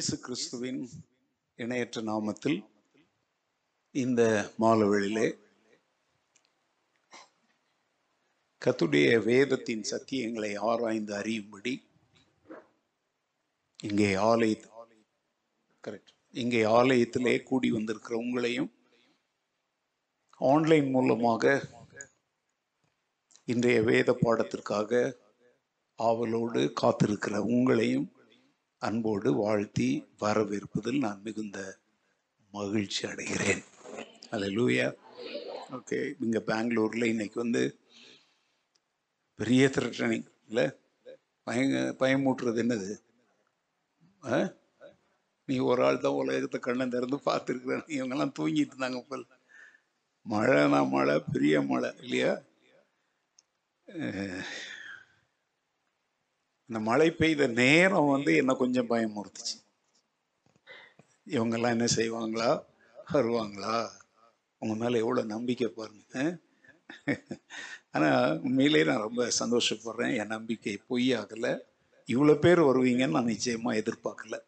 இயேசு கிறிஸ்துவின் இணையற்ற நாமத்தில் இந்த மாலவெளியிலே கத்துடைய வேதத்தின் சத்தியங்களை ஆராய்ந்து அறியும்படி இங்கே ஆலய கரெக்ட் இங்கே ஆலயத்திலே கூடி வந்திருக்கிற உங்களையும் ஆன்லைன் மூலமாக இன்றைய வேத பாடத்திற்காக ஆவலோடு காத்திருக்கிற உங்களையும் அன்போடு வாழ்த்தி வரவேற்பதில் நான் மிகுந்த மகிழ்ச்சி அடைகிறேன். அல்லேலூயா ஓகே இங்கே பெங்களூரில் இன்னைக்கு வந்து பெரிய த்ரெட்டனிங் இல்லை? பயங்க பயமூட்டுறது என்னது? ஆ? நீ ஒரு ஆள் தான் உலகத்தை கண்ணை திறந்து பார்த்துருக்குற இவங்கெல்லாம் தூங்கிட்டு இருந்தாங்க போல். மழைனா மழை பெரிய மழை இல்லையா? இந்த மழை பெய்த நேரம் வந்து என்ன கொஞ்சம் பயமுறுத்துச்சு. இவங்கெல்லாம் என்ன செய்வாங்களா? வருவாங்களா? உங்க மேல எவ்வளவு நம்பிக்கை பாருங்க. ஆனால் ஆனா உண்மையிலேயே நான் ரொம்ப சந்தோஷப்படுறேன். என் நம்பிக்கை பொய்யாகல. இவ்வளவு பேர் வருவீங்கன்னு நான் நிச்சயமா எதிர்பார்க்கல.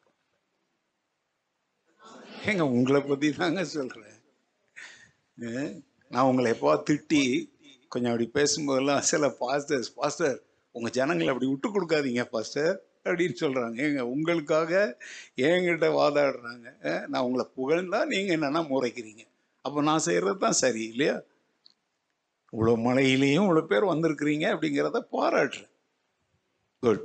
ஏங்க உங்களை பத்தி தாங்க சொல்றேன். நான் உங்களை எப்போ திட்டி கொஞ்சம் அப்படி பேசும்போதெல்லாம் சில பாஸ்டர்ஸ் பாஸ்டர் உங்கள் ஜனங்களை அப்படி விட்டு கொடுக்காதீங்க பாஸ்டர் அப்படின்னு சொல்கிறாங்க ஏங்க உங்களுக்காக என்கிட்ட வாதாடுறாங்க. நான் உங்களை புகழ்ந்தா நீங்கள் என்னென்னா முறைக்கிறீங்க. அப்போ நான் செய்கிறது தான் சரி இல்லையா? இவ்வளோ மழையிலையும் இவ்வளோ பேர் வந்திருக்கிறீங்க அப்படிங்கிறத பாராட்டுறேன். குட்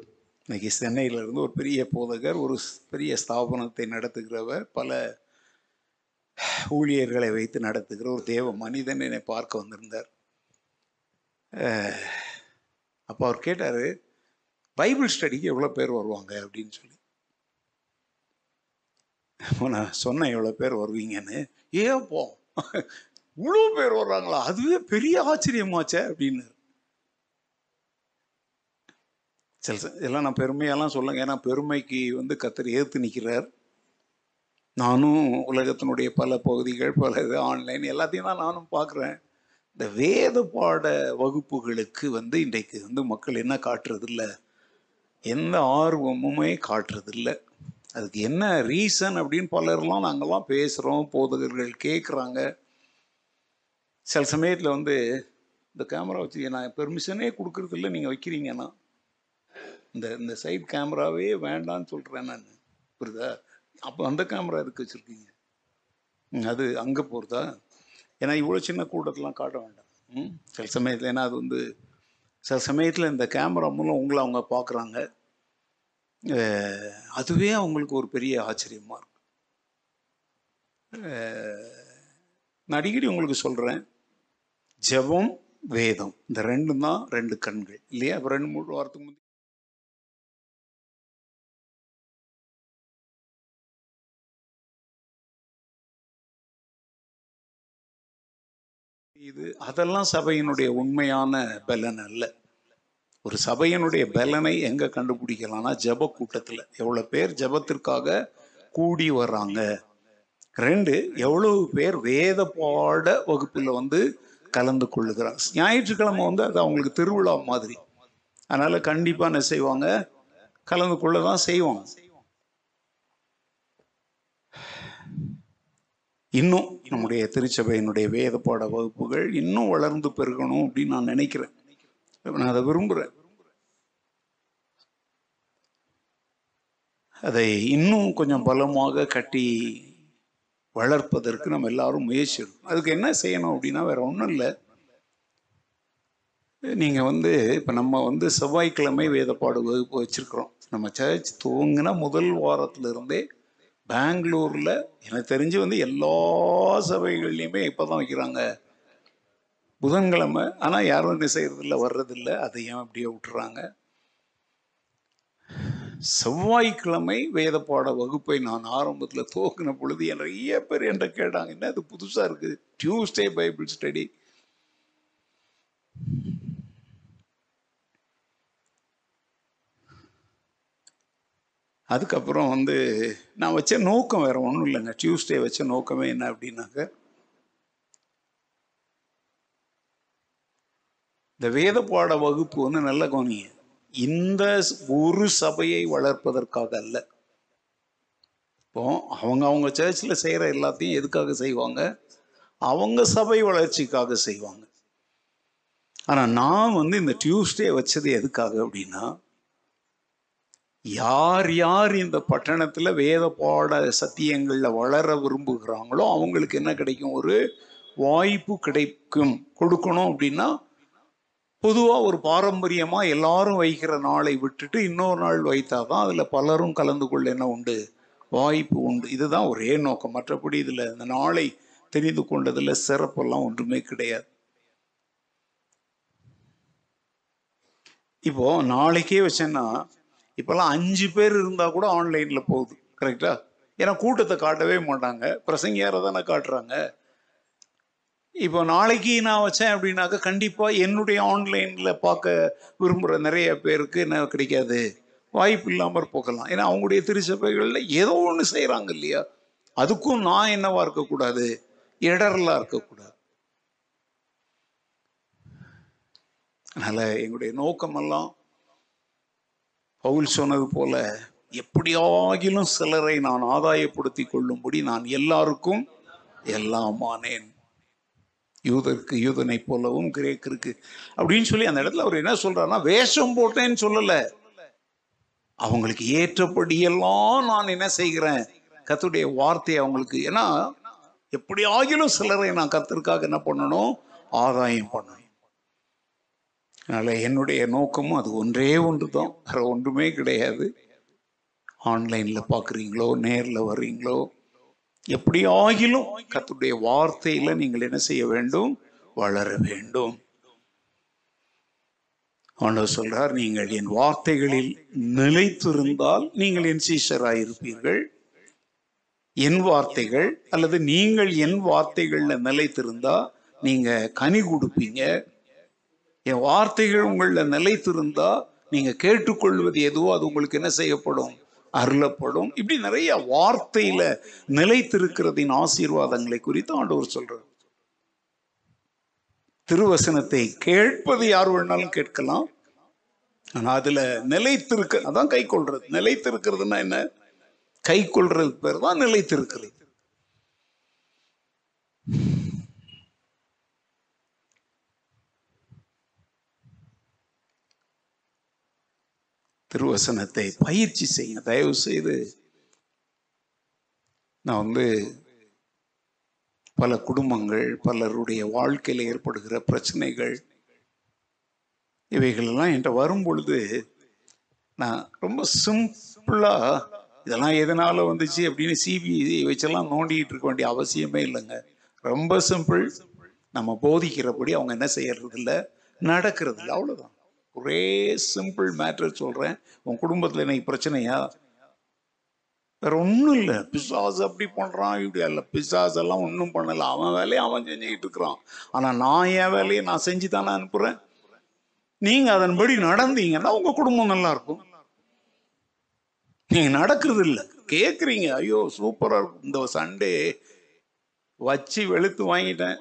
இன்னைக்கு சென்னையிலேருந்து ஒரு பெரிய போதகர் ஒரு பெரிய ஸ்தாபனத்தை நடத்துகிறவர் பல ஊழியர்களை வைத்து நடத்துகிற ஒரு தேவ மனிதன் என்னை பார்க்க வந்திருந்தார். அப்போ அவர் கேட்டார் பைபிள் ஸ்டடிக்கு எவ்வளோ பேர் வருவாங்க? அப்படின்னு சொல்லி. அப்போ நான் சொன்னேன் எவ்வளோ பேர் வருவீங்கன்னு? ஏன் போ இவ்வளோ பேர் வர்றாங்களா? அதுவே பெரிய ஆச்சரியமாச்சே அப்படின்னாரு. சில இதெல்லாம் நான் பெருமையெல்லாம் சொல்லுங்க. ஏன்னா பெருமைக்கு வந்து கத்தர் ஏற்று நிற்கிறார் நானும் உலகத்தினுடைய பல பகுதிகள் பல இது ஆன்லைன் எல்லாத்தையும் தான் நானும் பார்க்குறேன் இந்த வேத பாட வகுப்புகளுக்கு வந்து இன்றைக்கு வந்து மக்கள் என்ன காட்டுறதில்ல? எந்த ஆர்வமுமே காட்டுறதில்ல. அதுக்கு என்ன ரீசன் அப்படின்னு பலர்லாம் நாங்கள்லாம் பேசுகிறோம் போதகர்கள் கேட்குறாங்க சில சமயத்தில் வந்து இந்த கேமரா வச்சு நான் பெர்மிஷனே கொடுக்கறதில்ல நீங்கள் வைக்கிறீங்கன்னா இந்த இந்த சைட் கேமராவே வேண்டான்னு சொல்கிறேன் நான். புரியுதா? அப்போ அந்த கேமரா எதுக்கு வச்சுருக்கீங்க? அது அங்கே போகிறதா ஏன்னா இவ்வளோ சின்ன கூட்டத்தெலாம் காட்ட வேண்டாம். ம். சில சமயத்தில் ஏன்னா அது வந்து சில சமயத்தில் இந்த கேமரா மூலம் உங்களை அவங்க பார்க்குறாங்க. அதுவே அவங்களுக்கு ஒரு பெரிய ஆச்சரியமாக இருக்கு. நான் அடிக்கடி உங்களுக்கு சொல்கிறேன் ஜெபம் வேதம் இந்த ரெண்டும் தான் ரெண்டு கண்கள் இல்லையா? ரெண்டு மூணு வாரத்துக்கு முந்தைய இது அதெல்லாம் சபையினுடைய உண்மையான பலன் அல்ல. ஒரு சபையினுடைய பலனை எங்க கண்டுபிடிக்கலாம்னா ஜப கூட்டத்தில். எவ்வளவு பேர் ஜெபத்திற்காக கூடி வர்றாங்க. ரெண்டு எவ்வளவு பேர் வேத பாட வகுப்பில் வந்து கலந்து கொள்ளுகிறாங்க. ஞாயிற்றுக்கிழமை வந்து அது அவங்களுக்கு திருவிழா மாதிரி. அதனால கண்டிப்பா என்ன செய்வாங்க? கலந்து கொள்ள தான் செய்வாங்க. இன்னும் நம்முடைய திருச்சபையினுடைய வேத பாட வகுப்புகள் இன்னும் வளர்ந்து பெருகணும் அப்படின்னு நான் நினைக்கிறேன். நான் அதை விரும்புகிறேன் அதை இன்னும் கொஞ்சம் பலமாக கட்டி வளர்ப்பதற்கு நம்ம எல்லாரும் முயற்சி எடுக்கணும். அதுக்கு என்ன செய்யணும் அப்படின்னா வேற ஒன்றும் இல்லை. நீங்கள் வந்து இப்போ நம்ம வந்து செவ்வாய்க்கிழமை வேதப்பாடு வகுப்பு வச்சுருக்குறோம். நம்ம சர்ச் துவங்கின முதல் வாரத்திலிருந்தே பெங்களூரில் எனக்கு தெரிஞ்சு வந்து எல்லா சபைகள்லையுமே இப்போ தான் வைக்கிறாங்க. புதன்கிழமை. ஆனால் யாரும் என்ன செய்கிறதில்ல வர்றதில்ல. அதை ஏன் அப்படியே விட்டுறாங்க? செவ்வாய்க்கிழமை வேத பாட வகுப்பை நான் ஆரம்பத்தில் துவக்கின பொழுது நிறைய பேர் என்கிட்ட கேட்டாங்க என்ன அது புதுசாக இருக்குது டியூஸ்டே பைபிள் ஸ்டடி அதுக்கப்புறம் வந்து நான் வச்ச நோக்கம் வேறு ஒன்றும் இல்லைங்க. டியூஸ்டே வச்ச நோக்கமே என்ன அப்படின்னாக்க இந்த வேத பாட வகுப்பு வந்து நல்ல கவனிங்க. இந்த ஒரு சபையை வளர்ப்பதற்காக அல்ல. இப்போ அவங்க அவங்க சர்ச்சில் செய்கிற எல்லாத்தையும் எதுக்காக செய்வாங்க? அவங்க சபை வளர்ச்சிக்காக செய்வாங்க. ஆனால் நான் வந்து இந்த டியூஸ்டே வச்சது எதுக்காக அப்படின்னா யார் யார் இந்த பட்டணத்தில் வேத பாட சத்தியங்களில் வளர விரும்புகிறாங்களோ அவங்களுக்கு என்ன கிடைக்கும்? ஒரு வாய்ப்பு கிடைக்கும். கொடுக்கணும் அப்படின்னா பொதுவாக ஒரு பாரம்பரியமாக எல்லாரும் வைக்கிற நாளை விட்டுட்டு இன்னொரு நாள் வைத்தாதான் அதில் பலரும் கலந்து கொள்ள என்ன உண்டு? வாய்ப்பு உண்டு. இதுதான் ஒரே நோக்கம். மற்றபடி இதில் இந்த நாளை தெரிந்து கொண்டதில் சிறப்பெல்லாம் ஒன்றுமே கிடையாது. இப்போ நாளைக்கே வச்சேன்னா இப்போல்லாம் அஞ்சு பேர் இருந்தால் கூட ஆன்லைனில் போகுது கரெக்டா ஏன்னா கூட்டத்தை காட்டவே மாட்டாங்க. பிரசங்கியாரை தானே காட்டுறாங்க. இப்போ நாளைக்கு நான் வச்சேன் அப்படின்னாக்கா கண்டிப்பாக என்னுடைய ஆன்லைனில் பார்க்க விரும்புகிற நிறைய பேருக்கு என்ன கிடைக்காது? வாய்ப்பு இல்லாமல் போகலாம். ஏன்னா அவங்களுடைய திருச்சபைகளில் ஏதோ ஒன்று செய்கிறாங்க இல்லையா? அதுக்கும் நான் என்னவா இருக்கக்கூடாது? இடர்லாம் இருக்கக்கூடாது. அதனால் எங்களுடைய நோக்கமெல்லாம் பவுல் சொன்னது போல எப்படியாகிலும் சிலரை நான் ஆதாயப்படுத்தி கொள்ளும்படி நான் எல்லாருக்கும் எல்லாமானேன் யூதருக்கு யூதனை போலவும் கிரேக்கருக்கு. அப்படின்னு சொல்லி அந்த இடத்துல அவர் என்ன சொல்றாருன்னா வேஷம் போட்டேன்னு சொல்லல. அவங்களுக்கு ஏற்றபடியெல்லாம் நான் என்ன செய்கிறேன்? கத்துடைய வார்த்தையை அவங்களுக்கு ஏன்னா எப்படி ஆகிலும் சிலரை நான் கத்திற்காக என்ன பண்ணணும்? ஆதாயம் பண்ணணும். அதனால் என்னுடைய நோக்கமும் அது ஒன்றே ஒன்று தான் வேற ஒன்றுமே கிடையாது. ஆன்லைனில் பார்க்குறீங்களோ நேரில் வர்றீங்களோ எப்படி ஆகிலும் கத்துடைய வார்த்தையில் நீங்கள் என்ன செய்ய வேண்டும்? வளர வேண்டும். ஆண்டவர் சொல்றார் நீங்கள் என் வார்த்தைகளில் நிலைத்திருந்தால் நீங்கள் என் சீஷராயிருப்பீர்கள். என் வார்த்தைகள் அல்லது நீங்கள் என் வார்த்தைகள்ல நிலைத்திருந்தா நீங்க கனி கொடுப்பீங்க. என் வார்த்தைகள் உங்களில் நிலைத்திருந்தா நீங்க கேட்டுக்கொள்வது எதுவோ அது உங்களுக்கு என்ன செய்யப்படும்? அருளப்படும். இப்படி நிறைய வார்த்தையில நிலைத்திருக்கிறதின் ஆசீர்வாதங்களை குறித்து ஆண்டவர் சொல்றார். திருவசனத்தை கேட்பது யார் வேணாலும் கேட்கலாம். ஆனா அதுல நிலைத்திருக்க அதான் கை கொள்றது. நிலைத்திருக்கிறதுனா என்ன? கை கொள்றது பேர் தான் நிலைத்திருக்கிறது. திருவசனத்தை பயிற்சி செய்யுங்க தயவு செய்து நான் வந்து பல குடும்பங்கள் பலருடைய வாழ்க்கையில் ஏற்படுகிற பிரச்சனைகள் இவைகளெல்லாம் என்கிட்ட வரும் பொழுது நான் ரொம்ப சிம்பிளாக இதெல்லாம் எதனால வந்துச்சு அப்படின்னு சிபிஐ வச்செல்லாம் நோண்டிகிட்டு இருக்க வேண்டிய அவசியமே இல்லைங்க. ரொம்ப சிம்பிள். நம்ம போதிக்கிறபடி அவங்க என்ன செய்யறதில்ல நடக்கிறது இல்லை அவ்வளோதான் ஒரே சிம்பிள் மேட்டர் சொல்றேன். உன் குடும்பத்தில் இன்னைக்கு பிரச்சனையா? வேற ஒன்றும் இல்லை. பிசாஸ் அப்படி பண்றான். இப்படி அல்ல. பிசாஸ் எல்லாம் ஒன்றும் பண்ணல. அவன் வேலையை அவன் செஞ்சுக்கிட்டு இருக்கிறான். ஆனா நான் என் வேலையை நான் செஞ்சு தானே அனுப்புறேன்? நீங்க அதன்படி நடந்தீங்கன்னா உங்க குடும்பம் நல்லா இருக்கும். நீங்க நடக்கிறது இல்லை. கேட்குறீங்க ஐயோ சூப்பரா இருக்கும். இந்த சண்டே வச்சு வெளுத்து வாங்கிட்டேன்.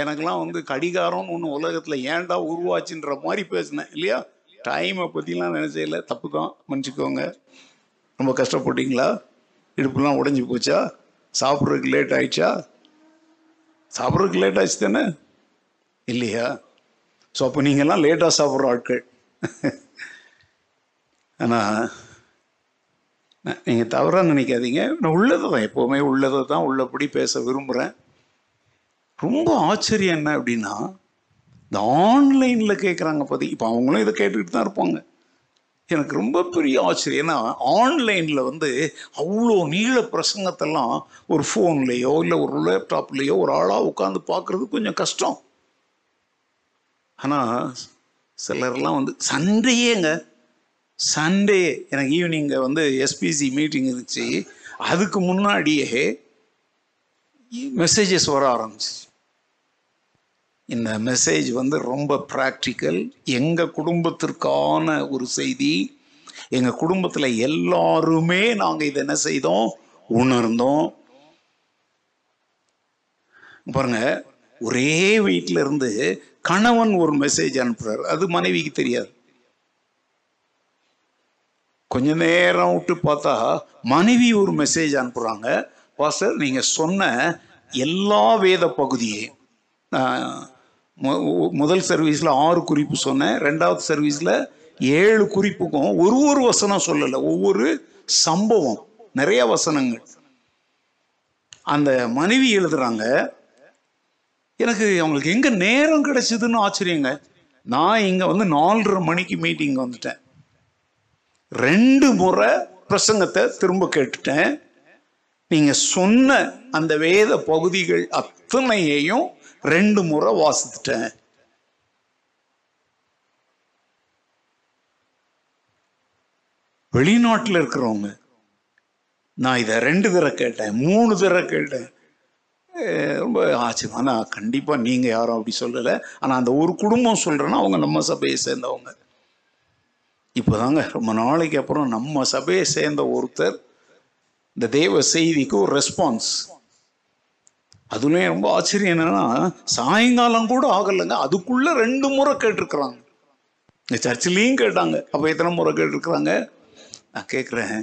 எனக்கெல்லாம் வந்து கடிகாரம்னு ஒன்று உலகத்தில் ஏன்டா உருவாச்சுன்ற மாதிரி பேசினேன் இல்லையா? டைமை பற்றிலாம் நினைச்சதில்ல தப்பு தான் மன்னிச்சுக்கோங்க. ரொம்ப கஷ்டப்பட்டீங்களா? இடுப்புலாம் உடஞ்சி போச்சா? சாப்பிட்றதுக்கு லேட் ஆயிடுச்சா? சாப்பிட்றதுக்கு லேட் ஆச்சு தானே? இல்லையா? ஸோ அப்போ நீங்கள்லாம் லேட்டாக சாப்பிட்ற ஆட்கள். ஆனால் நீங்கள் தவறாக நினைக்காதீங்க. நான் உள்ளதை தான் எப்போவுமே உள்ளதை தான் உள்ளபடி பேச விரும்புகிறேன் ரொம்ப ஆச்சரியம் என்ன அப்படின்னா இந்த ஆன்லைனில் கேட்குறாங்க பற்றி இப்போ அவங்களும் இதை கேட்டுக்கிட்டு தான் இருப்பாங்க. எனக்கு ரொம்ப பெரிய ஆச்சரியம். ஏன்னா ஆன்லைனில் வந்து அவ்வளோ நீள பிரசங்கத்தெல்லாம் ஒரு ஃபோன்லேயோ இல்லை ஒரு லேப்டாப்லேயோ ஒரு ஆளாக உட்காந்து பார்க்குறது கொஞ்சம் கஷ்டம். ஆனால் சிலர்லாம் வந்து சண்டேங்க சண்டே எனக்கு ஈவினிங்க வந்து எஸ்பிசி மீட்டிங் இருந்துச்சு. அதுக்கு முன்னாடியே மெசேஜஸ் வர ஆரம்பிச்சு இந்த மெசேஜ் வந்து ரொம்ப ப்ராக்டிக்கல் எங்கள் குடும்பத்திற்கான ஒரு செய்தி. எங்கள் குடும்பத்தில் எல்லாருமே நாங்கள் இதை என்ன செய்தோம்? உணர்ந்தோம். பாருங்க ஒரே வீட்டில இருந்து கணவன் ஒரு மெசேஜ் அனுப்புறார். அது மனைவிக்கு தெரியாது. கொஞ்ச நேரம் விட்டு பார்த்தா மனைவி ஒரு மெசேஜ் அனுப்புகிறாங்க பாஸ்டர் நீங்கள் சொன்ன எல்லா வேத பகுதியையும் முதல் சர்வீஸில் ஆறு குறிப்பு சொன்னேன். ரெண்டாவது சர்வீஸில் ஏழு குறிப்புக்கும் ஒரு ஒரு வசனம் சொல்லலை. ஒவ்வொரு சம்பவம் நிறைய வசனங்கள். அந்த மனைவி எழுதுறாங்க எனக்கு அவங்களுக்கு எங்க நேரம் கிடைச்சதுன்னு ஆச்சரியங்க. நான் இங்க வந்து நாலரை மணிக்கு மீட்டிங் வந்துட்டேன். ரெண்டு முறை பிரசங்கத்தை திரும்ப கேட்டுட்டேன். நீங்க சொன்ன அந்த வேத பகுதிகள் அத்தனையையும் ரெண்டு முறை வாசித்துட்டேன். வெளிநாட்டில் இருக்கிறவங்க நான் இதை ரெண்டு தடவை கேட்டேன் மூணு தடவை கேட்டேன். ரொம்ப ஆச்சரியம் ஆனால் கண்டிப்பாக நீங்கள் யாரும் அப்படி சொல்லலை. ஆனால் அந்த ஒரு குடும்பம் சொல்கிறேன்னா அவங்க நம்ம சபையை சேர்ந்தவங்க. இப்போதாங்க ரொம்ப நாளைக்கு அப்புறம் நம்ம சபையை சேர்ந்த ஒருத்தர் இந்த தேவ செய்திக்கு ஒரு ரெஸ்பான்ஸ் அதுலேயும் ரொம்ப ஆச்சரியம் என்னன்னா சாயங்காலம் கூட ஆகலைங்க. அதுக்குள்ள ரெண்டு முறை கேட்டிருக்கிறாங்க. இந்த சர்ச்சிலையும் கேட்டாங்க. அப்போ எத்தனை முறை கேட்டிருக்கிறாங்க? நான் கேட்குறேன்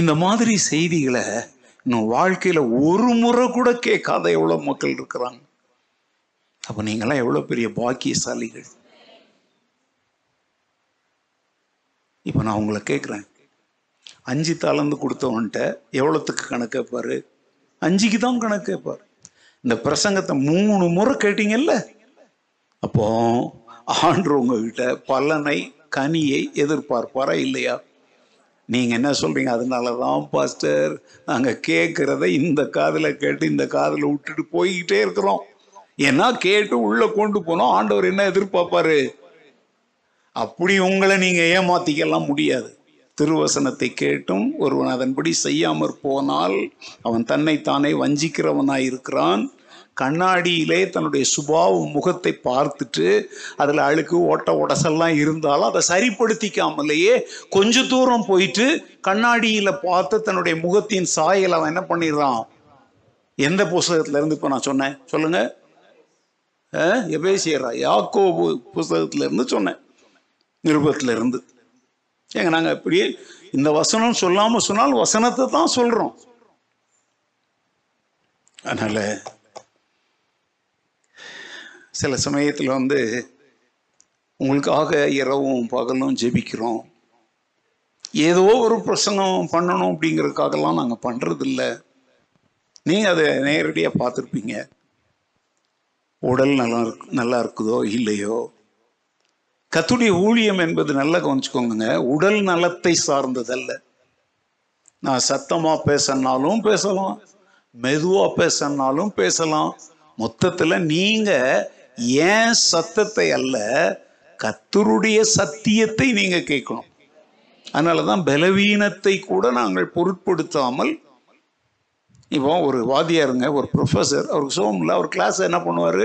இந்த மாதிரி செய்திகளை இன்னும் வாழ்க்கையில் ஒரு முறை கூட கேட்காத எவ்வளோ மக்கள் இருக்கிறாங்க. அப்போ நீங்களாம் எவ்வளோ பெரிய பாக்கியசாலிகள். இப்போ நான் உங்களை கேட்குறேன் அஞ்சு தாளந்து கொடுத்தவன்ட்ட எவ்வளோத்துக்கு கணக்கு பாரு அஞ்சுக்கு தான் கணக்கு கேட்பார் இந்த பிரசங்கத்தை மூணு முறை கேட்டீங்கல்ல? அப்போ ஆண்டு உங்ககிட்ட பலனை கனியை எதிர்பார்ப்பாரா இல்லையா? நீங்கள் என்ன சொல்கிறீங்க அதனால தான் பாஸ்டர் நாங்கள் கேட்குறத இந்த காதில் கேட்டு இந்த காதில் விட்டுட்டு போய்கிட்டே இருக்கிறோம். ஏன்னா கேட்டு உள்ளே கொண்டு போனோம். ஆண்டவர் என்ன எதிர்பார்ப்பாரு? அப்படி உங்களை நீங்கள் ஏமாத்திக்கலாம் முடியாது. திருவசனத்தை கேட்டும் ஒருவன் அதன்படி செய்யாமற் போனால் அவன் தன்னைத்தானே வஞ்சிக்கிறவனாய் இருக்கிறான் கண்ணாடியிலே தன்னுடைய சுபாவ முகத்தை பார்த்துட்டு அதில் அழுக்கு ஓட்ட உடசெல்லாம் இருந்தாலும் அதை சரிப்படுத்திக்காமலேயே கொஞ்ச தூரம் போயிட்டு கண்ணாடியில் பார்த்து தன்னுடைய முகத்தின் சாயல் அவன் என்ன பண்ணிடுறான்? எந்த புஸ்தகத்திலேருந்து இப்போ நான் சொன்னேன்? சொல்லுங்க. எபேசியரா யாக்கோபு புஸ்தகத்திலேருந்து சொன்னேன். நிருபத்திலேருந்து. இருந்து ஏங்க நாங்கள் இப்படியே இந்த வசனம் சொல்லாமல் சொன்னால் வசனத்தை தான் சொல்கிறோம் அதனால் சில சமயத்தில் வந்து உங்களுக்காக இரவும் பகலும் ஜெபிக்கிறோம். ஏதோ ஒரு பிரசங்கம் பண்ணணும் அப்படிங்கிறதுக்காகலாம் நாங்கள் பண்ணுறதில்ல நீங்கள் அதை நேரடியாக பார்த்துருப்பீங்க. உடல் நல்லா இருக்கு நல்லா இருக்குதோ இல்லையோ? கத்துடைய ஊழியம் என்பது நல்லா கவனிச்சுக்கோங்க உடல் நலத்தை சார்ந்ததல்ல. நான் சத்தமா பேசினாலும் பேசலாம். மெதுவா பேசினாலும் பேசலாம். மொத்தத்துல நீங்க ஏன் சத்தத்தை அல்ல கத்தருடைய சத்தியத்தை நீங்க கேட்கணும். அதனாலதான் பலவீனத்தை கூட நாங்கள் பொருட்படுத்தாமல் இப்போ ஒரு வாத்தியாருங்க ஒரு ப்ரொஃபஸர் அவருக்கு சோகம் இல்லை அவர் கிளாஸ் என்ன பண்ணுவார்?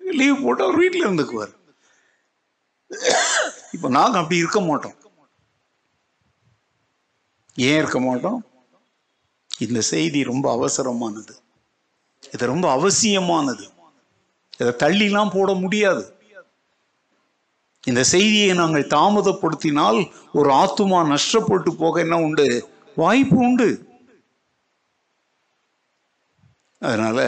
லீவ் போட்டு அவர் வீட்டில் இருந்துக்குவார். இப்போ நாங்கள் அப்படி இருக்க மாட்டோம். ஏன் இருக்க மாட்டோம்? இந்த செய்தி ரொம்ப அவசரமானது. இது ரொம்ப அவசியமானது. இதை தள்ளிலாம் போட முடியாது. இந்த செய்தியை நாங்கள் தாமதப்படுத்தினால் ஒரு ஆத்துமா நஷ்டப்பட்டு போக என்ன உண்டு? வாய்ப்பு உண்டு. அதனால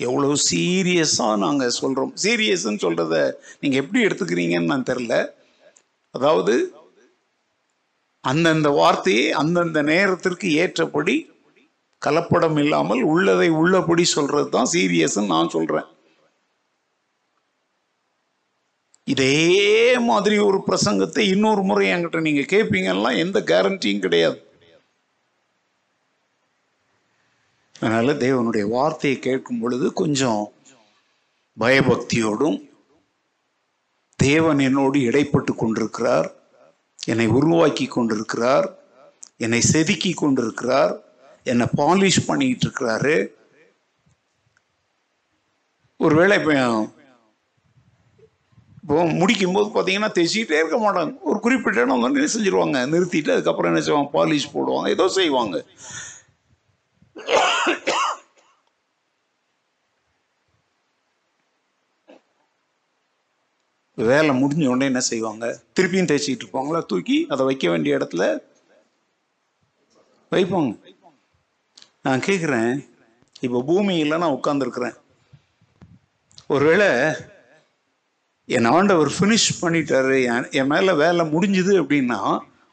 எவ்வளோ சீரியஸாக நாங்கள் சொல்கிறோம் சீரியஸ்ன்னு சொல்கிறத நீங்கள் எப்படி எடுத்துக்கிறீங்கன்னு நான் தெரில அதாவது அந்தந்த வார்த்தையை அந்தந்த நேரத்திற்கு ஏற்றபடி கலப்படம் இல்லாமல் உள்ளதை உள்ளபடி சொல்றது தான் சீரியஸ்ன்னு நான் சொல்றேன். இதே மாதிரி ஒரு பிரசங்கத்தை இன்னொரு முறை என்கிட்ட நீங்க கேட்பீங்கன்னா எந்த கேரண்டியும் கிடையாது. அதனால தேவனுடைய வார்த்தையை கேட்கும் பொழுது கொஞ்சம் பயபக்தியோடும் தேவன் என்னோடு இடைப்பட்டு கொண்டிருக்கிறார். என்னை உருவாக்கி கொண்டிருக்கிறார். என்னை செதுக்கி கொண்டிருக்கிறார். என்னை பாலிஷ் பண்ணிட்டு இருக்கிறாரு. ஒருவேளை இப்போ இப்போ முடிக்கும் போது பார்த்தீங்கன்னா தைச்சிக்கிட்டே இருக்க மாட்டாங்க. ஒரு குறிப்பிட்ட இடம் வந்து என்ன செஞ்சிருவாங்க? நிறுத்திட்டு அதுக்கப்புறம் என்ன செய்வாங்க? பாலிஷ் போடுவாங்க. ஏதோ செய்வாங்க. வேலை முடிஞ்ச உடனே என்ன செய்வாங்க? திருப்பியும் தேய்ச்சிக்கிட்டு இருப்பாங்களா? தூக்கி அதை வைக்க வேண்டிய இடத்துல வைப்பாங்க. நான் கேட்குறேன் இப்போ பூமியில் நான் உட்காந்துருக்குறேன் ஒருவேளை என் ஆண்டவர் ஃபினிஷ் பண்ணிட்டாரு. என் மேலே வேலை முடிஞ்சுது அப்படின்னா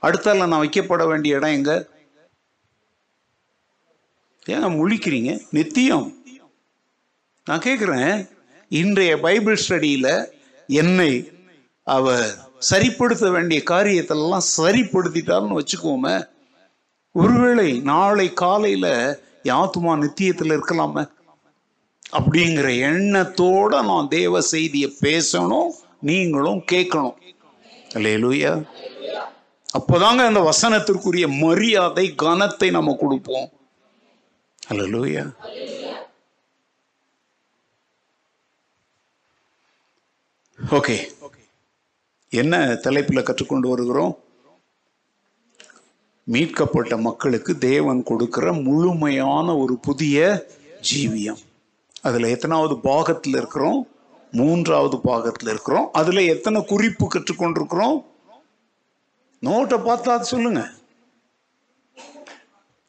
அடுத்தால நான் வைக்கப்பட வேண்டிய இடம் எங்க? ஏன் முழிக்கிறீங்க? நித்தியம். நான் கேட்குறேன் இன்றைய பைபிள் ஸ்டடியில் என்னை அவ சரிப்படுத்த வேண்டிய காரியத்தெல்லாம் சரிப்படுத்திட்டாருன்னு வச்சுக்கோமே. ஒருவேளை நாளை காலையில் யாத்துமா நித்தியத்தில் இருக்கலாமே? அப்படிங்கிற எண்ணத்தோட நான் தேவ செய்தியை பேசணும் நீங்களும் கேட்கணும். அல்லேலூயா. அப்போதாங்க அந்த வசனத்திற்குரிய மரியாதை கனத்தை நம்ம கொடுப்போம். அல்லேலூயா ஓகே என்ன தலைப்பில் கற்றுக்கொண்டு வருகிறோம்? மீட்கப்பட்ட மக்களுக்கு தேவன் கொடுக்கிற முழுமையான ஒரு புதிய ஜீவியம். அதில் எத்தனாவது பாகத்தில் இருக்கிறோம்? மூன்றாவது பாகத்தில் இருக்கிறோம். அதில் எத்தனை குறிப்பு கற்றுக்கொண்டிருக்கிறோம்? நோட்டை பார்த்தா அது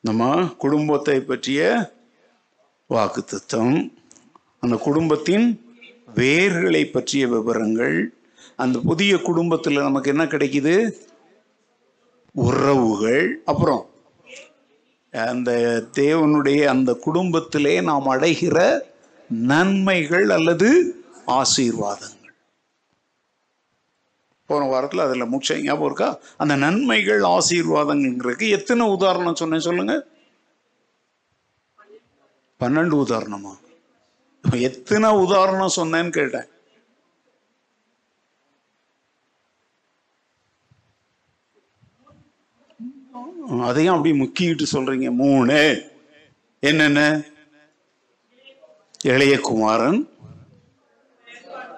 நம்ம குடும்பத்தை பற்றிய வாக்குத்தத்தம் அந்த குடும்பத்தின் வேர்களை பற்றிய விவரங்கள் அந்த புதிய குடும்பத்தில் நமக்கு என்ன கிடைக்குது? உறவுகள். அப்புறம் அந்த தேவனுடைய அந்த குடும்பத்திலே நாம் அடைகிற நன்மைகள் அல்லது ஆசீர்வாதங்கள். போன வாரத்தில் அதில் முக்கிய ஞாபகம் இருக்கா? அந்த நன்மைகள் ஆசீர்வாதங்கிறதுக்கு எத்தனை உதாரணம் சொன்னேன் சொல்லுங்க. பன்னெண்டு உதாரணமா? எத்தனை உதாரணம் சொன்னேன்னு கேட்டேன். அதையும் அப்படி முக்கிட்டு சொல்றீங்க. மூணு. என்னென்ன? இளைய குமாரன்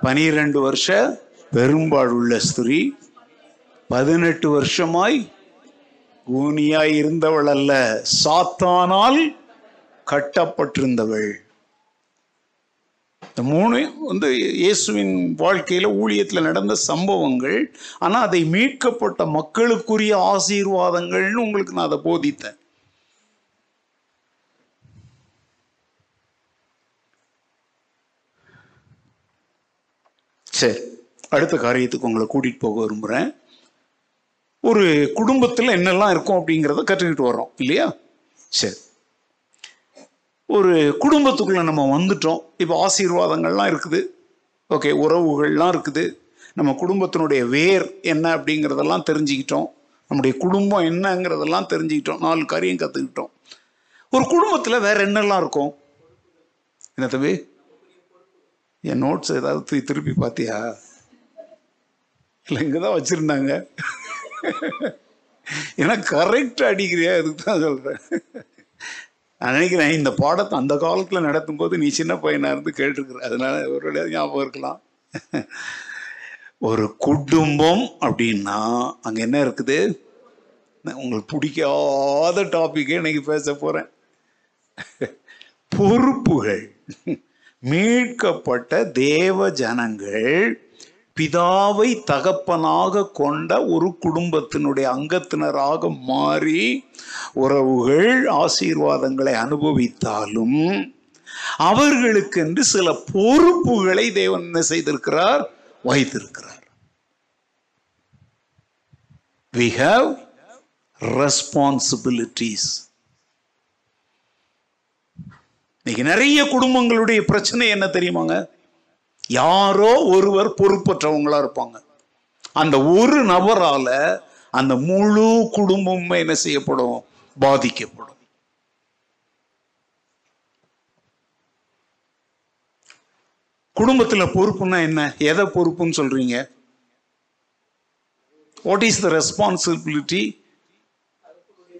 பனிரெண்டு வருஷ பெரும்பாடுள்ள ஸ்திரீ பதினெட்டு வருஷமாய் ஊனியாய் இருந்தவள் அல்ல சாத்தானால் கட்டப்பட்டிருந்தவள். இந்த மூணு வந்து இயேசுவின் வாழ்க்கையில் ஊழியத்தில் நடந்த சம்பவங்கள் ஆனால் அதை மீட்கப்பட்ட மக்களுக்குரிய ஆசீர்வாதங்கள்னு உங்களுக்கு நான் அதை போதித்தேன். சரி. அடுத்த காரியத்துக்கு உங்களை கூட்டிகிட்டு போக விரும்புகிறேன் ஒரு குடும்பத்தில் என்னெல்லாம் இருக்கும் அப்படிங்கிறத கற்றுக்கிட்டு வர்றோம் இல்லையா? சரி. ஒரு குடும்பத்துக்குள்ளே நம்ம வந்துட்டோம். இப்போ ஆசீர்வாதங்கள்லாம் இருக்குது. ஓகே உறவுகள்லாம் இருக்குது. நம்ம குடும்பத்தினுடைய வேர் என்ன அப்படிங்கிறதெல்லாம் தெரிஞ்சுக்கிட்டோம். நம்முடைய குடும்பம் என்னங்கிறதெல்லாம் தெரிஞ்சுக்கிட்டோம். நாலு காரியம் கற்றுக்கிட்டோம் ஒரு குடும்பத்தில் வேற என்னெல்லாம் இருக்கும்? என்ன தம்பி என் நோட்ஸ் ஏதாவது திருப்பி பார்த்தியா? இல்லை இங்கே தான் வச்சுருந்தாங்க. ஏன்னா கரெக்டாக அடிக்கிறியா? அதுக்கு தான் சொல்கிறேன் நான் நினைக்கிறேன் இந்த பாடத்தை அந்த காலத்தில் நடத்தும் போது நீ சின்ன பையனாக இருந்து கேட்டிருக்கிற. அதனால ஒரு ஞாபகம் இருக்கலாம். ஒரு குடும்பம் அப்படின்னா அங்கே என்ன இருக்குது? உங்களுக்கு பிடிக்காத டாப்பிக்கே இன்னைக்கு பேச போகிறேன் பொறுப்புகள். மீட்கப்பட்ட தேவ ஜனங்கள் பிதாவை தகப்பனாக கொண்ட ஒரு குடும்பத்தினுடைய அங்கத்தினராக மாறி உறவுகள் ஆசீர்வாதங்களை அனுபவித்தாலும் அவர்களுக்கென்று சில பொறுப்புகளை தேவன் என்ன செய்திருக்கிறார்? வைத்திருக்கிறார். வி ஹாவ் ரெஸ்பான்சிபிலிட்டிஸ் இன்னைக்கு நிறைய குடும்பங்களுடைய பிரச்சனை என்ன தெரியுமாங்க? யாரோ ஒருவர் பொறுப்பற்றவங்களா இருப்பாங்க. அந்த ஒரு நபரால அந்த முழு குடும்பமும் என்ன செய்யப்படும்? பாதிக்கப்படும். குடும்பத்தில் பொறுப்புன்னா என்ன? எதை பொறுப்புன்னு சொல்றீங்க? What is the responsibility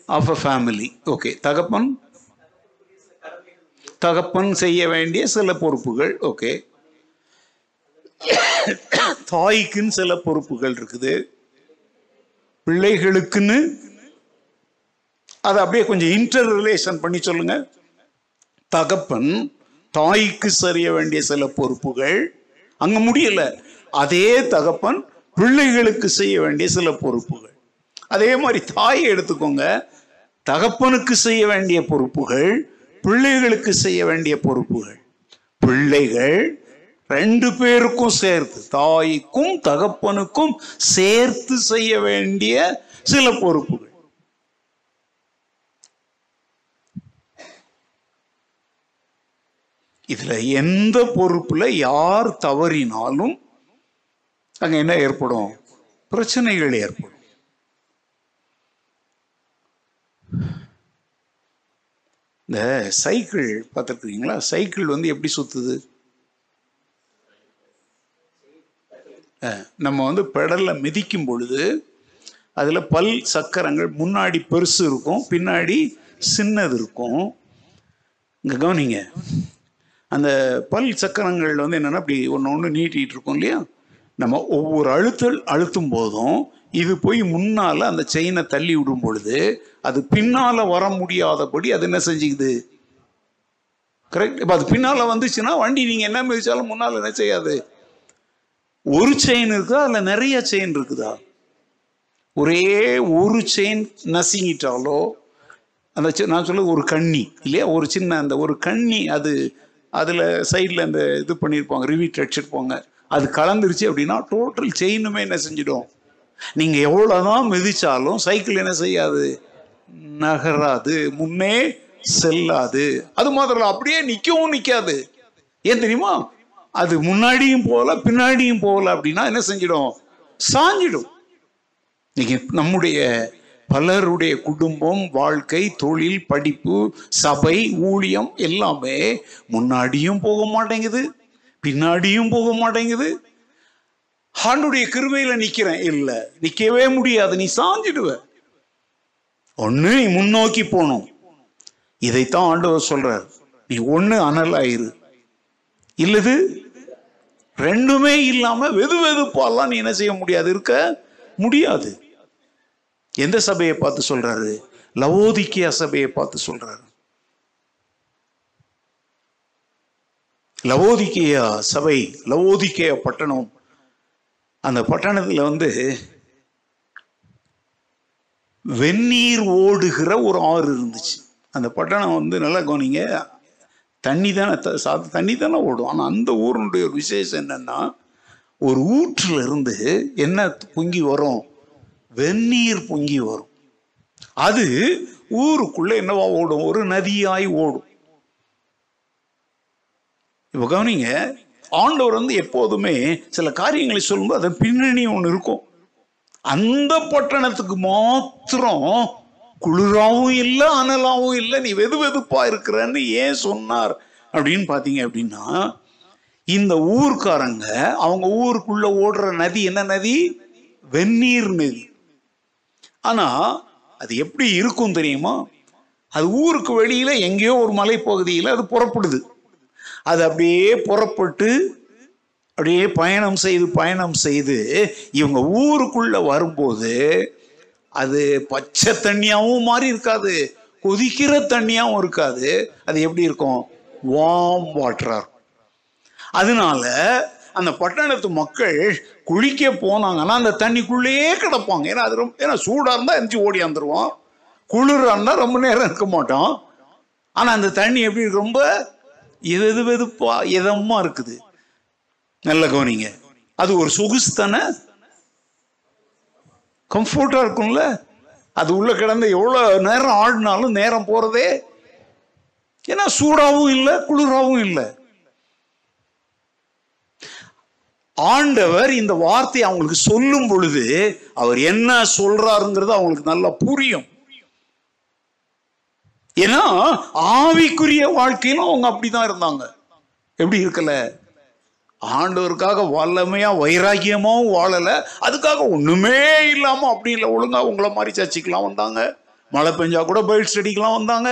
of a family okay தகப்பன்? தகப்பன் செய்ய வேண்டிய சில பொறுப்புகள். ஓகே தாய்க்குன்னு சில பொறுப்புகள் இருக்குது. பிள்ளைகளுக்குன்னு அதை அப்படியே கொஞ்சம் இன்டர் ரிலேஷன் பண்ணி சொல்லுங்க. தகப்பன் தாய்க்கு சரிய வேண்டிய சில பொறுப்புகள். அங்க முடியல. அதே தகப்பன் பிள்ளைகளுக்கு செய்ய வேண்டிய சில பொறுப்புகள். அதே மாதிரி தாயை எடுத்துக்கோங்க. தகப்பனுக்கு செய்ய வேண்டிய பொறுப்புகள் பிள்ளைகளுக்கு செய்ய வேண்டிய பொறுப்புகள். பிள்ளைகள் ரெண்டு பேருக்கும் சேர்த்து தாய்க்கும் தகப்பனுக்கும் சேர்த்து செய்ய வேண்டிய சில பொறுப்புகள். இதுல எந்த பொறுப்புல யார் தவறினாலும் அங்க என்ன ஏற்படும்? பிரச்சனைகள் ஏற்படும். இந்த சைக்கிள் பார்த்துருக்கீங்களா? சைக்கிள் வந்து எப்படி சுத்துது? நம்ம வந்து பெடலில் மிதிக்கும் பொழுது அதில் பல் சக்கரங்கள் முன்னாடி பெருசு இருக்கும் பின்னாடி சின்னது இருக்கும். இங்கே கவனிங்க. அந்த பல் சக்கரங்கள் வந்து என்னென்னா அப்படி ஒன்று ஒன்று நீட்டிகிட்டு இருக்கும் இல்லையா? நம்ம ஒவ்வொரு அழுத்தல் அழுத்தும் போதும் இது போய் முன்னால் அந்த செயினை தள்ளி விடும் பொழுது அது பின்னால் வர முடியாதபடி அது என்ன செஞ்சுக்குது? கரெக்ட் இப்போ அது பின்னால் வந்துச்சுன்னா வண்டி நீங்கள் என்ன மிதிச்சாலும் முன்னால் என்ன செய்யாது? ஒரு செயின் இருக்குதா அதில் நிறைய செயின் இருக்குதா? ஒரே ஒரு செயின் நசுங்கிட்டாலோ அந்த நான் சொல்ல ஒரு கண்ணி இல்லையா? ஒரு சின்ன அந்த ஒரு கண்ணி அது அதில் சைடில் அந்த இது பண்ணியிருப்பாங்க ரிவீட் அடிச்சிருப்பாங்க. அது கலந்துருச்சு அப்படின்னா டோட்டல் செயினுமே என்ன செஞ்சிடும் நீங்கள் எவ்வளோதான் மிதிச்சாலும் சைக்கிள் என்ன செய்யாது? நகராது முன்னே செல்லாது. அது மாத்திரம் அப்படியே நிற்கவும் நிற்காது ஏன் தெரியுமா? அது முன்னாடியும் போகல பின்னாடியும் போகல அப்படின்னா என்ன செஞ்சிடும்? சாஞ்சிடும். இன்னைக்கு நம்முடைய பலருடைய குடும்பம் வாழ்க்கை தொழில் படிப்பு சபை ஊழியம் எல்லாமே முன்னாடியும் போக மாட்டேங்குது பின்னாடியும் போக மாட்டேங்குது. ஆண்டுடைய கிருவையில் நிற்கிறேன் இல்லை நிற்கவே முடியாது. நீ சாஞ்சிடுவ. ஒன்று நீ முன்னோக்கி போகணும். இதைத்தான் ஆண்டவர் சொல்றார். நீ ஒண்ணு அனலாயிரு. இல்லது ரெண்டுமே இல்லாம வெது வெதுப்பாலாம் நீ என்ன செய்ய முடியாது? இருக்க முடியாது. எந்த சபையை பார்த்து சொல்றாரு? லவோதிக்கியா சபையை பார்த்து சொல்றாரு. லவோதிக்கியா சபை லவோதிக்கியா பட்டணம். அந்த பட்டணத்துல வந்து வெந்நீர் ஓடுகிற ஒரு ஆறு இருந்துச்சு. அந்த பட்டணம் வந்து நல்லா கவனிங்க தண்ணி தானே த- தண்ணி தானே ஓடும். ஆனால் அந்த ஊருடைய ஒரு விசேஷம் என்னென்னா ஒரு ஊற்றில் இருந்து என்ன பொங்கி வரும். வெந்நீர் பொங்கி வரும். அது ஊருக்குள்ளே என்னவா ஓடும்? ஒரு நதியாய் ஓடும். இப்போ கவனிங்க ஆண்டவர் வந்து எப்போதுமே சில காரியங்களை சொல்லும்போது அதன் பின்னணி ஒன்று இருக்கும். அந்த பட்டணத்துக்கு மாத்திரம் குளிராகவும் இல்லை அனலாகவும் இல்லை நீ வெது வெதுப்பா இருக்கிறன்னு ஏன் சொன்னார்? அப்படின்னு பார்த்தீங்க அப்படின்னா இந்த ஊர்க்காரங்க அவங்க ஊருக்குள்ள ஓடுற நதி என்ன நதி? வெந்நீர் நதி. ஆனா அது எப்படி இருக்கும் தெரியுமா? அது ஊருக்கு வெளியில எங்கேயோ ஒரு மலைப்பகுதியில் அது புறப்படுது. அது அப்படியே புறப்பட்டு அப்படியே பயணம் செய்து பயணம் செய்து இவங்க ஊருக்குள்ள வரும்போது அது பச்சை தண்ணியாகவும் மாறி இருக்காது. கொதிக்கிற தண்ணியாகவும் இருக்காது. அது எப்படி இருக்கும்? வார்ம் வாட்டராக இருக்கும். அதனால அந்த பட்டணத்து மக்கள் குளிக்க போனாங்கன்னா அந்த தண்ணிக்குள்ளேயே கிடப்பாங்க. ஏன்னா அது ரொம்ப ஏன்னா சூடாக இருந்தால் எரிஞ்சு ஓடி வந்துடுவோம் குளிராக இருந்தால் ரொம்ப நேரம் இருக்க மாட்டோம். ஆனால் அந்த தண்ணி எப்படி ரொம்ப எது வெதுப்பா இதமாக இருக்குது. நல்ல கவனிங்க. அது ஒரு சொகுஸ்தானே கம்ஃபர்டா இருக்கும்ல? அது உள்ள கிடந்து எவ்வளோ நேரம் ஆடினாலும் நேரம் போறதே ஏன்னா சூடாகவும் இல்லை குளிராகவும் இல்லை. ஆண்டவர் இந்த வார்த்தையை அவங்களுக்கு சொல்லும் பொழுது அவர் என்ன சொல்றாருங்கிறது அவங்களுக்கு நல்லா புரியும். ஏன்னா ஆவிக்குரிய வாழ்க்கையிலும் அவங்க அப்படிதான் இருந்தாங்க. எப்படி இருக்கல? ஆண்டவருக்காக வல்லமையா வைராக்கியமாகவும் வாழலை. அதுக்காக ஒன்றுமே இல்லாமல் அப்படி இல்லை. ஒழுங்கா உங்களை மாதிரி சர்ச்சைக்கெலாம் வந்தாங்க. மழை பெஞ்சா கூட பைட் ஸ்டடிக்கெலாம் வந்தாங்க.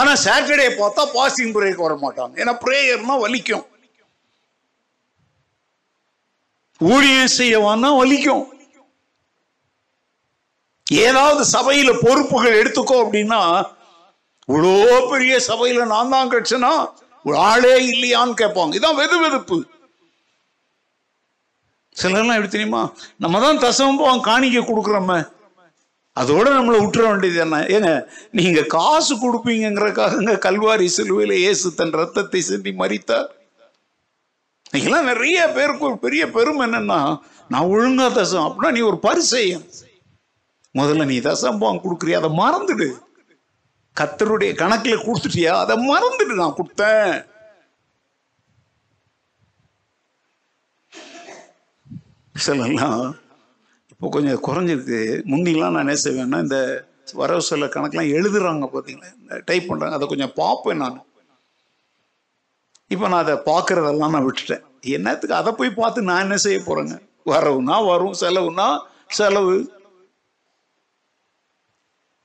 ஆனால் சாட்டர்டே பார்த்தா பாசிங் பிரேக் வர மாட்டாங்க. ஏன்னா ப்ரேயர்னா வலிக்கும். ஊழியம் செய்யவான்னா வலிக்கும். ஏதாவது சபையில் பொறுப்புகள் எடுத்துக்கோ அப்படின்னா இவ்வளோ பெரிய சபையில நான் தான் கட்சனா ஒரு ஆளே இல்லையான்னு கேட்பாங்க. இதான் வெது வெதுப்பு. சிலர்லாம் எப்படி தெரியுமா? நம்ம தான் தசவம் காணிக்க கொடுக்குறோம. அதோட நம்மளை விட்டுற வேண்டியது என்ன? ஏங்க நீங்க காசு கொடுப்பீங்கிறக்காக கல்வாரி சிலுவையில் இயேசு தன் ரத்தத்தை சிந்தி மறித்தார் நீங்களாம் நிறைய பேருக்கு ஒரு பெரிய பெருமை என்னன்னா நான் ஒழுங்கா தசம் அப்படின்னா நீ ஒரு பரிசெய்யும் முதல்ல நீ தசம்பம் கொடுக்குறியா? அதை மறந்துடு. கத்தருடைய கணக்கில் கொடுத்துட்டியா? அதை மறந்துட்டு நான் கொடுத்தேன். சிலெல்லாம். இப்போ கொஞ்சம் குறைஞ்சிருக்கு. முந்திலாம் நான் என்ன செய்வேன்னா இந்த வரவு செல்ல கணக்கெலாம் எழுதுறாங்க பார்த்தீங்களா? இந்த டைப் பண்ணுறாங்க அதை கொஞ்சம் பார்ப்பேன் நான். இப்போ நான் அதை பார்க்குறதெல்லாம் நான் விட்டுட்டேன். என்னத்துக்கு? அதை போய் பார்த்து நான் என்ன செய்ய போகிறேங்க வரவுனா வரும் செலவுனா செலவு.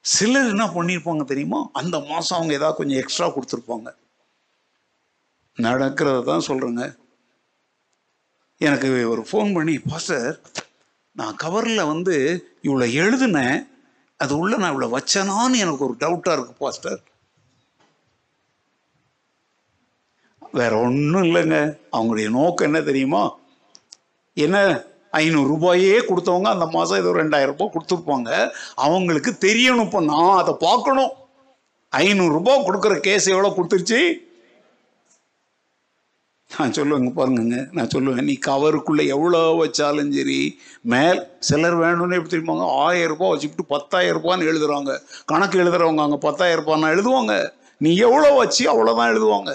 சிலர் என்ன பண்ணியிருப்பாங்க தெரியுமா? அந்த மாதம் அவங்க ஏதாவது கொஞ்சம் எக்ஸ்ட்ரா கொடுத்துருப்பாங்க. நடக்கிறத தான் சொல்கிறேங்க எனக்கு ஒரு ஃபோன் பண்ணி பாஸ்டர் நான் கவரில் வந்து இவ்வளோ எழுதுனேன். அது உள்ள நான் இவ்வளோ வச்சேனான்னு எனக்கு ஒரு டவுட்டாக இருக்கு பாஸ்டர் வேற ஒன்றும் இல்லைங்க. அவங்களுடைய நோக்கம் என்ன தெரியுமா? என்ன? ஐநூறுரூபாயே கொடுத்தவங்க அந்த மாதம் ஏதோ ரெண்டாயிரம் ரூபாய் கொடுத்துருப்பாங்க. அவங்களுக்கு தெரியணும் இப்போ நான் அதை பார்க்கணும். ஐநூறுரூபா கொடுக்குற கேஸ் எவ்வளோ கொடுத்துருச்சு? நான் சொல்லுவேங்க பாருங்கங்க நான் சொல்லுவேன் நீ கவருக்குள்ளே எவ்வளோ வச்சாலும் சரி மேல் சிலர் வேணும்னு எப்படி தெரியுமாங்க ஆயிரம் ரூபாய் வச்சுக்கிட்டு பத்தாயிரம் ரூபான்னு எழுதுறாங்க. கணக்கு எழுதுறவங்க அங்கே பத்தாயிரம் ரூபான்னு எழுதுவாங்க. நீ எவ்வளோ வச்சு அவ்வளோதான் எழுதுவாங்க.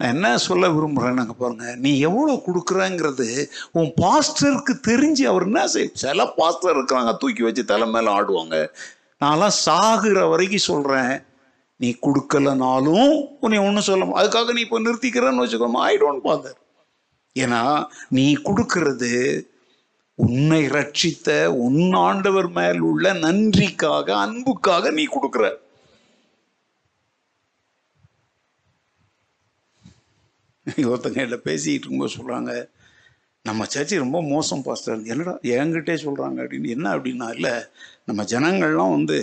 நான் என்ன சொல்ல விரும்புகிறேன்னாங்க பாருங்க நீ எவ்வளோ கொடுக்குறங்கிறது உன் பாஸ்டருக்கு தெரிஞ்சு அவர் என்ன செய் சில பாஸ்டர் இருக்கிறாங்க தூக்கி வச்சு தலை மேலே ஆடுவாங்க. நான்லாம் சாகுற வரைக்கும் சொல்கிறேன் நீ கொடுக்கலனாலும் உன்னை ஒன்றும் சொல்ல அதுக்காக நீ இப்போ நிறுத்திக்கிறேன்னு வச்சுக்கோமா ஐ டோன்ட் பாதர் ஏன்னா நீ கொடுக்கறது உன்னை ரட்சித்த உன் ஆண்டவர் மேல் உள்ள நன்றிக்காக அன்புக்காக நீ கொடுக்குற. ஒருத்தங்க இல்லை பேசிக்கிட்டு இருக்கும்போது சொல்கிறாங்க நம்ம சர்ச்சி ரொம்ப மோசம் பாஸ்டர் என்னடா என்கிட்டே சொல்கிறாங்க அப்படின்னு. என்ன அப்படின்னா இல்லை நம்ம ஜனங்கள்லாம் வந்து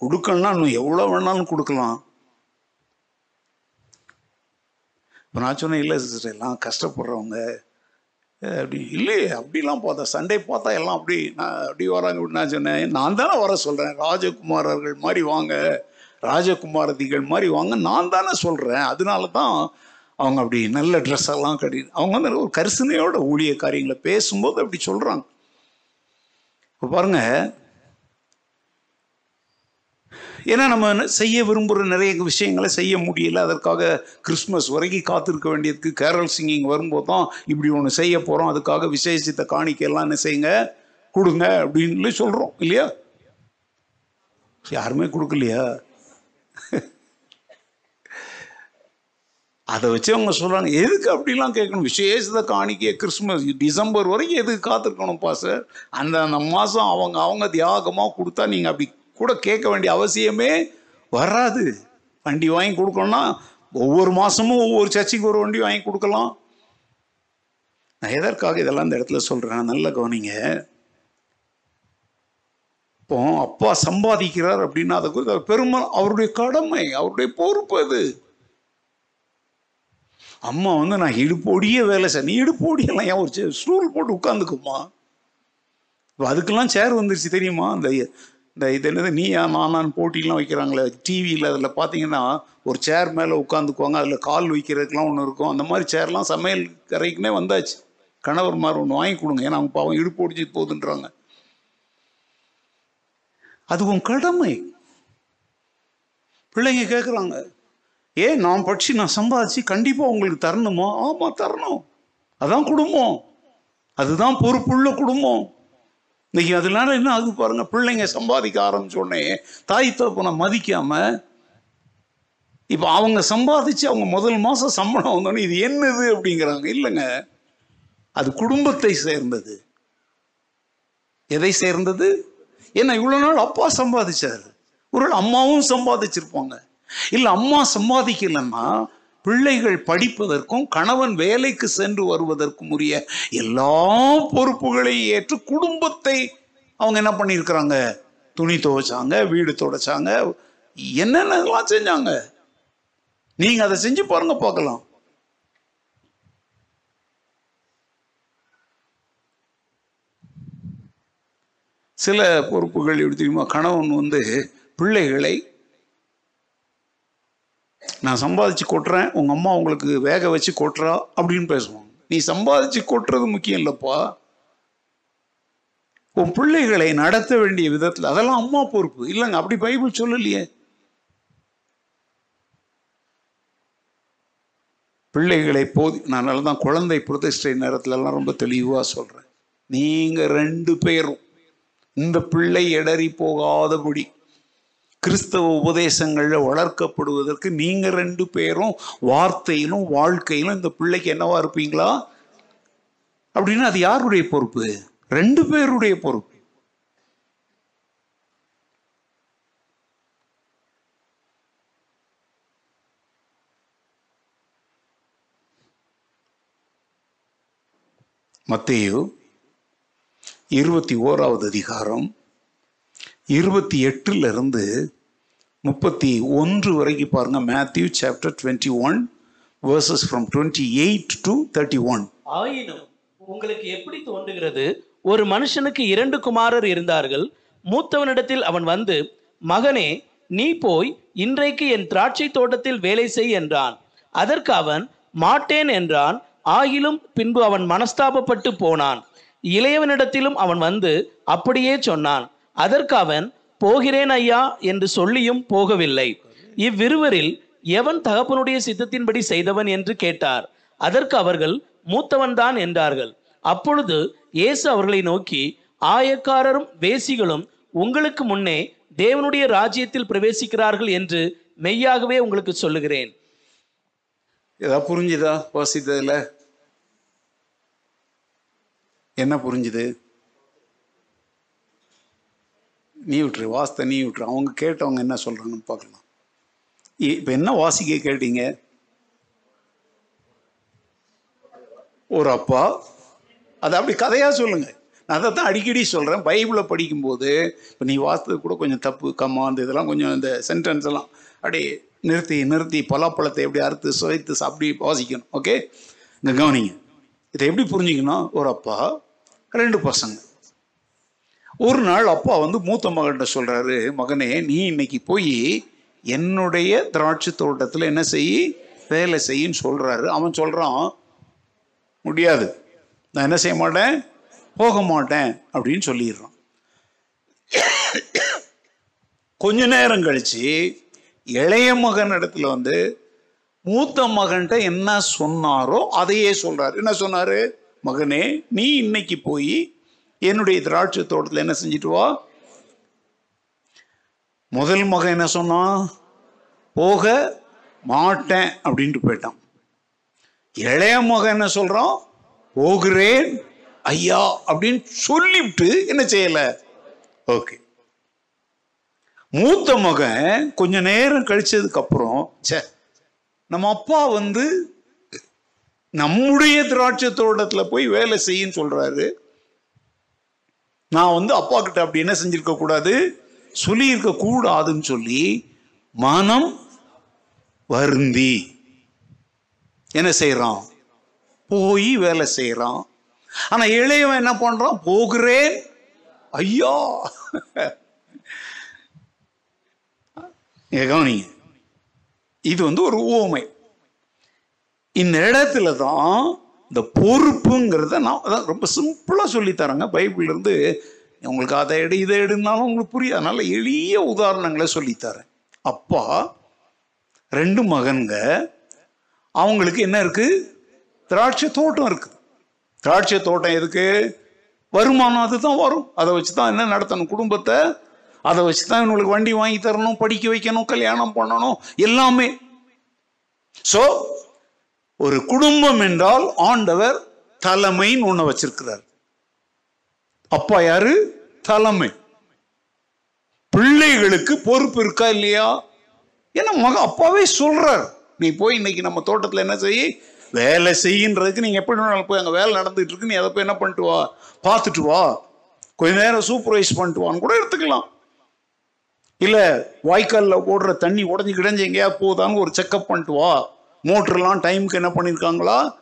கொடுக்கணும்னா இன்னும் எவ்வளோ வேணாலும் கொடுக்கலாம். இப்போ நான் சொன்னேன் இல்லை சிஸ்டர் எல்லாம் கஷ்டப்படுறவங்க அப்படி இல்லையே அப்படிலாம் பார்த்தா சண்டே பார்த்தா எல்லாம் அப்படி நான் அப்படி வராங்க அப்படின்னு நான் சொன்னேன். நான் தானே வர சொல்கிறேன் ராஜகுமாரர்கள் மாதிரி வாங்க ராஜகுமாரதிகள் மாதிரி வாங்க நான் தானே சொல்கிறேன் அதனால தான் அவங்க அப்படி நல்ல ட்ரெஸ் எல்லாம் கட்டி அவங்க வந்து ஒரு கரிசனையோட ஊழிய காரியங்களை பேசும்போது அப்படி சொல்கிறாங்க இப்போ பாருங்க. ஏன்னா நம்ம என்ன செய்ய விரும்புகிற நிறைய விஷயங்களை செய்ய முடியல. அதற்காக கிறிஸ்மஸ் வரைக்கும் காத்திருக்க வேண்டியதுக்கு கேரல் சிங்கிங் வரும்போது தான் இப்படி ஒன்று செய்ய போகிறோம் அதுக்காக விசேஷித்த காணிக்கையெல்லாம் என்ன செய்யுங்க? கொடுங்க அப்படின்னு சொல்கிறோம் இல்லையா? யாருமே கொடுக்கலையா? அதை வச்சு அவங்க சொல்கிறாங்க எதுக்கு அப்படிலாம் கேட்கணும்? விசேஷத்தை காணிக்கைய கிறிஸ்மஸ் டிசம்பர் வரைக்கும் எதுக்கு காத்திருக்கணும் பாசர் அந்த அந்த மாதம் அவங்க அவங்க தியாகமாக கொடுத்தா நீங்கள் அப்படி கூட கேட்க வேண்டிய அவசியமே வராது. வண்டி வாங்கி கொடுக்கணும்னா ஒவ்வொரு மாதமும் ஒவ்வொரு சர்ச்சுக்கு ஒரு வண்டி வாங்கி கொடுக்கலாம். நான் எதற்காக இதெல்லாம் இந்த இடத்துல சொல்கிறேன் நல்ல கவனிங்க. இப்போ அப்பா சம்பாதிக்கிறார் அப்படின்னா அதை குறித்து அவர் பெருமை அவருடைய கடமை அவருடைய பொறுப்பு அது. அம்மா வந்து நான் இடுப்போடியே வேலை செய்ய நீ இடுப்போடியெல்லாம் ஏன் ஒரு ஸ்டூல் போட்டு உட்காந்துக்குமா? இப்போ அதுக்கெல்லாம் சேர் வந்துருச்சு தெரியுமா? இந்த இந்த இது என்னது நீயா நானான்னு போட்டிலாம் வைக்கிறாங்களே டிவியில் அதில் பார்த்தீங்கன்னா ஒரு சேர் மேலே உட்காந்துக்குவாங்க அதில் கால் வைக்கிறதுக்கெலாம் ஒன்று இருக்கும். அந்த மாதிரி சேர்லாம் சமையல் கரைக்குனே வந்தாச்சு. கணவர்மார் ஒன்று வாங்கி கொடுங்க ஏன்னா அவங்க பாவம் இடுப்பு ஒடிச்சு போகுதுன்றாங்க. அது உன் கடமை. பிள்ளைங்க கேட்குறாங்க ஏன் நான் படித்து நான் சம்பாதிச்சு கண்டிப்பாக உங்களுக்கு தரணுமா? ஆமாம் தரணும். அதான் குடும்பம். அதுதான் பொறுப்புள்ள குடும்பம். இன்னைக்கு அதனால என்ன ஆகுது பாருங்க பிள்ளைங்க சம்பாதிக்க ஆரம்பிச்சோடனே தாய் தகப்பனை மதிக்காம இப்போ அவங்க சம்பாதிச்சு அவங்க முதல் மாதம் சம்பளம் வந்தோடனே இது என்னது அப்படிங்கிறாங்க. இல்லைங்க. அது குடும்பத்தை சேர்ந்தது. எதை சேர்ந்தது? ஏன்னா இவ்வளோ நாள் அப்பா சம்பாதிச்சார். ஒரு அம்மாவும் சம்பாதிச்சிருப்பாங்க. இல்ல அம்மா சம்பாதிக்கலன்னா பிள்ளைகள் படிப்பதற்கும் கணவன் வேலைக்கு சென்று வருவதற்கும் உரிய எல்லா பொறுப்புகளையும் ஏற்று குடும்பத்தை அவங்க என்ன பண்ணியிருக்கிறாங்க? துணி துவைச்சாங்க வீடு துடைச்சாங்க. என்னென்னலாம் செஞ்சாங்க? நீங்க அதை செஞ்சு பாருங்க பார்க்கலாம். சில பொறுப்புகள் எப்படி தெரியுமா? கணவன் வந்து பிள்ளைகளை நான் சம்பாதிச்சு கொட்டுறேன் உங்க அம்மா உங்களுக்கு வேக வச்சு கொட்டுறா அப்படின்னு பேசுவாங்க. நீ சம்பாதிச்சு கொட்டுறது முக்கியம் இல்லப்பா. உன் பிள்ளைகளை நடத்த வேண்டிய விதத்துல அதெல்லாம் அம்மா பொறுப்பு. இல்லைங்க அப்படி பைபிள் சொல்லலையே. பிள்ளைகளை போதி நான் தான் குழந்தை பிரதிஷ்டை நேரத்துல எல்லாம் ரொம்ப தெளிவா சொல்றேன். நீங்க ரெண்டு பேரும் இந்த பிள்ளை இடறி போகாதபடி கிறிஸ்தவ உபதேசங்களில் வளர்க்கப்படுவதற்கு நீங்கள் ரெண்டு பேரும் வார்த்தையிலும் வாழ்க்கையிலும் இந்த பிள்ளைக்கு என்னவா இருப்பீங்களா? அப்படின்னா அது யாருடைய பொறுப்பு? ரெண்டு பேருடைய பொறுப்பு. மத்தேயு இருபத்தி ஓராவது அதிகாரம் இருபத்தி எட்டுலேருந்து முப்பத்தி ஒன்று வரைக்கும் பாருங்க Matthew chapter twenty one verses from twenty eight to thirty one ஆயினும் உங்களுக்கு எப்படி தோன்றுகிறது? ஒரு மனுஷனுக்கு இரண்டு குமாரர் இருந்தார்கள். மூத்தவனிடத்தில் அவன் வந்து மகனே நீ போய் இன்றைக்கு என் திராட்சை தோட்டத்தில் வேலை செய் என்றான். அதற்கு அவன் மாட்டேன் என்றான். ஆகிலும் பின்பு அவன் மனஸ்தாபப்பட்டு போனான். இளையவனிடத்திலும் அவன் வந்து அப்படியே சொன்னான். அதற்கு அவன் போகிறேன் ஐயா என்று சொல்லியும் போகவில்லை. இவ்விருவரில் எவன் தகப்பனுடைய சித்தத்தின்படி செய்தவன் என்று கேட்டார். அதற்கு அவர்கள் மூத்தவன்தான் என்றார்கள். அப்பொழுது இயேசு அவர்களை நோக்கி ஆயக்காரரும் வேசிகளும் உங்களுக்கு முன்னே தேவனுடைய ராஜ்யத்தில் பிரவேசிக்கிறார்கள் என்று மெய்யாகவே உங்களுக்கு சொல்லுகிறேன். ஏதாவது புரிஞ்சுதா? வாசித்ததுல? என்ன புரிஞ்சுது? நீ விட்டுரு வாஸ்த நீ விட்டுரு. அவங்க கேட்டவங்க என்ன சொல்கிறாங்கன்னு பார்க்கலாம். இ- என்ன வாசிக்க கேட்டீங்க? ஒரு அப்பா அதை அப்படி கதையாக சொல்லுங்க. நான் அதை தான் அடிக்கடி சொல்கிறேன் பைபிளை படிக்கும்போது இப்போ நீ வாசித்தது கூட கொஞ்சம் தப்பு கம்மா அந்த இதெல்லாம் கொஞ்சம் இந்த சென்டென்ஸ் எல்லாம் அப்படியே நிறுத்தி நிறுத்தி பலாப்பழத்தை எப்படி அறுத்து சுவைத்து அப்படி வாசிக்கணும். ஓகே இங்கே கவனிங்க. இதை எப்படி புரிஞ்சுக்கணும்? ஒரு அப்பா ரெண்டு பசங்க. ஒரு நாள் அப்பா வந்து மூத்த மகன்கிட்ட சொல்றாரு மகனே நீ இன்னைக்கு போய் என்னுடைய திராட்சை தோட்டத்தில் என்ன செய் வேலை செய்யின்னு சொல்றாரு. அவன் சொல்றான் முடியாது. நான் என்ன செய்ய மாட்டேன்? போக மாட்டேன். அப்படின்னு சொல்லிடுறான். கொஞ்ச நேரம் கழிச்சு இளைய மகன் இடத்துல வந்து மூத்த மகன்கிட்ட என்ன சொன்னாரோ அதையே சொல்றாரு. என்ன சொன்னாரு? மகனே நீ இன்னைக்கு போய் என்னுடைய திராட்சை தோட்டத்தில் என்ன செஞ்சுட்டு வா? முதல் மகன் என்ன சொன்னான் போக மாட்டேன் அப்படின்ட்டு போயிட்டான். இளைய மகன் என்ன சொல்றான் போகிறேன் ஐயா அப்படின்னு சொல்லிவிட்டு என்ன செய்யல? ஓகே. மூத்த மகன் கொஞ்ச நேரம் கழிச்சதுக்கு அப்புறம் ச்சே நம்ம அப்பா வந்து நம்முடைய திராட்சை தோட்டத்தில் போய் வேலை செய்யுன்னு சொல்றாரு. நான் வந்து அப்பா கிட்ட அப்படி என்ன செஞ்சிருக்க கூடாது? சொல்லியிருக்க கூடாதுன்னு சொல்லி மனம் வருந்தி. என்ன செய்யறான் போய் வேலை செய்யறான் ஆனா இளையவன் என்ன பண்றான்? போகிறேன். ஐயா. கவனிங்க. இது வந்து ஒரு ஓமை. இந்த இடத்துல தான் இந்த பொறுப்புங்கிறத நான் அதான் ரொம்ப சிம்பிளாக சொல்லித்தரேங்க தரேங்க. உங்களுக்கு அதை எடு இதை எடுனாலும் உங்களுக்கு புரியும். அதனால் எளிய உதாரணங்களை சொல்லித்தரேன் அப்பா ரெண்டு மகன்க அவங்களுக்கு என்ன இருக்குது திராட்சை தோட்டம் இருக்குது திராட்சை தோட்டம் எதுக்கு? வருமானம் அதுதான் வரும். அதை வச்சு தான் என்ன நடத்தணும்? குடும்பத்தை. அதை வச்சு தான் இவங்களுக்கு வண்டி வாங்கி தரணும் படிக்க வைக்கணும் கல்யாணம் பண்ணணும் எல்லாமே. ஸோ ஒரு குடும்பம் என்றால் ஆண்டவர் தலைமைன்னு ஒன்று வச்சிருக்கிறார். அப்பா யாரு? தலைமை. பிள்ளைகளுக்கு பொறுப்பு இருக்கா இல்லையா? ஏன்னா மக அப்பாவே சொல்றார். நீ போய் இன்னைக்கு நம்ம தோட்டத்தில் என்ன செய்ய வேலை செய்யின்றதுக்கு நீங்க எப்படி வேணாலும் போய் அங்கே வேலை நடந்துட்டு இருக்கு. நீ அதை போய் என்ன பண்ணிட்டு வா? பார்த்துட்டு வா. கொஞ்ச நேரம் சூப்பர்வைஸ் பண்ணிட்டு வான்னு கூட எடுத்துக்கலாம். இல்லை வாய்க்காலில் ஓடுற தண்ணி உடஞ்சி கிடஞ்சி எங்கேயா போதான்னு ஒரு செக்கப் பண்ணிட்டு வா. மோட்டர்லாம் டைமுக்கு என்ன பண்ணியிருக்காங்களா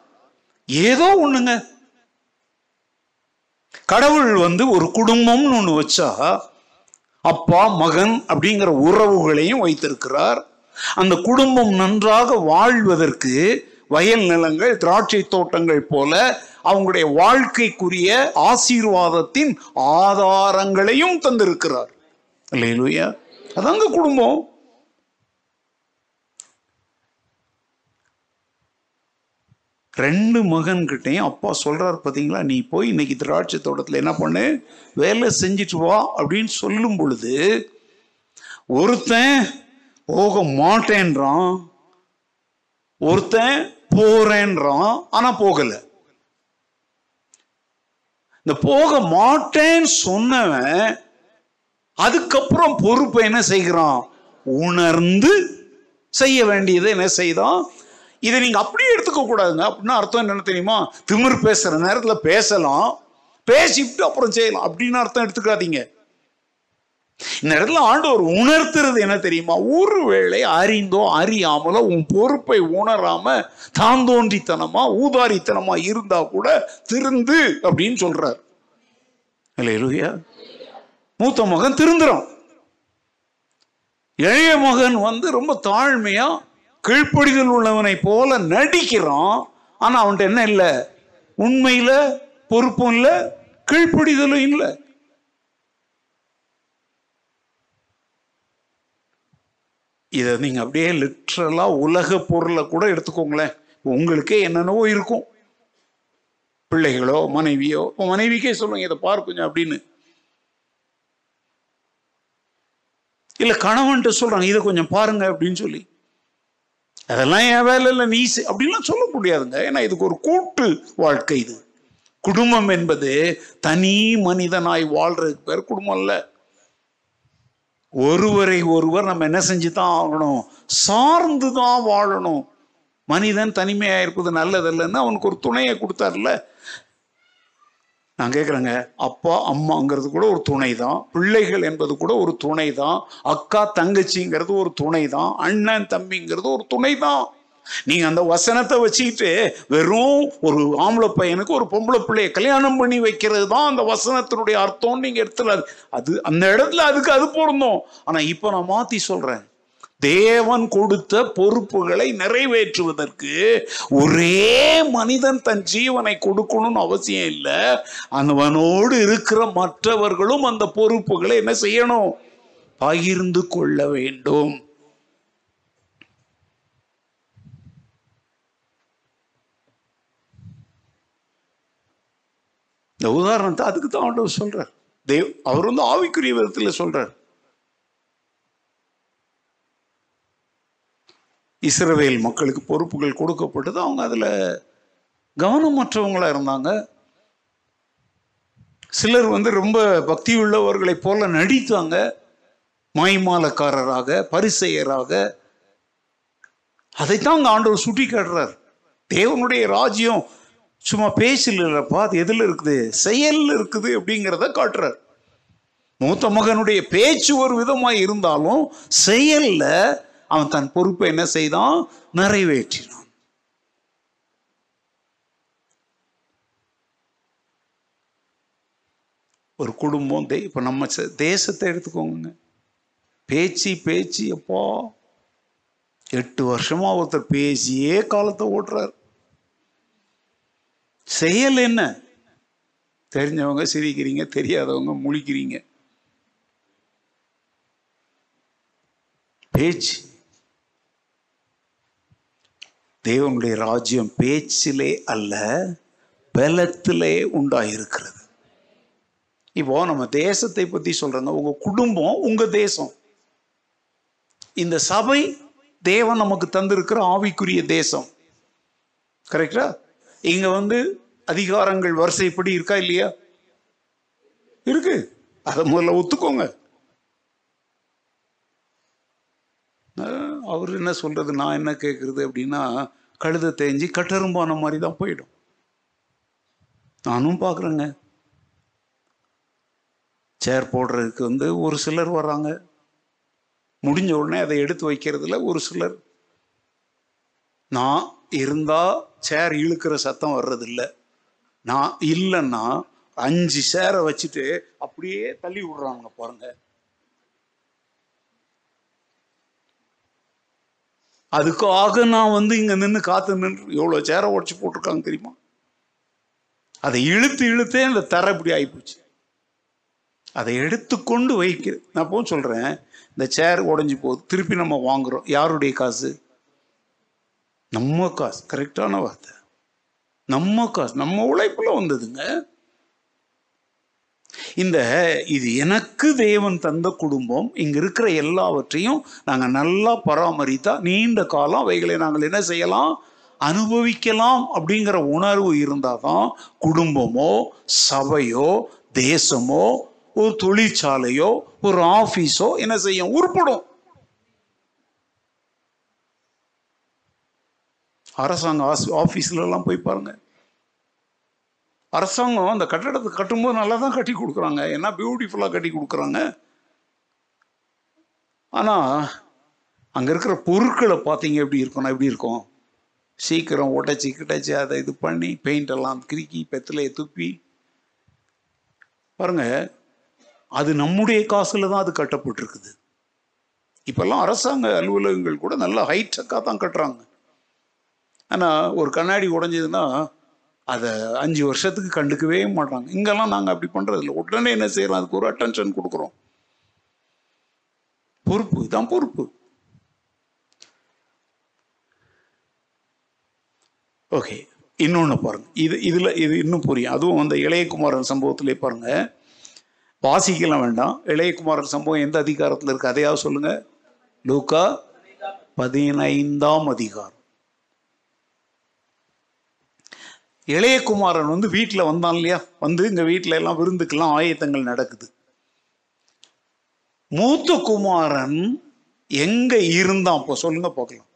ஏதோ ஒண்ணுங்க. கடவுள் வந்து ஒரு குடும்பம்னு ஒன்று வச்சா அப்பா மகன் அப்படிங்கிற உறவுகளையும் வைத்திருக்கிறார். அந்த குடும்பம் நன்றாக வாழ்வதற்கு வயல் நிலங்கள் திராட்சை தோட்டங்கள் போல அவங்களுடைய வாழ்க்கைக்குரிய ஆசீர்வாதத்தின் ஆதாரங்களையும் தந்திருக்கிறார். இல்லையா அதாங்க குடும்பம். ரெண்டு மகன்கிட்டையும் அப்பா சொல்கிறார் பார்த்தீங்களா நீ போய் இன்னைக்கு திராட்சை தோட்டத்தில் என்ன பண்ணு? வேலை செஞ்சுட்டு வா அப்படின்னு சொல்லும் பொழுது ஒருத்தன் போக மாட்டேன்றான் ஒருத்தன் போறேன்றான் ஆனால் போகலை. இந்த போக மாட்டேன்னு சொன்னவன் அதுக்கப்புறம் பொறுப்பை என்ன செய்கிறான்? உணர்ந்து செய்ய வேண்டியதை என்ன செய்தான்? இதை நீங்க அப்படியே எடுத்துக்க கூடாதுங்க. அப்படின்னா அர்த்தம் என்னன்னு தெரியுமா? திமிர் பேசுற நேரத்துல பேசலாம். பேசிவிட்டு அப்புறம் செய்யலாம். அப்படின்னு அர்த்தம் எடுத்துக்காதீங்க. இந்த இடத்துல ஆண்டவர் உணர்த்துறது என்ன தெரியுமா? ஒருவேளை அறிந்தோ அறியாமலோ உன் பொறுப்பை உணராம தாந்தோன்றித்தனமா ஊதாரித்தனமா இருந்தா கூட திருந்து அப்படின்னு சொல்றார். இல்லையா மூத்த மகன் திருந்துறான். இளைய மகன் வந்து ரொம்ப தாழ்மையா கீழ்ப்படிதல் உள்ளவனை போல நடிக்கிறான் ஆனால் அவன்கிட்ட என்ன இல்லை? உண்மையில் பொறுப்பும் இல்லை கீழ்ப்படிதலும் இல்லை. இதை நீங்கள் அப்படியே லிட்ரலாக உலக பொருளை கூட எடுத்துக்கோங்களேன். உங்களுக்கே என்னென்னவோ இருக்கும். பிள்ளைகளோ மனைவியோ மனைவிக்கே சொல்லுங்க இதை பாரு கொஞ்சம் அப்படின்னு. இல்லை கணவன்ட்டு சொல்கிறாங்க இதை கொஞ்சம் பாருங்க அப்படின்னு சொல்லி. அதெல்லாம் என் வேலை இல்லை நீ அப்படிலாம் அப்படின்லாம் சொல்ல முடியாதுங்க. ஏன்னா இதுக்கு ஒரு கூட்டு வாழ்க்கை இது. குடும்பம் என்பது தனி மனிதனாய் வாழ்றதுக்கு பேர் குடும்பம் இல்லை ஒருவரை ஒருவர் நம்ம என்ன செஞ்சு தான் ஆகணும்? சார்ந்து தான் வாழணும். மனிதன் தனிமையாக இருப்பது நல்லதல்லன்னு அவனுக்கு ஒரு துணையை கொடுத்தார்ல. நான் கேட்குறேங்க அப்பா அம்மாங்கிறது கூட ஒரு துணை தான் பிள்ளைகள் என்பது கூட ஒரு துணை தான் அக்கா தங்கச்சிங்கிறது ஒரு துணை தான் அண்ணன் தம்பிங்கிறது ஒரு துணை தான் நீங்க அந்த வசனத்தை வச்சுக்கிட்டு வெறும் ஒரு ஆம்பளை பையனுக்கு ஒரு பொம்பளை பிள்ளைய கல்யாணம் பண்ணி வைக்கிறது தான் அந்த வசனத்தினுடைய அர்த்தம்னு நீங்க எடுத்துல அது அந்த இடத்துல அதுக்கு அது பொருந்தோம். ஆனா இப்போ நான் மாத்தி சொல்றேன். தேவன் கொடுத்த பொறுப்புகளை நிறைவேற்றுவதற்கு ஒரே மனிதன் தன் ஜீவனை கொடுக்கணும்னு அவசியம் இல்லை. அவனோடு இருக்கிற மற்றவர்களும் அந்த பொறுப்புகளை என்ன செய்யணும்? பகிர்ந்து கொள்ள வேண்டும். இந்த உதாரணத்தை அதுக்கு தான் ஆண்டவர் சொல்றார். தேவ் அவர் வந்து ஆவிக்குரிய விதத்தில் சொல்றார். இஸ்ரவேல் மக்களுக்கு பொறுப்புகள் கொடுக்கப்பட்டது. அவங்க அதில் கவனமற்றவங்களாக இருந்தாங்க. சிலர் வந்து ரொம்ப பக்தி உள்ளவர்களைப் போல நடித்தாங்க. மாய்மாலக்காரராக பரிசெயராக. அதைத்தான் அங்கே ஆண்டவர் சுட்டி காட்டுறார் தேவனுடைய ராஜ்யம் சும்மா பேச்சில் இல்லைப்பா அது எதில் இருக்குது? செயலில் இருக்குது அப்படிங்கிறத காட்டுறார். மூத்த மகனுடைய பேச்சு ஒரு விதமாக இருந்தாலும் செயலில் அவன் தன் பொறுப்பை என்ன செய்தான்? நிறைவேற்றினான். ஒரு குடும்பம் தே இப்போ நம்ம தேசத்தை எடுத்துக்கோங்க. பேச்சு பேச்சு அப்பா எட்டு வருஷமா ஒருத்தர் பேசியே காலத்தை ஓட்டுறார். செயல் என்ன? தெரிஞ்சவங்க சிரிக்கிறீங்க தெரியாதவங்க முழிக்கிறீங்க. பேச்சு. தேவனுடைய ராஜ்யம் பேச்சிலே அல்ல பலத்திலே உண்டாயிருக்கிறது. இப்போ நம்ம தேசத்தை பற்றி சொல்றோங்க உங்கள் குடும்பம் உங்கள் தேசம். இந்த சபை தேவன் நமக்கு தந்திருக்கிற ஆவிக்குரிய தேசம். கரெக்டா இங்கே வந்து அதிகாரங்கள் வரிசைப்படி இருக்கா இல்லையா? இருக்கு. அதை முதல்ல ஒத்துக்கோங்க. அவர் என்ன சொல்கிறது நான் என்ன கேட்குறது அப்படின்னா கழுதை தேஞ்சி கட்டரும்பான மாதிரி தான் போயிடும். நானும் பார்க்குறேங்க சேர் போடுறதுக்கு வந்து ஒரு சிலர் வர்றாங்க. முடிஞ்ச உடனே அதை எடுத்து வைக்கிறதுல ஒரு சிலர். நான் இருந்தால் சேர் இழுக்கிற சத்தம் வர்றதில்ல. நான் இல்லைன்னா அஞ்சு சேரை வச்சுட்டு அப்படியே தள்ளி விடுறாங்க பாருங்கள் அதுக்காக நான் வந்து இங்க நின்று காத்து நின்று எவ்வளோ சேரை உடச்சு போட்டிருக்காங்க தெரியுமா? அதை இழுத்து இழுத்தே அந்த தர இப்படி ஆகிப்போச்சு அதை எடுத்துக்கொண்டு வைக்க நான் இப்போ சொல்றேன் இந்த சேர் உடஞ்சி போகுது திருப்பி நம்ம வாங்குறோம். யாருடைய காசு? நம்ம காசு கரெக்டான வார்த்தை. நம்ம காசு நம்ம உழைப்புல வந்ததுங்க. இந்த இது எனக்கு தேவன் தந்த குடும்பம் இங்க இருக்கிற எல்லாவற்றையும் நாங்க நல்லா பராமரித்தா நீண்ட காலம் அவைகளை நாங்கள் என்ன செய்யலாம்? அனுபவிக்கலாம் அப்படிங்கிற உணர்வு இருந்தாதான் குடும்பமோ சபையோ தேசமோ ஒரு தொழிற்சாலையோ ஒரு ஆபீஸோ என்ன செய்யும்? உருப்படும். அரசாங்க ஆஸ்- ஆபீஸ்ல எல்லாம் போய் பாருங்க. அரசாங்கம் அந்த கட்டடத்தை கட்டும்போது நல்லா தான் கட்டி கொடுக்குறாங்க. என்ன பியூட்டிஃபுல்லாக கட்டி கொடுக்குறாங்க. ஆனால் அங்கே இருக்கிற பொருட்களை பார்த்தீங்க எப்படி இருக்கும்னா எப்படி இருக்கும்? சீக்கிரம் உடைச்சி கிடச்சி அதை இது பண்ணி பெயிண்ட் எல்லாம் கிறுக்கி பெத்தலையை துப்பி. பாருங்க அது நம்முடைய காசில் தான் அது கட்டப்பட்டிருக்குது. இப்போல்லாம் அரசாங்க அலுவலகங்கள் கூட நல்லா ஹைடெக்காக தான் கட்டுறாங்க. ஆனால் ஒரு கண்ணாடி உடைஞ்சதுன்னா அதை அஞ்சு வருஷத்துக்கு கண்டுக்கவே மாட்டாங்க இங்கெல்லாம் நாங்கள் அப்படி பண்ணுறது இல்லை உடனே என்ன செய்கிறோம் அதுக்கு ஒரு அட்டென்ஷன் கொடுக்குறோம். பொறுப்பு. இதுதான் பொறுப்பு. ஓகே இன்னொன்று பாருங்க. இது இதில் இது இன்னும் புரியும். அதுவும் அந்த இளையகுமாரன் சம்பவத்திலே பாருங்க. வாசிக்கலாம் வேண்டாம். இளையகுமாரன் சம்பவம் எந்த அதிகாரத்தில் இருக்கு? அதையாவது சொல்லுங்க. லூக்கா பதினைந்தாம் அதிகாரம். இளையகுமாரன் வந்து வீட்டில் வந்தான் இல்லையா? வந்து இங்க வீட்டில் எல்லாம் விருந்துக்கெல்லாம் ஆயத்தங்கள் நடக்குது. மூத்த குமாரன் எங்க இருந்தான்? அப்போ சொல்லுங்க பார்க்கலாம்.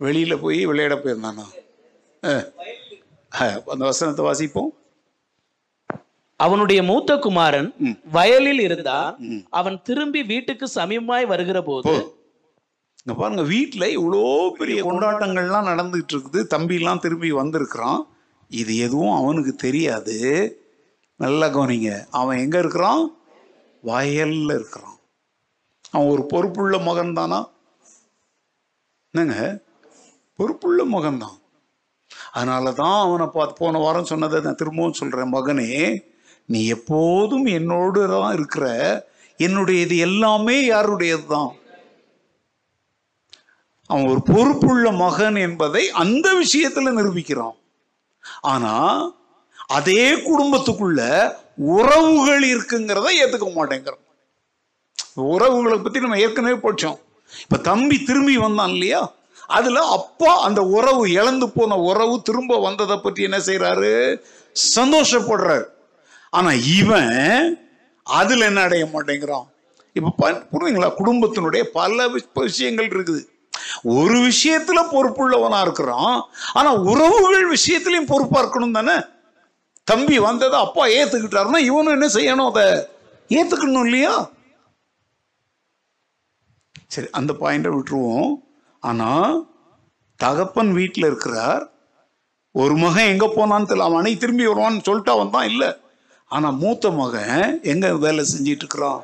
வெளியில போய் விளையாட போயிருந்தானா? அந்த வசனத்தை வாசிப்போம். அவனுடைய மூத்த குமாரன். வயலில் இருந்தா. அவன் திரும்பி வீட்டுக்கு சமீபமாய் வருகிற போது இங்க பாருங்க வீட்டில் இவ்வளோ பெரிய கொண்டாட்டங்கள்லாம் நடந்துகிட்டு இருக்குது தம்பிலாம் திரும்பி வந்திருக்கிறான். இது எதுவும் அவனுக்கு தெரியாது. நல்லா கவனிங்க. அவன் எங்க இருக்கிறான்? வயல்ல இருக்கிறான். அவன் ஒரு பொறுப்புள்ள மகன் தானா என்னங்க? பொறுப்புள்ள மகன் தான் அதனால தான் அவனை பார்த்து போன வாரம் சொன்னதை நான் திரும்பவும் சொல்றேன். மகனே நீ எப்போதும் என்னோடு தான் இருக்கிற. என்னுடையது எல்லாமே யாருடையது தான் அவன் ஒரு பொறுப்புள்ள மகன் என்பதை அந்த விஷயத்தில் நிரூபிக்கிறான். ஆனா அதே குடும்பத்துக்குள்ள உறவுகள் இருக்குங்கிறத ஏத்துக்க மாட்டேங்கிறான். உறவுகளை பத்தி நம்ம ஏற்கனவே படிச்சோம். இப்ப தம்பி திரும்பி வந்தான் இல்லையா? அதுல அப்பா அந்த உறவு இழந்து போன உறவு திரும்ப வந்ததை பற்றி என்ன செய்யறாரு சந்தோஷப்படுறாரு. ஆனா இவன் அதுல என்ன அடைய மாட்டேங்கிறான்? இப்ப புரியுதுங்களா? குடும்பத்தினுடைய பல விஷயங்கள் இருக்குது. ஒரு விஷயத்துல பொறுப்புள்ளவனா இருக்கிறான். ஆனா உறவுகள் விஷயத்திலையும் பொறுப்பா இருக்கணும் தானே? தம்பி வந்ததை அப்பா ஏத்துக்கிட்டாருன்னா இவனும் என்ன செய்யணும் அதை ஏத்துக்கணும் இல்லையா? சரி அந்த பாயிண்ட விட்டுருவோம். ஆனா தகப்பன் வீட்டில் இருக்கிறார். ஒரு மகன் எங்க போனான்னு தெரியல. அவன் அன்னைக்கு திரும்பி வருவான்னு சொல்லிட்டு அவன் தான் இல்லை. ஆனா மூத்த மகன் எங்க வேலை செஞ்சிட்டு இருக்கிறான்?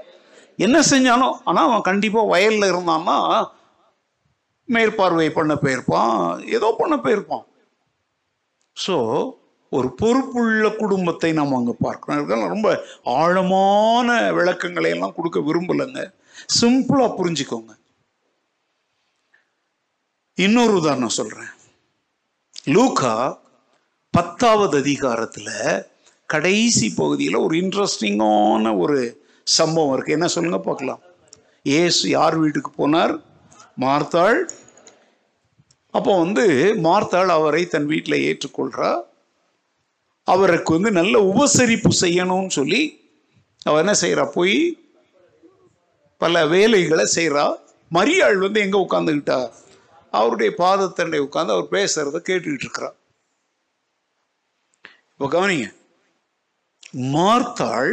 என்ன செஞ்சானோ ஆனா அவன் கண்டிப்பா வயல்ல இருந்தான்னா மேற்பார்வை பண்ண போயிருப்பான் ஏதோ பண்ண போயிருப்பான். ஸோ ஒரு பொறுப்புள்ள குடும்பத்தை நாம் அங்கே பார்க்கணும். இதுக்கெல்லாம் ரொம்ப ஆழமான விளக்கங்களை எல்லாம் கொடுக்க விரும்பலைங்க. சிம்பிளாக புரிஞ்சுக்கோங்க. இன்னொரு உதாரணம் சொல்கிறேன் லூக்கா பத்தாவது அதிகாரத்தில் கடைசி பகுதியில் ஒரு இன்ட்ரெஸ்டிங்கான ஒரு சம்பவம் இருக்குது என்ன சொல்லுங்க பார்க்கலாம். ஏசு யார் வீட்டுக்கு போனார்? மார்த்தாள். அப்போ வந்து மார்த்தாள் அவரை தன் வீட்டில் ஏற்றுக்கொள்கிறார் அவருக்கு வந்து நல்ல உபசரிப்பு செய்யணும்னு சொல்லி அவர் என்ன செய்கிறா போய் பல வேலைகளை செய்கிறா மரியாள் வந்து எங்கே உட்காந்துக்கிட்டா அவருடைய பாதத்தண்டை உட்காந்து அவர் பேசுறத கேட்டுக்கிட்டு இருக்கிறார் இப்போ கவனிங்க. மார்த்தாள்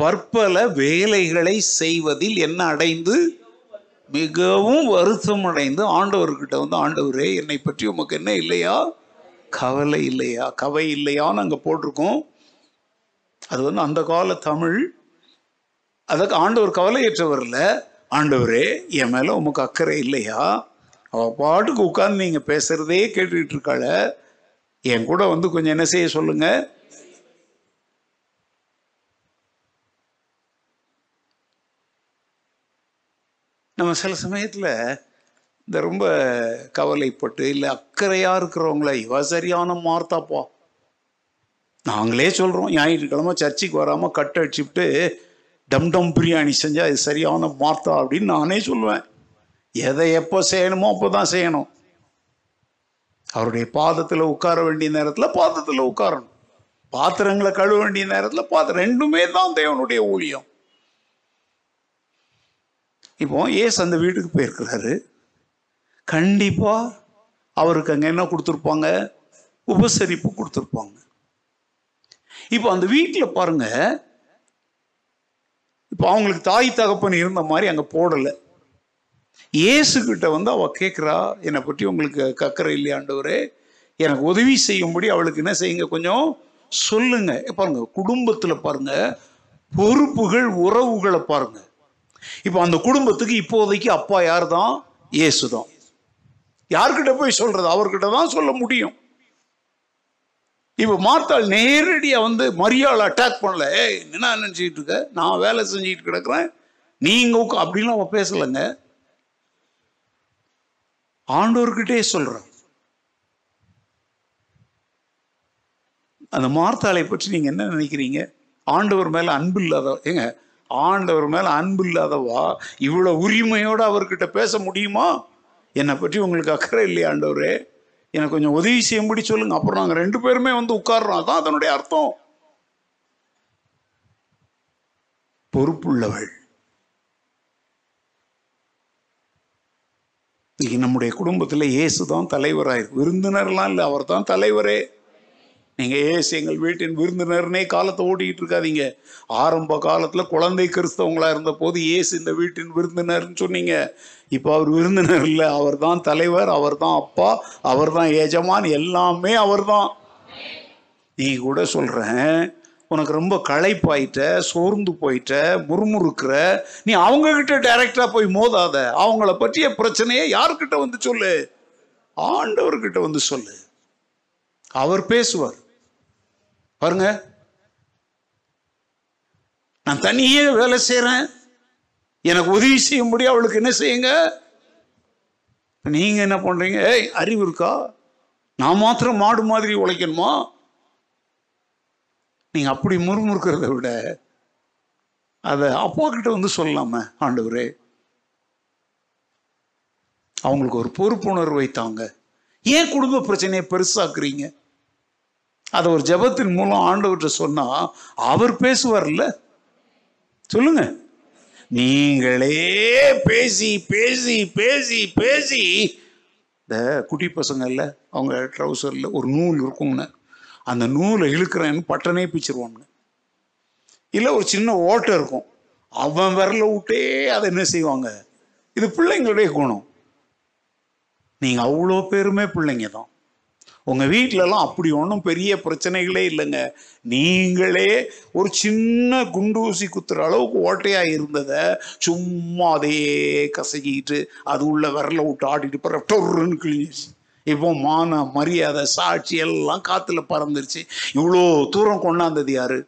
பற்பல வேலைகளை செய்வதில் என்ன அடைந்து? மிகவும் வருத்தம் அடைந்து ஆண்டவர்கிட்ட வந்து ஆண்டவரே என்னை பற்றி உமக்கு என்ன இல்லையா? கவலை இல்லையா? கவை இல்லையான்னு அங்கே போட்டிருக்கோம். அது வந்து அந்த கால தமிழ். அதுக்கு ஆண்டவர் கவலையற்றவர் இல்லை. ஆண்டவரே என் மேலே உமக்கு அக்கறை இல்லையா? அவ பாட்டுக்கு உட்கார்ந்து நீங்கள் பேசுகிறதே கேட்டுக்கிட்டு இருக்காள. என் கூட வந்து கொஞ்சம் என்ன செய்ய சொல்லுங்கள் நம்ம சில சமயத்தில் இந்த ரொம்ப கவலைப்பட்டு இல்லை அக்கறையாக இருக்கிறவங்கள இவ சரியான மார்த்தாப்பா நாங்களே சொல்கிறோம் ஞாயிற்றுக்கிழமை சர்ச்சுக்கு வராமல் கட் அடிச்சுட்டு டம் டம் பிரியாணி செஞ்சால் அது சரியான மார்த்தா அப்படின்னு நானே சொல்லுவேன். எதை எப்போ செய்யணுமோ அப்போ தான் செய்யணும். அவருடைய பாதத்தில் உட்கார வேண்டிய நேரத்தில் பாதத்தில் உட்காரணும். பாத்திரங்களை கழுவ வேண்டிய நேரத்தில் பாத்திரம் ரெண்டுமே தான் தேவனுடைய ஊழியம். இப்போ ஏசு அந்த வீட்டுக்கு போயிருக்கிறாரு. கண்டிப்பாக அவருக்கு அங்கே என்ன கொடுத்துருப்பாங்க? உபசரிப்பு கொடுத்துருப்பாங்க. இப்போ அந்த வீட்டில் பாருங்க. இப்போ அவங்களுக்கு தாய் தகப்பன் இருந்த மாதிரி அங்கே போடலை. இயேசு கிட்ட வந்து அவள் கேட்குறா என்னை பற்றி உங்களுக்கு கக்கறை இல்லையாண்டவரே எனக்கு உதவி செய்யும்படி அவளுக்கு என்ன செய்யுங்க? கொஞ்சம் சொல்லுங்க. பாருங்க குடும்பத்தில் பாருங்க பொறுப்புகள் உறவுகளை பாருங்க. இப்போ அந்த குடும்பத்துக்கு இப்போதைக்கு அப்பா யார் தான் இயேசு தான் யார்கிட்ட போய் சொல்றது? அவர்கிட்ட தான் சொல்ல முடியும். இப்போ மார்த்தாள் நேரடியா வந்து மரியாதை அட்டாக் பண்ணல. ஏய் என்ன நினைச்சிட்டு இருக்க? நான் வேலை செஞ்சுட்டு கிடக்குறேன். நீங்கள் உட்கா அப்படின்லாம் அவ பேசலைங்க. ஆண்டோர்கிட்டே சொல்றான் அந்த மார்த்தாளை பற்றி நீங்க என்ன நினைக்கிறீங்க? ஆண்டவர் மேல அன்பு இல்லாத ஏங்க ஆண்டவர் மேல அன்பு இல்லாதவா? இவ்வளவு உரிமையோடு அவர்கிட்ட பேச முடியுமா? என்னை பற்றி உங்களுக்கு அக்கறை இல்லையா ஆண்டவரே. எனக்கு கொஞ்சம் உதவி செய்யும்படி சொல்லுங்க. அப்புறம் நாங்கள் ரெண்டு பேருமே வந்து உட்கார்றோம். அதான் அதனுடைய அர்த்தம். பொறுப்புள்ளவள். இன்னைக்கு நம்முடைய குடும்பத்தில் இயேசு தான் தலைவராக விருந்தினர்லாம் இல்லை அவர் தான் தலைவரே. நீங்கள் ஏசு எங்கள் வீட்டின் விருந்தினர்னே காலத்தை ஓட்டிக்கிட்டு இருக்காதீங்க. ஆரம்ப காலத்தில் குழந்தை கிறிஸ்தவங்களாக இருந்த போது ஏசு இந்த வீட்டின் விருந்தினர்னு சொன்னீங்க. இப்போ அவர் விருந்தினர் இல்லை அவர் தான் தலைவர் அவர் தான் அப்பா அவர் தான் எஜமான் எல்லாமே அவர் தான் நீ கூட சொல்கிறேன் உனக்கு ரொம்ப களைப்பாயிட்ட சோர்ந்து போயிட்ட முறுமுறுக்கிற நீ அவங்க கிட்ட போய் மோதாத அவங்கள பற்றிய பிரச்சனையை யாருக்கிட்ட வந்து சொல்லு? ஆண்டவர்கிட்ட வந்து சொல்லு. அவர் பேசுவார். பாருங்க. நான் தனியே வேலை செய்கிறேன் எனக்கு உதவி செய்ய முடியும். அவளுக்கு என்ன செய்யுங்க? நீங்க என்ன பண்றீங்க? ஏய் அறிவு இருக்கா? நான் மாத்திரம் மாடு மாதிரி உழைக்கணுமா? நீங்க அப்படி முறுமுறுக்கிறத விட அதை அப்பா கிட்ட வந்து சொல்லலாமே ஆண்டவரே. அவங்களுக்கு ஒரு பொறுப்புணர்வை தாங்க. ஏன் குடும்ப பிரச்சனையை பெருசாக்குறீங்க? அதை ஒரு ஜெபத்தின் மூலம் ஆண்டவர்கிட்ட சொன்னால் அவர் பேசுவார்ல? சொல்லுங்க. நீங்களே பேசி பேசி பேசி பேசி. இந்த குட்டி பசங்க அவங்க ட்ரௌசரில் ஒரு நூல் இருக்கும்னு. அந்த நூலை இழுக்கிறேன்னு பட்டனே பிச்சிருவான்னு இல்லை ஒரு சின்ன ஓட்டை இருக்கும். அவன் விரல விட்டே அதை என்ன செய்வாங்க? இது பிள்ளைங்களுடைய குணம். நீங்கள் அவ்வளோ பேருமே பிள்ளைங்க தான். உங்கள் வீட்டிலலாம் அப்படி ஒன்றும் பெரிய பிரச்சனைகளே இல்லைங்க. நீங்களே ஒரு சின்ன குண்டூசி குத்துற அளவுக்கு ஓட்டையாக இருந்ததை சும்மா அதே கசக்கிட்டு அது உள்ள விரல விட்டு ஆடிட்டு போகிற டொருன்னு கிழிஞ்சிருச்சு. இப்போ மான மரியாதை சாட்சி எல்லாம் காற்றுல பறந்துருச்சு. இவ்வளோ தூரம் கொண்டாந்தது யாரு?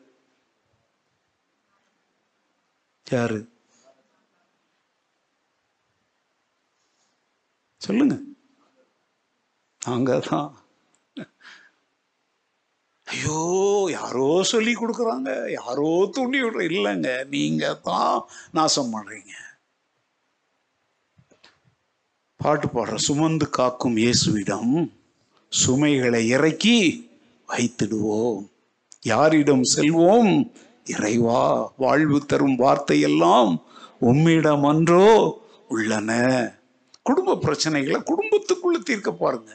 யாரு? சொல்லுங்க. நாங்க தான். ஐயோ யாரோ சொல்லி கொடுக்குறாங்க. யாரோ தூண்டி விடுற இல்லைங்க. நீங்க தான் நாசம் பண்றீங்க. பாட்டு பாடுற சுமந்து காக்கும் இயேசுவிடம் சுமைகளை இறக்கி வைத்திடுவோம். யாரிடம் செல்வோம்? இறைவா வாழ்வு தரும் வார்த்தையெல்லாம் உம்மிடம் அன்றோ உள்ளன. குடும்ப பிரச்சனைகளை குடும்பத்துக்குள்ள தீர்க்க பாருங்க.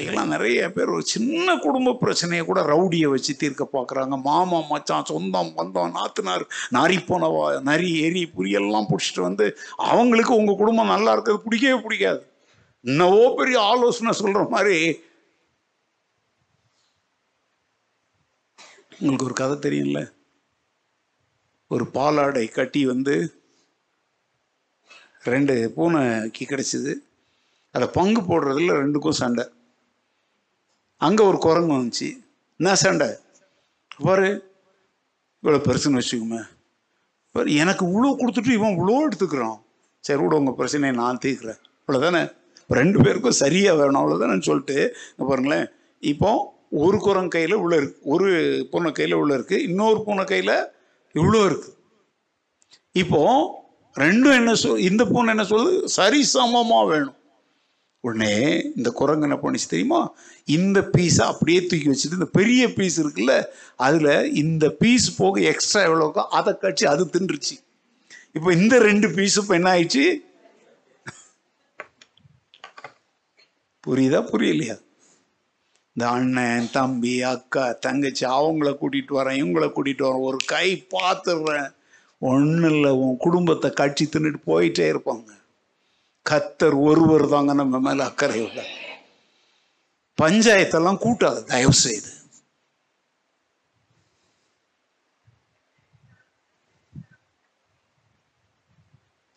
இதெல்லாம் நிறைய பேர் ஒரு சின்ன குடும்ப பிரச்சனையை கூட ரவுடியை வச்சு தீர்க்க பார்க்குறாங்க. மாமா மச்சான் சொந்தம் பந்தம் நாத்துனார் நரி போனவா நரி எரி புரியெல்லாம் பிடிச்சிட்டு வந்து அவங்களுக்கு உங்கள் குடும்பம் நல்லா இருக்கிறது பிடிக்கவே பிடிக்காது. இன்னவோ பெரிய ஆலோசனை சொல்கிற மாதிரி உங்களுக்கு ஒரு கதை தெரியும்ல? ஒரு பாலாடை கட்டி வந்து ரெண்டு பூனைக்கு கிடைச்சிது. அதை பங்கு போடுறதுல ரெண்டுக்கும் சண்டை. அங்கே ஒரு குரங்கு வந்துச்சு. என்ன சண்டை? பாரு இவ்வளோ பெருசுன்னு வச்சுக்கோமே. பாரு எனக்கு இவ்வளோ கொடுத்துட்டு இவன் இவ்வளோ எடுத்துக்கிறான். சரி விட உங்கள் பிரச்சனையை நான் தீர்க்கிறேன். அவ்வளோதானே இப்போ ரெண்டு பேருக்கும் சரியாக வேணும். அவ்வளோதானு சொல்லிட்டு பாருங்களேன். இப்போ ஒரு குரங்க கையில் உள்ள இருக்கு. ஒரு பூனை கையில் உள்ள இருக்கு. இன்னொரு பூனை கையில் இவ்வளோ இருக்கு. இப்போ ரெண்டும் என்ன சொல் இந்த பூனை என்ன சொல்லுது? சரி சமமாக வேணும். உடனே இந்த குரங்கு என்ன பண்ணிச்சு தெரியுமா? இந்த பீஸை அப்படியே தூக்கி வச்சுட்டு இந்த பெரிய பீஸ் இருக்குல்ல அதில் இந்த பீஸ் போக எக்ஸ்ட்ரா எவ்வளோக்கோ அதை கட்சி அது தின்றுச்சு. இப்போ இந்த ரெண்டு பீஸும் இப்போ என்ன ஆயிடுச்சு? புரியுதா புரியலையா? இந்த அண்ணன் தம்பி அக்கா தங்கச்சி அவங்கள கூட்டிட்டு வரேன் இவங்கள கூட்டிட்டு வரேன் ஒரு கை பார்த்துடுறேன். ஒன்றும் இல்லை உன் குடும்பத்தை கட்சி தின்னுட்டு போயிட்டே இருப்பாங்க. கத்தர் ஒருவர் தாங்க நம்ம மேல அக்கறை உள்ள பஞ்சாயத்தெல்லாம் கூட்டாது தயவு செய்து.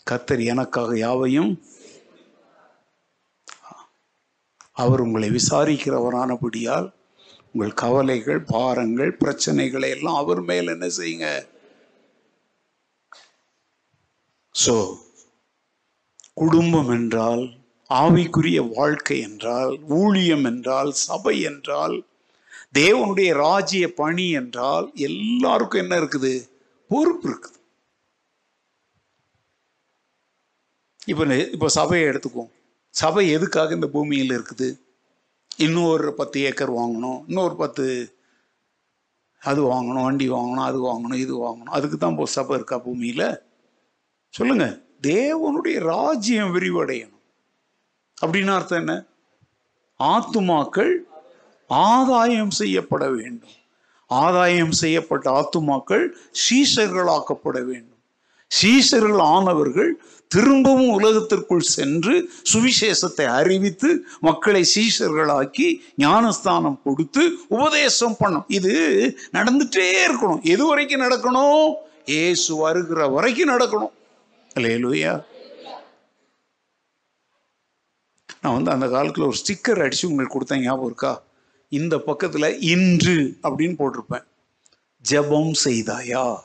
கத்தர் எனக்காக யாவையும் அவர் உங்களை விசாரிக்கிறவரானபடியால் உங்கள் கவலைகள் பாரங்கள் பிரச்சனைகளை எல்லாம் அவர் மேல் என்ன செய்யுங்க? சோ குடும்பம் என்றால் ஆவிக்குரிய வாழ்க்கை என்றால் ஊழியம் என்றால் சபை என்றால் தேவனுடைய ராஜ்ய பணி என்றால் எல்லாருக்கும் என்ன இருக்குது? பொறுப்பு இருக்குது. இப்போ இப்போ சபையை எடுத்துக்குவோம். சபை எதுக்காக இந்த பூமியில் இருக்குது? இன்னொரு பத்து ஏக்கர் வாங்கணும் இன்னொரு பத்து அது வாங்கணும் வண்டி வாங்கணும் அது வாங்கணும் இது வாங்கணும். அதுக்கு தான் இப்போ சபை இருக்கா பூமியில்? சொல்லுங்கள் தேவனுடைய ராஜ்யம் விரிவடையணும். அப்படின்னு அர்த்தம் என்ன? ஆத்துமாக்கள் ஆதாயம் செய்யப்பட வேண்டும். ஆதாயம் செய்யப்பட்ட ஆத்துமாக்கள் சீசர்களாக்கப்பட வேண்டும். சீசர்கள் ஆனவர்கள் திரும்பவும் உலகத்திற்குள் சென்று சுவிசேஷத்தை அறிவித்து மக்களை சீசர்களாக்கி ஞானஸ்தானம் கொடுத்து உபதேசம் பண்ணும் இது நடந்துட்டே இருக்கணும். எது வரைக்கும் நடக்கணும்? ஏசு வருகிற வரைக்கும் நடக்கணும். அல்லேலூயா நான் வந்து அந்த காலத்தில் ஒரு ஸ்டிக்கர் அடித்து உங்களுக்கு கொடுத்தேன் ஞாபகம் இருக்கா? இந்த பக்கத்தில் இன்று அப்படின்னு போட்டிருப்பேன். ஜெபம் செய்தாயா?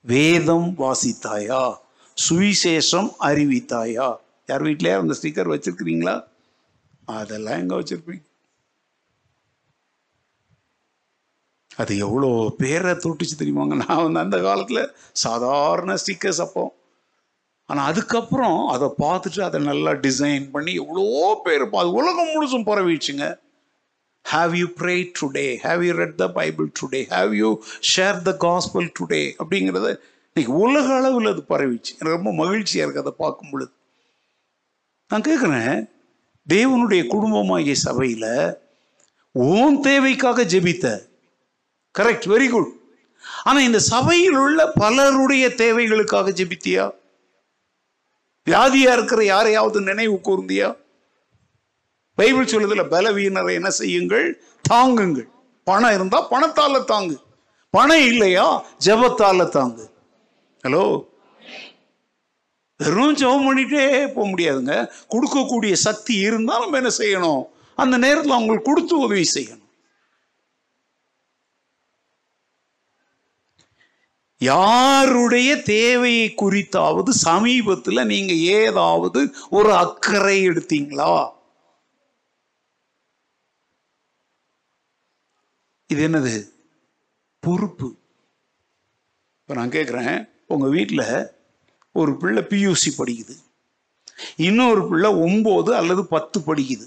வேதம் வாசித்தாயா? சுவிசேஷம் அறிவித்தாயா? யார் வீட்லயா அந்த ஸ்டிக்கர் வச்சிருக்கிறீங்களா? அதெல்லாம் எங்க வச்சிருப்பீங்க? அது எவ்வளோ பேரை தொட்டுச்சு தெரியுமாங்க? நான் வந்து அந்த காலத்தில் சாதாரண ஸ்டிக்கர்ஸ் அப்போ. ஆனால் அதுக்கப்புறம் அதை பார்த்துட்டு அதை நல்லா டிசைன் பண்ணி எவ்வளோ பேர் பா- அது உலகம் முழுசும் பரவிடுச்சுங்க. Have you pray today have you read the Bible today have you share the gospel today அப்படிங்கிறத இன்னைக்கு உலக அளவில் அது பரவிச்சு எனக்கு ரொம்ப மகிழ்ச்சியாக இருக்குது அதை பார்க்கும் பொழுது. நான் கேட்குறேன் தேவனுடைய குடும்பமாகிய சபையில் ஓன் தேவைக்காக ஜெபித்த. கரெக்ட் வெரி குட் ஆனால் இந்த சபையில் உள்ள பலருடைய தேவைகளுக்காக ஜெபித்தியா? வியாதியா இருக்கிற யாரையாவது நினைவு கூர்ந்தியா? பைபிள் சொல்லுதுல பலவீனரை என்ன செய்யுங்கள்? தாங்குங்கள். பணம் இருந்தா பணத்தால தாங்கு. பணம் இல்லையா? ஜபத்தால தாங்கு. ஹலோ வெறும் ஜெபம் பண்ணிட்டே போக முடியாதுங்க. கொடுக்கக்கூடிய சக்தி இருந்தால் நம்ம என்ன செய்யணும்? அந்த நேரத்தில் அவங்களுக்கு கொடுத்து உதவி செய்யணும். யாருடைய தேவையை குறித்தாவது சமீபத்தில் நீங்க ஏதாவது ஒரு அக்கறை எடுத்தீங்களா? இது என்னது? பொறுப்பு. இப்போ நான் கேட்குறேன் உங்கள் வீட்டில் ஒரு பிள்ளை பியூசி படிக்குது. இன்னொரு பிள்ளை ஒம்பது அல்லது பத்து படிக்குது.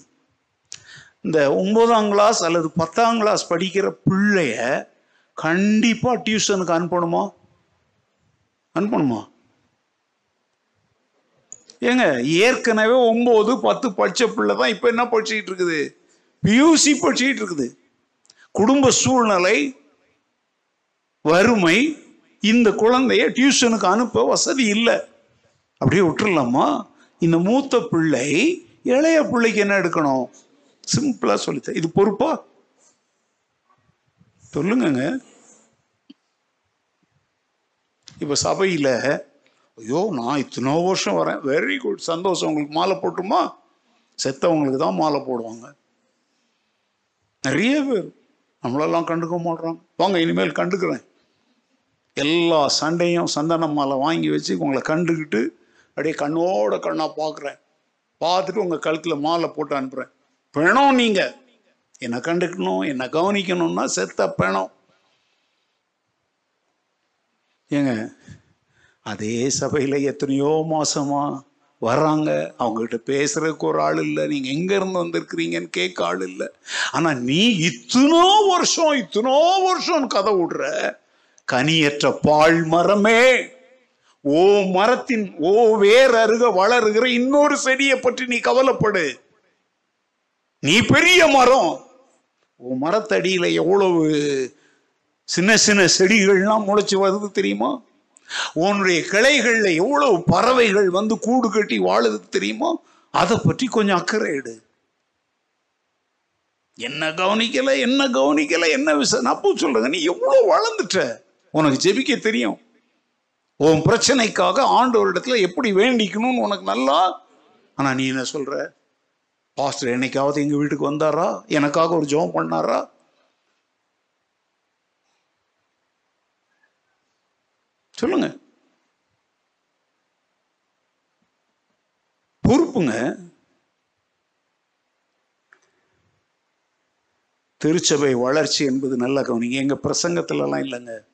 இந்த ஒன்பதாம் கிளாஸ் அல்லது பத்தாம் கிளாஸ் படிக்கிற பிள்ளைய கண்டிப்பாக டியூஷனுக்கு அனுப்பணுமா? அனுப்பணுமா ஏங்க ஏற்கனவே ஒம்பது பத்து படிச்ச பிள்ளை தான் இப்போ என்ன படிச்சுக்கிட்டு இருக்குது? பியூசி படிச்சுக்கிட்டு இருக்குது. குடும்ப சூழ்நிலை வறுமை இந்த குழந்தைய டியூஷனுக்கு அனுப்ப வசதி இல்லை. அப்படியே விட்டுடலாமா இந்த மூத்த பிள்ளை இளைய பிள்ளைக்கு என்ன எடுக்கணும்? சிம்பிளாக சொல்லித்தேன் இது பொறுப்பா? சொல்லுங்கங்க. இப்போ சபையில ஐயோ நான் இத்தனோ வருஷம் வரேன். வெரி குட் சந்தோஷம். உங்களுக்கு மாலை போட்டுமா? செத்தவங்களுக்கு தான் மாலை போடுவாங்க. நிறைய பேர் நம்மளெல்லாம் கண்டுக்க மாட்றாங்க. வாங்க இனிமேல் கண்டுக்கிறேன். எல்லா சண்டையும் சந்தன மாலை வாங்கி வச்சு உங்களை கண்டுக்கிட்டு அப்படியே கண்ணோட கண்ணா பார்க்குறேன் பார்த்துட்டு உங்கள் கழுத்தில் மாலை போட்டு அனுப்புகிறேன் பிணம் நீங்கள் என்னை கண்டுக்கணும்? என்னை கவனிக்கணும்னா செத்த பிணம். ஏங்க அதே சபையில் எத்தனையோ மாசமா வர்றாங்க. அவங்ககிட்ட பேசுறதுக்கு ஒரு ஆள் இல்லை. நீங்க எங்க இருந்து வந்திருக்கிறீங்கன்னு கேட்க ஆள் இல்லை. ஆனா நீ இத்தனோ வருஷம் இத்தனோ வருஷம் கதை விடுற கனியற்ற பால் மரமே ஓ மரத்தின் ஓ வேர் அருக வளருகிற இன்னொரு செடியை பற்றி நீ கவலைப்படு. நீ பெரிய மரம். உன் மரத்தடியில எவ்வளவு சின்ன சின்ன செடிகள்லாம் முளைச்சி வருது தெரியுமா? உன்னுடைய கிளைகளில் எவ்வளவு பறவைகள் வந்து கூடு கட்டி வாழுது தெரியுமா? அதை பற்றி கொஞ்சம் அக்கறை எடு. என்ன கவனிக்கல என்ன கவனிக்கல என்ன விஷயம் நான் அப்போ சொல்றேங்க நீ எவ்வளவு வளர்ந்துட்ட? உனக்கு ஜெபிக்க தெரியும். உன் பிரச்சனைக்காக ஆண்டவரிடத்துல எப்படி வேண்டிக்கணும்னு உனக்கு நல்லா? ஆனா நீ என்ன சொல்ற? பாஸ்டர் என்னைக்காவது எங்க வீட்டுக்கு வந்தாரா? எனக்காக ஒரு ஜெபம் பண்ணாரா? சொல்லுங்க. பொறுப்புங்க. திருச்சபை வளர்ச்சி என்பது நல்ல கவனிங்க எங்க பிரசங்கத்துலலாம் இல்லைங்க.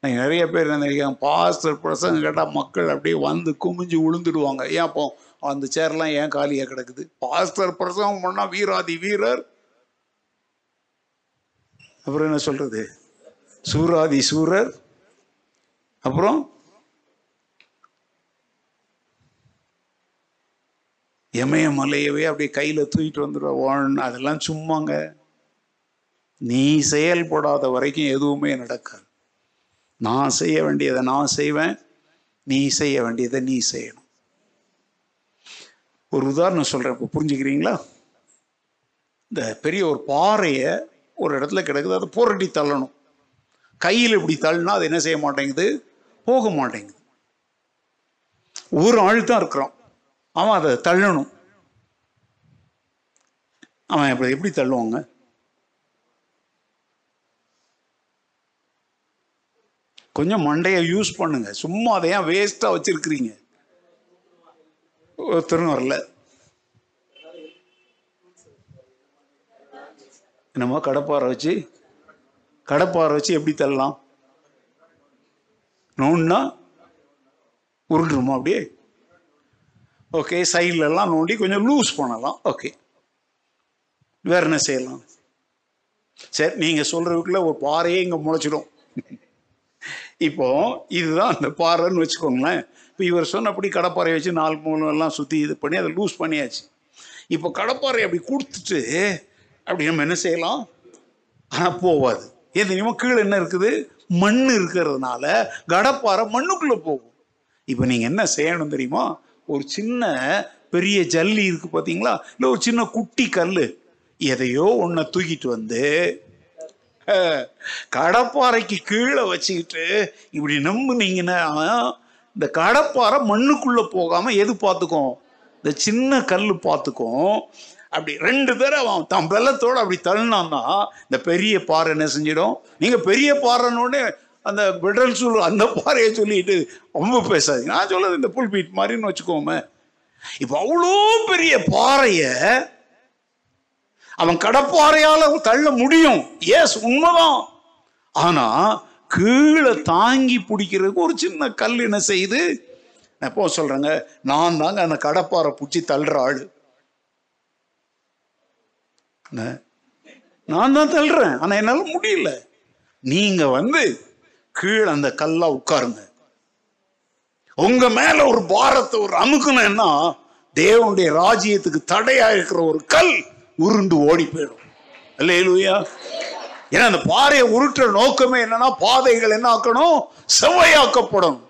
நான் நிறைய பேர் நினைக்கிறேன் பாஸ்டர் பிரசங்கம் கேட்டால் மக்கள் அப்படியே வந்து குமிஞ்சு விழுந்துடுவாங்க ஏன் அப்போ? அந்த சேர்லாம் ஏன் காலியாக கிடக்குது? பாஸ்டர் பிரசங்கம் பண்ணால் வீராதி வீரர். அப்புறம் என்ன சொல்றது? சூராதி சூரர். அப்புறம்? எமய மலையவே அப்படியே கையில் தூக்கிட்டு வந்துடுவான் அதெல்லாம் சும்மாங்க. நீ செயல்படாத வரைக்கும் எதுவுமே நடக்காது. நான் செய்ய வேண்டியதை நான் செய்வேன் நீ செய்ய வேண்டியதை நீ செய்யணும். ஒரு உதாரணம் சொல்றேன் இப்போ புரிஞ்சுக்கிறீங்களா? இந்த பெரிய ஒரு பாறையை ஒரு இடத்துல கிடக்குது அதை புரட்டி தள்ளணும். கையில் இப்படி தள்ளினா அது என்ன செய்ய மாட்டேங்குது? போக மாட்டேங்குது. ஒரு ஆள் தான் இருக்கிறான். அவன் அதை தள்ளணும். அவன் எப்படி எப்படி தள்ளுவாங்க? கொஞ்சம் மண்டையை யூஸ் பண்ணுங்க. சும்மா அதை ஏன் வேஸ்டா வச்சிருக்கிறீங்க. ஒருத்தரும் வரல. என்னமோ கடப்பாறை வச்சு கடப்பாறை வச்சு எப்படி தள்ளலாம்? நோண்டினா உருண்டுருமா அப்படியே? ஓகே சைட்லலாம் நோண்டி கொஞ்சம் லூஸ் பண்ணலாம். ஓகே வேற என்ன செய்யலாம்? சரி நீங்கள் சொல்கிறதுக்குள்ள ஒரு பாறையே இங்கே முளைச்சிடும். இப்போ இதுதான் அந்த பாறைன்னு வச்சுக்கோங்களேன். இப்போ இவர் சொன்னபடி கடப்பாறை வச்சு நாலு மூணு எல்லாம் சுற்றி இது பண்ணி அதை லூஸ் பண்ணியாச்சு. இப்போ கடப்பாறை அப்படி கொடுத்துட்டு அப்படி நம்ம என்ன செய்யலாம்? ஆனால் போவாது. ஏன் தெரியுமா? கீழே என்ன இருக்குது? மண் இருக்கிறதுனால கடப்பாறை மண்ணுக்குள்ளே போகும். இப்போ நீங்கள் என்ன செய்யணும் தெரியுமா? ஒரு சின்ன பெரிய ஜல்லி இருக்கு பார்த்தீங்களா இல்லை ஒரு சின்ன குட்டி கல் எதையோ ஒன்றை தூக்கிட்டு வந்து கடப்பாறைக்கு கீழே வச்சுக்கிட்டு இப்படி நம்புனீங்கன்னா இந்த கடப்பாறை மண்ணுக்குள்ளே போகாமல் எது பார்த்துக்கும் இந்த சின்ன கல் பார்த்துக்கும் அப்படி ரெண்டு பேரும் அவன் தன் வெள்ளத்தோடு அப்படி தள்ளினான்னா இந்த பெரிய பாறை என்ன செஞ்சிடும்? நீங்கள் பெரிய பாறைன்னொடனே அந்த பெட்ரல் சூழ் அந்த பாறையை சொல்லிட்டு ரொம்ப பேசாதீங்க. நான் சொல்லுறது இந்த புல்பீட் மாதிரின்னு வச்சுக்கோமே. இப்போ அவ்வளோ பெரிய பாறையை அவன் கடப்பாறையால் தள்ள முடியும். எஸ் உண்மைதான். ஆனால் கீழே தாங்கி பிடிக்கிறதுக்கு ஒரு சின்ன கல் என்ன செய்யுது? நான் எப்போ சொல்கிறேங்க நான் தாங்க அந்த கடப்பாறை பிடிச்சி தள்ளுற ஆள். நான் தான் தள்ளுறேன். ஆனா என்னால முடியல. நீங்க வந்து கீழே அந்த கல்லா உட்காருங்க. உங்க மேல ஒரு பாரத்தை ஒரு அமுக்கணும்னா தேவனுடைய ராஜ்யத்துக்கு தடையா இருக்கிற ஒரு கல் உருண்டு ஓடி போயிடும். இல்லையா ஏன்னா அந்த பாறையை உருட்டுற நோக்கமே என்னன்னா பாதைகள் என்ன ஆக்கணும்? செவ்வையாக்கப்படணும்.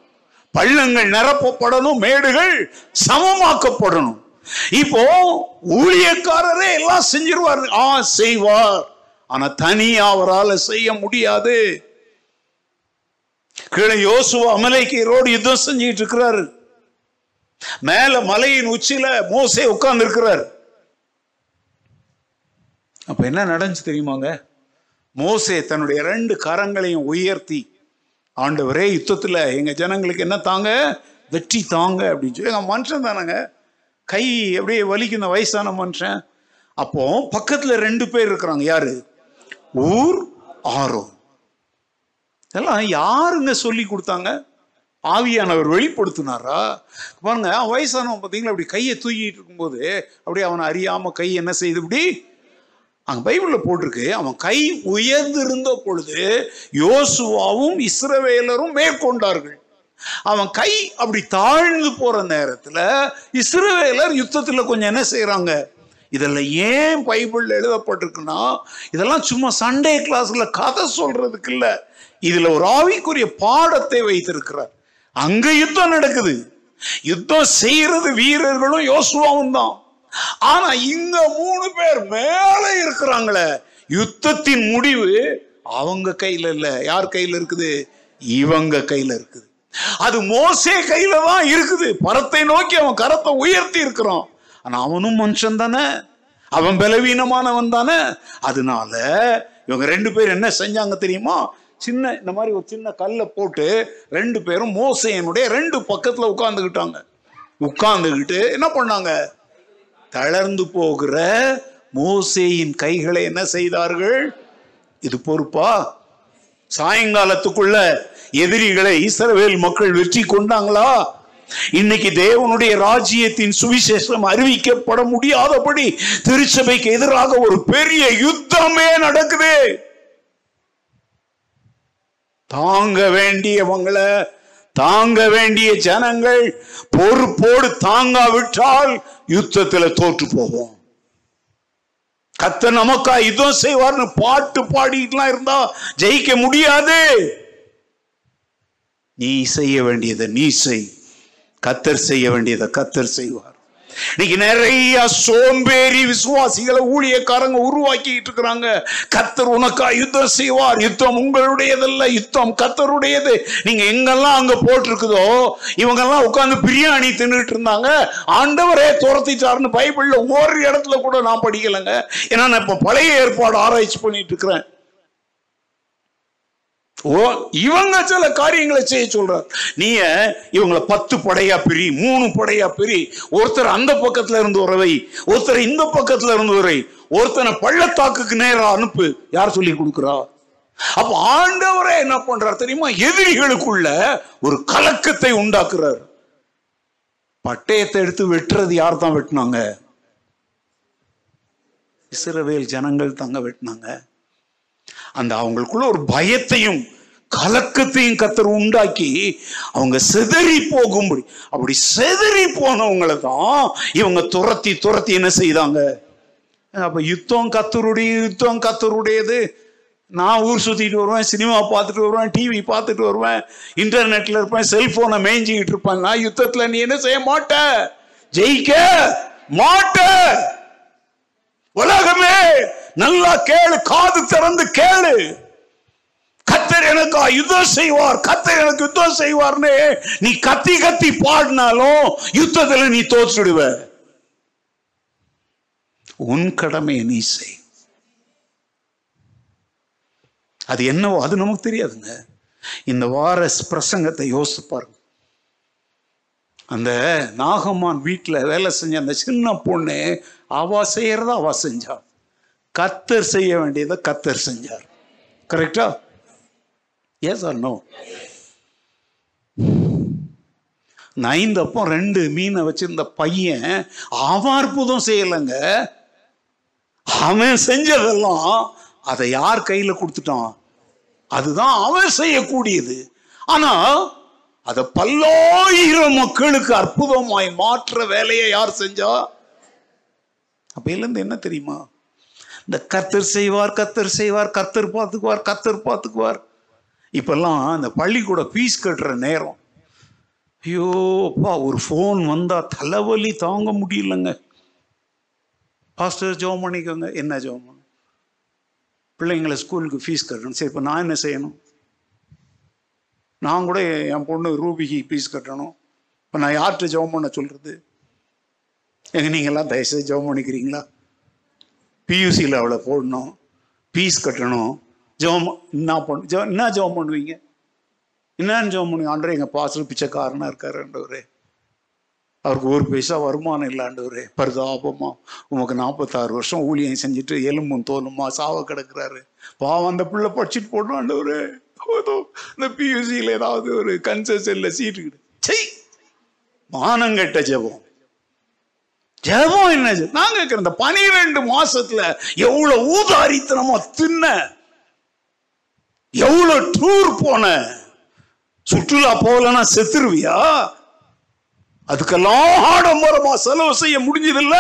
பள்ளங்கள் நிரப்பப்படணும். மேடுகள் சமமாக்கப்படணும். இப்போ ஊழியக்காரரே எல்லாம் செஞ்சிருவார். ஆ செய்வார். ஆனா தனியா அவரால் செய்ய முடியாது. கீழே யோசுவா அமலைக்கீரோடு யுத்தம் செஞ்சுட்டு இருக்கிறாரு. மேல மலையின் உச்சியில மோசே உட்கார்ந்து இருக்கிறார் அப்ப என்ன நடந்துச்சு தெரியுமாங்க? மோசே தன்னுடைய ரெண்டு கரங்களையும் உயர்த்தி ஆண்டவரே யுத்தத்துல எங்க ஜனங்களுக்கு என்ன தாங்க? வெற்றி தாங்க. அப்படின்னு சொல்லி மனுஷன் தானங்க. கை அப்படியே வலிக்கும் இந்த வயசான மனுஷன். அப்போ பக்கத்தில் ரெண்டு பேர் இருக்கிறாங்க. யாரு? ஊர் ஆரோ இதெல்லாம் யாருங்க சொல்லி கொடுத்தாங்க? ஆவியானவர் வெளிப்படுத்தினாரா? பாருங்க வயசானவன் பார்த்தீங்களா? அப்படி கையை தூக்கிட்டு இருக்கும்போது அப்படியே அவனை அறியாமல் கை என்ன செய்து இப்படி அங்கே பைபிளில் போட்டிருக்கு. அவன் கை உயர்ந்திருந்த பொழுது யோசுவாவும் இஸ்ரவேலரும் மேற்கொண்டார்கள். அவன் கை அப்படி தாழ்ந்து போற நேரத்துல இஸ்ரவேலர் யுத்தத்துல கொஞ்சம் என்ன செய்யறாங்க இதெல்லாம் ஏன் பைபிள்ல எழுதப்பட்டிருக்குன்னா இதெல்லாம் சும்மா சண்டே கிளாஸ்ல கதை சொல்றதுக்கு இல்ல. இதுல ஒரு ஆவிக்குரிய பாடத்தை வைத்திருக்கிறார். அங்க யுத்தம் நடக்குது. யுத்தம் செய்யறது வீரர்களும் யோசுவாவும் தான். ஆனா இங்க மூணு பேர் மேல இருக்கிறாங்களே. யுத்தத்தின் முடிவு அவங்க கையில இல்ல. யார் கையில இருக்குது? இவங்க கையில இருக்குது. அது மோசே கையில தான் இருக்குது. பரத்தை நோக்கி அவன் கரத்தை உயர்த்தி இருக்கிறான். ஆனா அவனும் மனுஷன் தானே. அவன் பலவீனமானவன் தானே. அதனால இவங்க ரெண்டு பேரும் என்ன செஞ்சாங்க தெரியுமா? சின்ன இந்த மாதிரி ஒரு சின்ன கல்லை போட்டு ரெண்டு பேரும் மோசையனுடைய ரெண்டு பக்கத்துல உட்கார்ந்துக்கிட்டாங்க உட்கார்ந்துக்கிட்டு என்ன பண்ணாங்க? தளர்ந்து போகிற மோசேயின் கைகளை என்ன செய்தார்கள்? இது பொறுப்பா? சாயங்காலத்துக்குள்ள எதிரிகளை இஸ்ரவேல் மக்கள் வெற்றி கொண்டாங்களா? இன்னைக்கு தேவனுடைய ராஜ்யத்தின் சுவிசேஷம் அறிவிக்கப்பட முடியாதபடி திருச்சபைக்கு எதிராக ஒரு பெரிய யுத்தமே நடக்குது. தாங்க வேண்டியவங்களை தாங்க வேண்டிய ஜனங்கள் பொறுப்போடு தாங்காவிட்டால் யுத்தத்துல தோற்று போவோம். கத்த நமக்கா யுத்தம் செய்வார்னு பாட்டு பாடிட்டுலாம் இருந்தா ஜெயிக்க முடியாது. நீ செய்ய வேண்டியதை நீ செய். கத்தர் செய்ய வேண்டியதை கத்தர் செய்வார். இன்னைக்கு நிறைய சோம்பேறி விசுவாசிகளை ஊழியக்காரங்க உருவாக்கிட்டு இருக்கிறாங்க. கத்தர் உனக்கா யுத்தம் செய்வார். யுத்தம் உங்களுடையதல்ல யுத்தம் கத்தருடையது. நீங்க எங்கெல்லாம் அங்க போட்டிருக்குதோ இவங்கெல்லாம் உட்காந்து பிரியாணி தின்னுட்டு இருந்தாங்க. ஆண்டவரே துரத்திட்டாருன்னு பைபிள்ல ஒரு இடத்துல கூட நான் படிக்கலைங்க. ஏன்னா நான் இப்ப பழைய ஏற்பாடு ஆராய்ச்சி பண்ணிட்டு இருக்கிறேன். ஓ இவங்க சில காரியங்களை செய்ய சொல்றார். நீ இவங்களை பத்து படையா பிரி மூணு படையா பிரி ஒருத்தர் அந்த பக்கத்துல இருந்து வரவை ஒருத்தர் இந்த பக்கத்துல இருந்து வரை ஒருத்தனை பள்ளத்தாக்குக்கு நேரா அனுப்பு யார் சொல்லி கொடுக்குறா? அப்ப ஆண்டவரே என்ன பண்றார் தெரியுமா? எதிரிகளுக்குள்ள ஒரு கலக்கத்தை உண்டாக்குறார். பட்டயத்தை எடுத்து வெட்டுறது யார் தான் வெட்டினாங்க? இஸ்ரவேல் ஜனங்கள் தாங்க வெட்டினாங்க. அந்த அவங்களுக்குள்ள ஒரு பயத்தையும் கலக்கத்தையும் கத்தர் உண்டாக்கி அவங்க செதறி போகும்படி அப்படி செதறி போனவங்களை தான் இவங்க துரத்தி துரத்தி என்ன செய்தாங்க? அப்ப யுத்தம் கத்தருடைய யுத்தம் கத்தருடையது. நான் ஊர் சுத்திட்டு வருவேன் சினிமா பார்த்துட்டு வருவேன் டிவி பார்த்துட்டு வருவேன் இன்டர்நெட்ல இருப்பேன் செல்போனை மேய்ஞ்சிக்கிட்டு இருப்பேன். நான் யுத்தத்துல நீ என்ன செய்ய மாட்ட? ஜெயிக்க மாட்ட! உலகமே நல்லா கேளு காது திறந்து கேளு. கத்தர் எனக்கு யுத்தம் செய்வார் கத்தர் எனக்கு யுத்தம் செய்வார்னு நீ கத்தி கத்தி பாடினாலும் யுத்தத்தில் நீ தோற்றுடுவ உன் கடமையை நீ செய். அது என்னவோ அது நமக்கு தெரியாதுங்க. இந்த வார பிரசங்கத்தை யோசிச்சு பாருங்க. அந்த நாகம்மான் வீட்டில் வேலை செஞ்ச அந்த சின்ன பொண்ணு அவ செய்யறத அவ செஞ்சா. கத்தர் செய்ய வேண்டியதை கத்தர் செஞ்சார். கரெக்டா எஸ் ஆர் நோ ஐந்தப்போ ரெண்டு மீனை வச்சிருந்த பையன் அவன் அற்புதம் செய்யலைங்க. அவன் செஞ்சதெல்லாம் அதை யார் கையில் கொடுத்துட்டான்? அதுதான் அவன் செய்யக்கூடியது. ஆனால் அதை பல்லாயிரம் மக்களுக்கு அற்புதமாய் மாற்ற வேலையை யார் செஞ்சா? அப்பையிலேருந்து என்ன தெரியுமா? இந்த கத்தர் செய்வார் கத்தர் செய்வார் கத்தர் பார்த்துக்குவார் கத்தர் பார்த்துக்குவார். இப்பெல்லாம் இந்த பள்ளிக்கூட ஃபீஸ் கட்டுற நேரம். ஐயோ அப்பா ஒரு ஃபோன் வந்தா தலைவலி தாங்க முடியலங்க. பாஸ்டர் ஜோம் பண்ணிக்கோங்க. என்ன ஜோம் பிள்ளைங்களை ஸ்கூலுக்கு ஃபீஸ் கட்டணும். சரி இப்போ நான் என்ன செய்யணும்? நான் கூட என் பொண்ணு ரூபிக்கு ஃபீஸ் கட்டணும். இப்போ நான் யார்கிட்ட ஜெபம் பண்ண சொல்கிறது எங்க நீங்கள்லாம் தயவுசெய்து ஜெபம் பண்ணிக்கிறீங்களா? பியூசியில் அவளை போடணும். ஃபீஸ் கட்டணும். ஜெபம் என்ன பண்ண ஜெ என்ன ஜெபம் பண்ணுவீங்க? என்னன்னு ஜெபம் பண்ணுவீங்க? ஆண்டவரே எங்கள் பாசல் பிச்சைக்காரனாக இருக்காரு ஆண்டவரே. அவருக்கு ஒரு பைசா வருமானம் இல்லை ஆண்டவரே. பரிதாபமா. உமக்கு நாற்பத்தாறு வருஷம் ஊழியம் செஞ்சுட்டு எலும்பும் தோலுமா சாவ கிடக்குறாரு. பாவம் அந்த பிள்ளை படிச்சுட்டு போடணும் போதும். இந்த பியூசியில் ஏதாவது ஒரு கன்செஷனில் சீட்டு கிடு செய் மானங்கட்ட ஜெபம். ஜெபம் என்ன நாங்க இருக்கிற இந்த பனிரெண்டு மாசத்துல எவ்வளவு ஊதாரித்தனமா தின்ன? எவ்வளவு டூர் போன? சுற்றுலா போகலன்னா செத்துருவியா? அதுக்கெல்லாம் ஆடம்பரமா செலவு செய்ய முடிஞ்சதில்ல.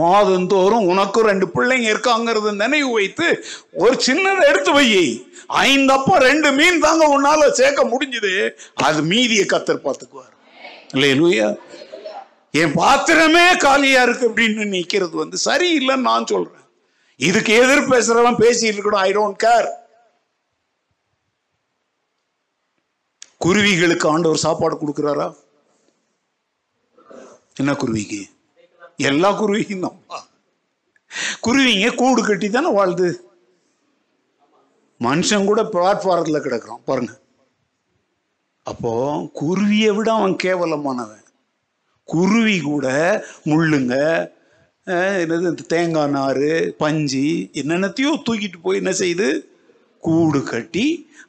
மாதந்தோறும் உனக்கும் ரெண்டு பிள்ளைங்க இருக்காங்கிறது நினைவு வைத்து ஒரு சின்னதை எடுத்து வை. ஐந்து அப்பா ரெண்டு மீன் தாங்க உன்னால சேர்க்க முடிஞ்சது. அது மீதியை கத்தர் பார்த்துக்குவார். இல்லையா என் பாத்திரமே காலியா இருக்கு அப்படின்னு நிற்கிறது வந்து சரியில்லைன்னு நான் சொல்றேன். இதுக்கு எதிர் பேசுறவன் பேசிட்டு இருக்கணும். ஐ டோன்ட் கேர் குருவிகளுக்கு ஆண்டவர் சாப்பாடு கொடுக்குறாரா? என்ன குருவிக்கு? எல்லா குருவியும் தான். குருவிங்க கூடு கட்டி தானே வாழுது மனுஷன் கூட பிளாட்ஃபாரத்தில் கிடக்குறான் பாருங்க. அப்போ குருவியை விட அவன் கேவலமானவன். குருவி கூட முள்ளுங்க என்னது தேங்காய் நார் பஞ்சு என்னென்னத்தையோ தூக்கிட்டு போய் என்ன செய்யுது கூடு கட்டி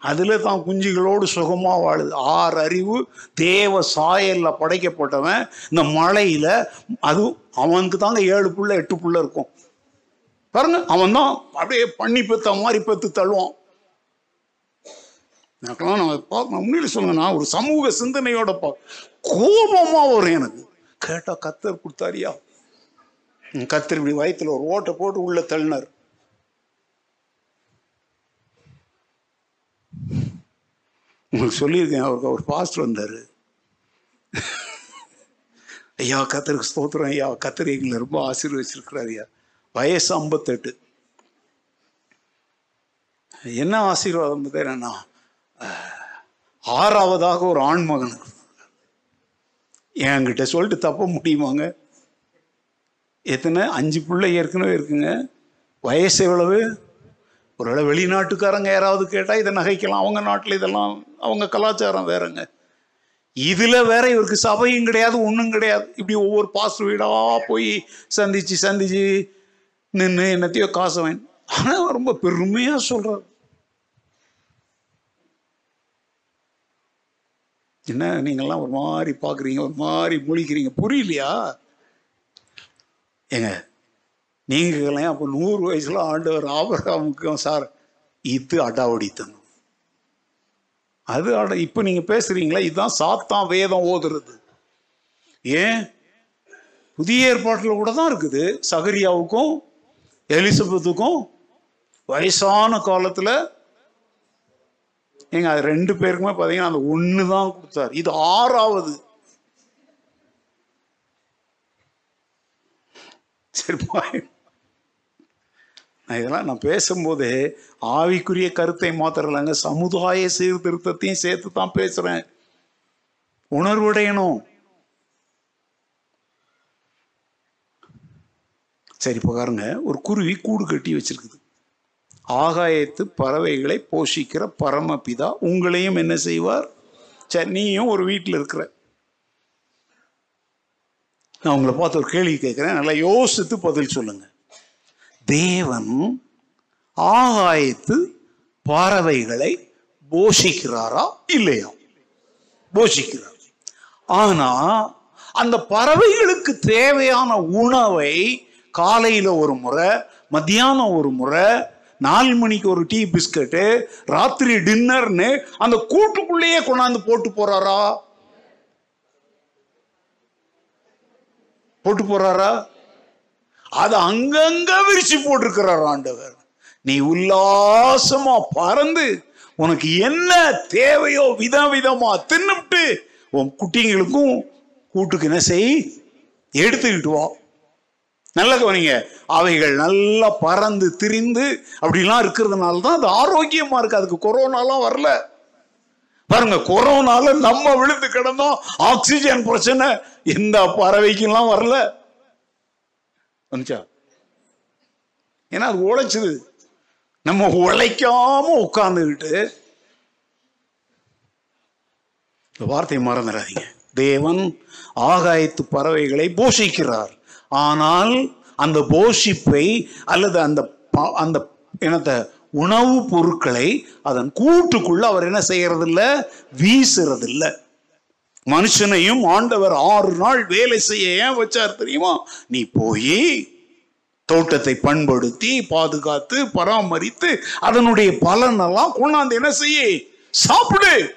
அதில் தான் குஞ்சுகளோடு சுகமாக வாழுது. ஆறு அறிவு தேவ சாயலில் படைக்கப்பட்டவன் இந்த மலையில் அதுவும் அவனுக்கு தாங்க ஏழு புள்ள எட்டு புள்ள இருக்கும். பாருங்க அவன் தான் அப்படியே பண்ணி பெத்த மாதிரி பெத்து தள்ளுவான். எனக்கெல்லாம் நான் பார்க்கணும் முன்னாடி சொல்லுங்க நான் ஒரு சமூக சிந்தனையோட பா கோபமா வரும் எனக்கு. கேட்டால் கத்தர் கொடுத்தாரியா? கத்தர் இப்படி வயித்துல ஒரு ஓட்டை போட்டு உள்ள தள்ளினார். உங்களுக்கு சொல்லியிருக்கேன் அவருக்கு அவர் பாஸ்டர் வந்தார். ஐயா கத்தருக்கு ஸ்தோத்திரம் ஐயா. கத்தர் எங்களை ரொம்ப ஆசீர்வச்சிருக்கிறார் ஐயா. வயசு ஐம்பத்தெட்டு. என்ன ஆசீர்வாதம் என்னன்னா ஆறாவதாக ஒரு ஆண்மகன் என்கிட்ட சொல்லிட்டு தப்ப முடியுமாங்க? எத்தனை? அஞ்சு பிள்ளை ஏற்கனவே இருக்குங்க. வயசு எவ்வளவு? ஒருவேளை வெளிநாட்டுக்காரங்க யாராவது கேட்டால் இதை நகைக்கலாம். அவங்க நாட்டில் இதெல்லாம் அவங்க கலாச்சாரம் வேறங்க. இதில் வேற இவருக்கு சபையும் கிடையாது ஒன்றும் கிடையாது. இப்படி ஒவ்வொரு பாஸ்டர் வீடாக போய் சந்திச்சு சந்திச்சு நின்று என்னத்தையோ காசு வாங்கி ஆனால் ரொம்ப பெருமையாக சொல்கிறார் என்ன நீங்கள்லாம் ஒரு மாதிரி பார்க்குறீங்க ஒரு மாதிரி முழிக்கிறீங்க. புரியலையா? ஏங்க நீங்களாம் அப்போ நூறு வயசுல ஆண்டவர் ஆபரகாமுக்கும் சார் இது அடாவடித்தனம். அது அட இப்போ நீங்க பேசுறீங்களா இதுதான் சாத்தான் வேதம் ஓதுறது. ஏன்? புதிய ஏற்பாட்டில் கூட தான் இருக்குது. சகரியாவுக்கும் எலிசபெத்துக்கும் வயசான காலத்தில் ஏங்க அது ரெண்டு பேருக்குமே பார்த்தீங்கன்னா அந்த ஒன்று தான் கொடுத்தாரு. இது ஆறாவது. சரி பாய். நான் இதெல்லாம் நான் பேசும்போது ஆவிக்குரிய கருத்தை மாத்திரலங்க சமுதாய சீர்திருத்தத்தையும் சேர்த்து தான் பேசுறேன். உணர்வுடையணும். சரி இப்போ பாருங்க ஒரு குருவி கூடு கட்டி வச்சிருக்குது. ஆகாயத்து பறவைகளை போஷிக்கிற பரமபிதா உங்களையும் என்ன செய்வார்? சரி நீயும் ஒரு வீட்டில் இருக்கிற. நான் உங்களை பார்த்து ஒரு கேள்வி கேட்குறேன் நல்லா யோசித்து பதில் சொல்லுங்கள் தேவன் ஆகாயத்து பறவைகளை போஷிக்கிறாரா இல்லையா? போஷிக்கிறார். ஆனா அந்த பறவைகளுக்கு தேவையான உணவை காலையில ஒரு முறை மத்தியானம் ஒரு முறை நாலு மணிக்கு ஒரு டீ பிஸ்கட்டு ராத்திரி டின்னர்னு அந்த கூட்டுக்குள்ளேயே கொண்டாந்து போட்டு போறாரா? போட்டு போறாரா? அதை அங்கங்க விரிச்சு போட்டிருக்கிறார் ஆண்டவர். நீ உல்லாசமா பறந்து உனக்கு என்ன தேவையோ விதம் விதமா தின்னுட்டு உன் குட்டிங்களுக்கும் கூட்டுக்கு என்ன செய்? எடுத்துக்கிட்டு வா. நல்ல கவனிங்க. அவைகள் நல்லா பறந்து திரிந்து அப்படிலாம் இருக்கிறதுனால தான் அது ஆரோக்கியமா இருக்கு. அதுக்கு கொரோனாலாம் வரல. பாருங்க கொரோனால நம்ம விழுந்து கிடந்தோம். ஆக்சிஜன் பிரச்சனை எந்த பறவைக்கெல்லாம் வரல. வந்துச்சா? ஏன்னா அது உழைச்சது. நம்ம உழைக்காம உட்கார்ந்துக்கிட்டு இந்த வார்த்தையை மறந்துடாதீங்க. தேவன் ஆகாயத்து பறவைகளை போஷிக்கிறார். ஆனால் அந்த போஷிப்பை அல்லது அந்த ப- அந்த இனத்தை உணவு பொருட்களை அதன் கூட்டுக்குள்ள அவர் என்ன செய்யறதில்ல? வீசுறதில்ல. மனுஷனையும் ஆண்டவர் ஆறு நாள் வேலை செய்ய ஏன் வச்சார் தெரியுமா? நீ போய் தோட்டத்தை பண்படுத்தி பாதுகாத்து பராமரித்து அதனுடைய பலனெல்லாம் கொண்டாந்து என்ன செய்ய? சாப்பிடு.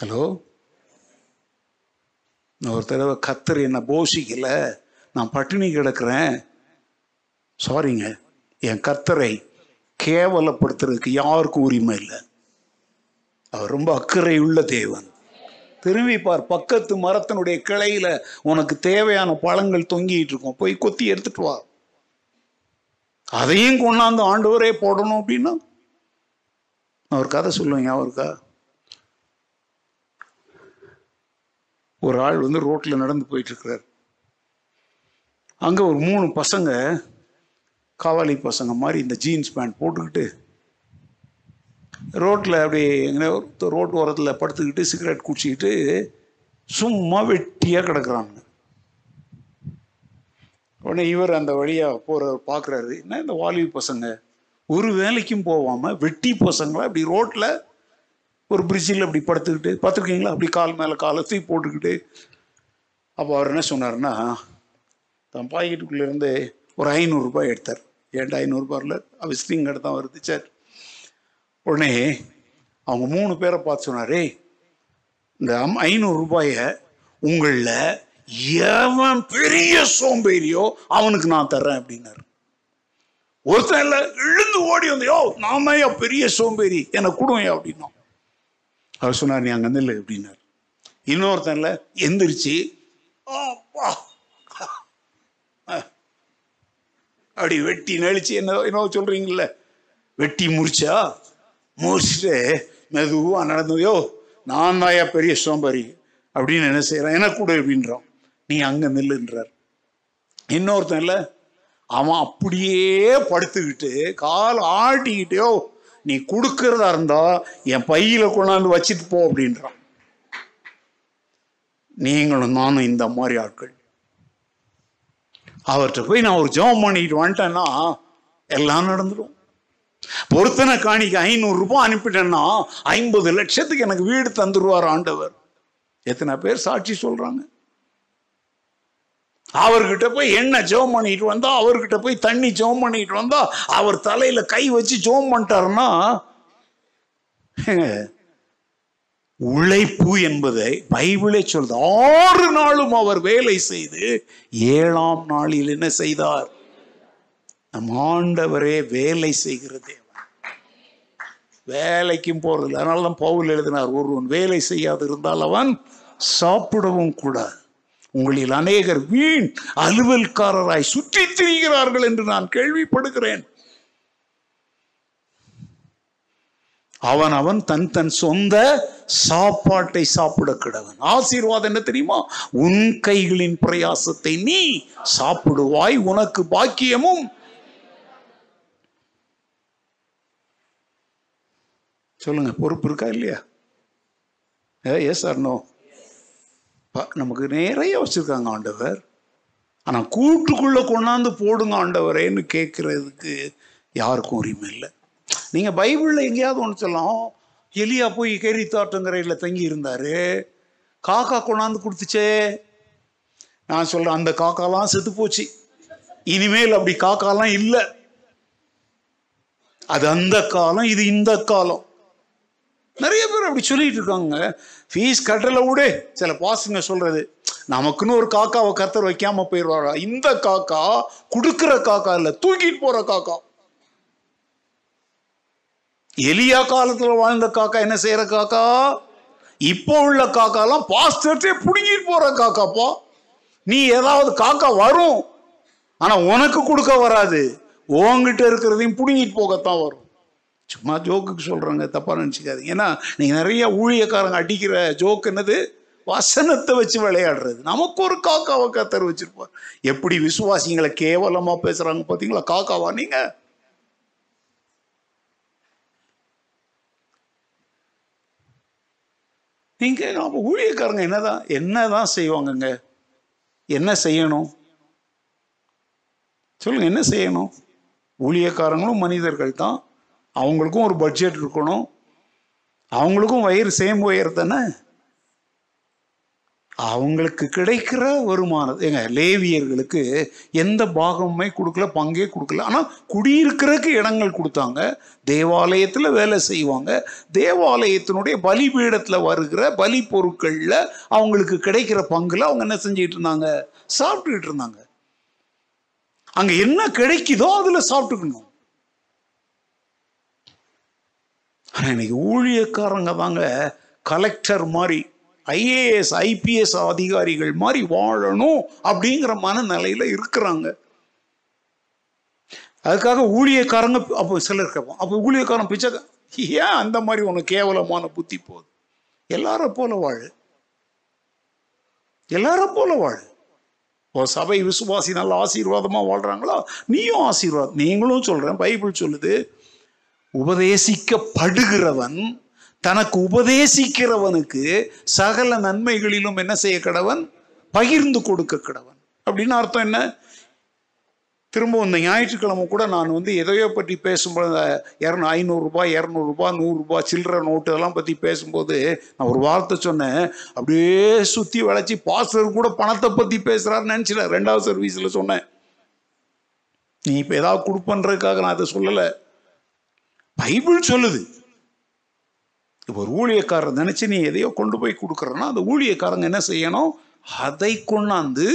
ஹலோ? நான் ஒரு தடவை கத்தர் என்ன போஷிக்கல. நான் பட்டினி கிடக்கிறேன். சாரிங்க என் கத்தரை கேவலப்படுத்துறதுக்கு யாருக்கும் உரிமை இல்லை. அவர் ரொம்ப அக்கறை உள்ள தேவன். திரும்பி பார் பக்கத்து மரத்தினுடைய கிளையில உனக்கு தேவையான பழங்கள் தொங்கிட்டு இருக்கும் போய் கொத்தி எடுத்துட்டு வா. அதையும் கொண்டாந்து ஆண்டவரே போடணும் அப்படின்னா அவர் ஒரு கதை சொல்லுவேன் அவருக்கா ஒரு ஆள் வந்து ரோட்ல நடந்து போயிட்டு இருக்கிறார். அங்க ஒரு மூணு பசங்க காவாலி பசங்க மாதிரி இந்த ஜீன்ஸ் பேண்ட் போட்டுக்கிட்டு ரோட்டில் அப்படி எங்கே ரோட்டு ஓரத்தில் படுத்துக்கிட்டு சிகரெட் குடிச்சிக்கிட்டு சும்மா வெட்டியாக கிடக்குறாங்க உடனே இவர் அந்த வழியாக போகிறவர் பார்க்குறாரு என்ன இந்த வாலிப பசங்க? ஒரு வேலைக்கும் போகாமல் வெட்டி பசங்களா அப்படி ரோட்டில் ஒரு பிரிட்ஜில் அப்படி படுத்துக்கிட்டு பார்த்துருக்கீங்களா அப்படி கால் மேலே காலை தூக்கி போட்டுக்கிட்டு. அப்போ அவர் என்ன சொன்னார்னா தன் பாக்கெட்டுக்குள்ளேருந்து ஒரு ஐநூறுரூபாய் எடுத்தார். ஏன்டா ஐநூறுரூபா இல்லை? விசிட்டிங் கடை தான் வருது சார். உடனே அவங்க மூணு பேரை பார்த்து சொன்னாரே இந்த ஐநூறு ரூபாய உங்களில் எவன் பெரிய சோம்பேறியோ அவனுக்கு நான் தர்றேன் அப்படின்னாரு. ஒருத்தன் இல்லை இழுந்து ஓடி வந்து யோ நான் பெரிய சோம்பேறி என்னை கொடுவையா அப்படின்னா அவர் சொன்னார் நீ அங்கே இல்லை அப்படின்னாரு. இன்னொருத்தன் இல்லை எந்திரிச்சு அப்படி வெட்டி நெளிச்சு என்ன என்ன சொல்றீங்கல்ல வெட்டி முடிச்சா முடிச்சுட்டு மெதுவாக நடந்ததையோ நான் தாயா பெரிய சோம்பரி அப்படின்னு என்ன செய்கிறான் எனக்கு கூட அப்படின்றான். நீ அங்கே நில்லுன்றார். இன்னொருத்தன் இல்லை அவன் அப்படியே படுத்துக்கிட்டு கால் ஆட்டிக்கிட்டேயோ நீ கொடுக்கறதா இருந்தா என் பையில கொண்டாந்து வச்சுட்டு போ அப்படின்றான். நீங்களும் நானும் இந்த மாதிரி ஆட்கள். அவர்கிட்ட போய் நான் ஒரு ஜெபம் பண்ணிட்டு வந்துட்டேன்னா எல்லாம் நடந்துடும் பொருத்தனை காணிக்கு ஐநூறு ரூபாய் அனுப்பிட்டேன்னா ஐம்பது லட்சத்துக்கு எனக்கு வீடு தந்துருவார் ஆண்டவர். எத்தனை பேர் சாட்சி சொல்றாங்க? அவர்கிட்ட போய் என்ன ஜெபம் பண்ணிட்டு வந்தா அவர்கிட்ட போய் தண்ணி ஜெபம் பண்ணிட்டு வந்தா அவர் தலையில கை வச்சு ஜெபம் பண்ணிட்டாருன்னா உழைப்பு என்பதை பைபிளே சொல்றது ஆறு நாளும் அவர் வேலை செய்து ஏழாம் நாளில் என்ன செய்தார்? நம் ஆண்டவரே வேலை செய்கிற தேவன். வேலைக்கும் போறது அதனால தான் பவுல் எழுதினார் ஒருவன் வேலை செய்யாது இருந்தால் அவன் சாப்பிடவும் கூடாது. உங்களில் அநேகர் வீண் அலுவல்காரராய் சுற்றித் திரிகிறார்கள் என்று நான் கேள்விப்படுகிறேன். அவன் அவன் தன் தன் சொந்த சாப்பாட்டை சாப்பிட கிடவன். ஆசீர்வாதம் என்ன தெரியுமா? உன் கைகளின் பிரயாசத்தை நீ சாப்பிடுவாய் உனக்கு பாக்கியமும் சொல்லுங்க. பொறுப்பு இருக்கா இல்லையா? எஸ் அர்ணோ நோ நமக்கு நிறைய வச்சிருக்காங்க ஆண்டவர். ஆனா கூட்டுக்குள்ள கொண்டாந்து போடுங்க ஆண்டவரேன்னு கேட்கறதுக்கு யாருக்கும் உரிமை இல்லை. நீங்க பைபிள்ல எங்கேயாவது ஒன்று சொல்லலாம். எலியா போய் கேரி தோட்டங்கரையில் தங்கி இருந்தாரு. காக்கா கொண்டாந்து கொடுத்துச்சே. நான் சொல்றேன் அந்த காக்காலாம் செத்து போச்சு. இனிமேல் அப்படி காக்காலாம் இல்லை. அது அந்த காலம் இது இந்த காலம். நிறைய பேர் அப்படி சொல்லிட்டு இருக்காங்க. ஃபீஸ் கட்டல விடு. சில பாசுங்க சொல்றது நமக்குன்னு ஒரு காக்காவை கர்த்தர் வைக்காம போயிடுவாரா? இந்த காக்கா கொடுக்கிற காக்கா இல்ல தூக்கிட்டு போற காக்கா. எலியா காலத்துல வாழ்ந்த காக்கா என்ன செய்யற காக்கா? இப்போ உள்ள காக்காலாம் பாஸ்டர்ட்டே புடுங்கிட்டு போற காக்காப்பா. நீ ஏதாவது காக்கா வரும் ஆனா உனக்கு கொடுக்க வராது. உங்ககிட்ட இருக்கிறதையும் புடுங்கிட்டு போகத்தான் வரும். சும்மா ஜோக்குக்கு சொல்கிறாங்க தப்பாக நினச்சிக்காதீங்க. ஏன்னா நீங்கள் நிறைய ஊழியக்காரங்க அடிக்கிற ஜோக் என்னது? வசனத்தை வச்சு விளையாடுறது. நமக்கு ஒரு காக்காவை கத்தர் வச்சிருப்பார். எப்படி விசுவாசிங்களை கேவலமாக பேசுகிறாங்க பார்த்தீங்களா காக்காவா நீங்கள் நீங்கள் நம்ம ஊழியக்காரங்க என்னதான் என்னதான் செய்வாங்கங்க? என்ன செய்யணும்? சொல்லுங்க என்ன செய்யணும்? ஊழியக்காரங்களும் மனிதர்கள் தான் அவங்களுக்கும் ஒரு பட்ஜெட் இருக்கணும். அவங்களுக்கும் வயிறு சேம் வயிறு தானே? அவங்களுக்கு கிடைக்கிற வருமானம் ஏங்க லேவியர்களுக்கு எந்த பாகமுமே கொடுக்கல பங்கே கொடுக்கல. ஆனால் குடியிருக்கிறதுக்கு இடங்கள் கொடுத்தாங்க. தேவாலயத்தில் வேலை செய்வாங்க. தேவாலயத்தினுடைய பலிபீடத்தில் வருகிற பலி பொருட்களில் அவங்களுக்கு கிடைக்கிற பங்குல அவங்க என்ன செஞ்சுட்டு இருந்தாங்க? சாப்பிட்டுக்கிட்டு இருந்தாங்க. அங்கே என்ன கிடைக்குதோ அதில் சாப்பிட்டுக்கணும். ஆனால் இன்னைக்கு ஊழியக்காரங்க தாங்க கலெக்டர் மாதிரி ஐஏஎஸ் ஐபிஎஸ் அதிகாரிகள் மாதிரி வாழணும் அப்படிங்கிற மனநிலையில் இருக்கிறாங்க. அதுக்காக ஊழியக்காரங்க அப்போ சிலர் கேட்போம் அப்போ ஊழியக்காரன் பிச்சை ஏன் அந்த மாதிரி உனக்கு கேவலமான புத்தி போகுது? எல்லாரும் போல வாழு. எல்லாரும் போல வாழு. இப்போ சபை விசுவாசி நல்ல ஆசீர்வாதமாக வாழ்கிறாங்களோ நீயும் ஆசீர்வாதம் நீங்களும் சொல்கிறேன் பைபிள் சொல்லுது உபதேசிக்கப்படுகிறவன் தனக்கு உபதேசிக்கிறவனுக்கு சகல நன்மைகளிலும் என்ன செய்ய கடவன் பகிர்ந்து கொடுக்க கடவன் அப்படின்னு அர்த்தம் என்ன? திரும்ப இந்த ஞாயிற்றுக்கிழமை கூட நான் வந்து எதையோ பற்றி பேசும்போது இரநூ ஐநூறுரூபா இரநூறுபா நூறுரூபா சில்லற நோட்டு இதெல்லாம் பற்றி பேசும்போது நான் ஒரு வார்த்தை சொன்னேன். அப்படியே சுற்றி வளைச்சி பாஸ்டர் கூட பணத்தை பற்றி பேசுகிறாருன்னு நினச்சில ரெண்டாவது சர்வீஸில் சொன்னேன். நீ இப்போ ஏதாவது கொடுப்பன்றதுக்காக நான் அதை சொல்லலை. பைபிள் சொல்லுது. இப்போ ஒரு ஊழியக்காரர் நினைச்சு நீ எதையோ கொண்டு போய் கொடுக்குறன்னா அந்த ஊழியக்காரங்க என்ன செய்யணும்? அதை கொண்டாந்து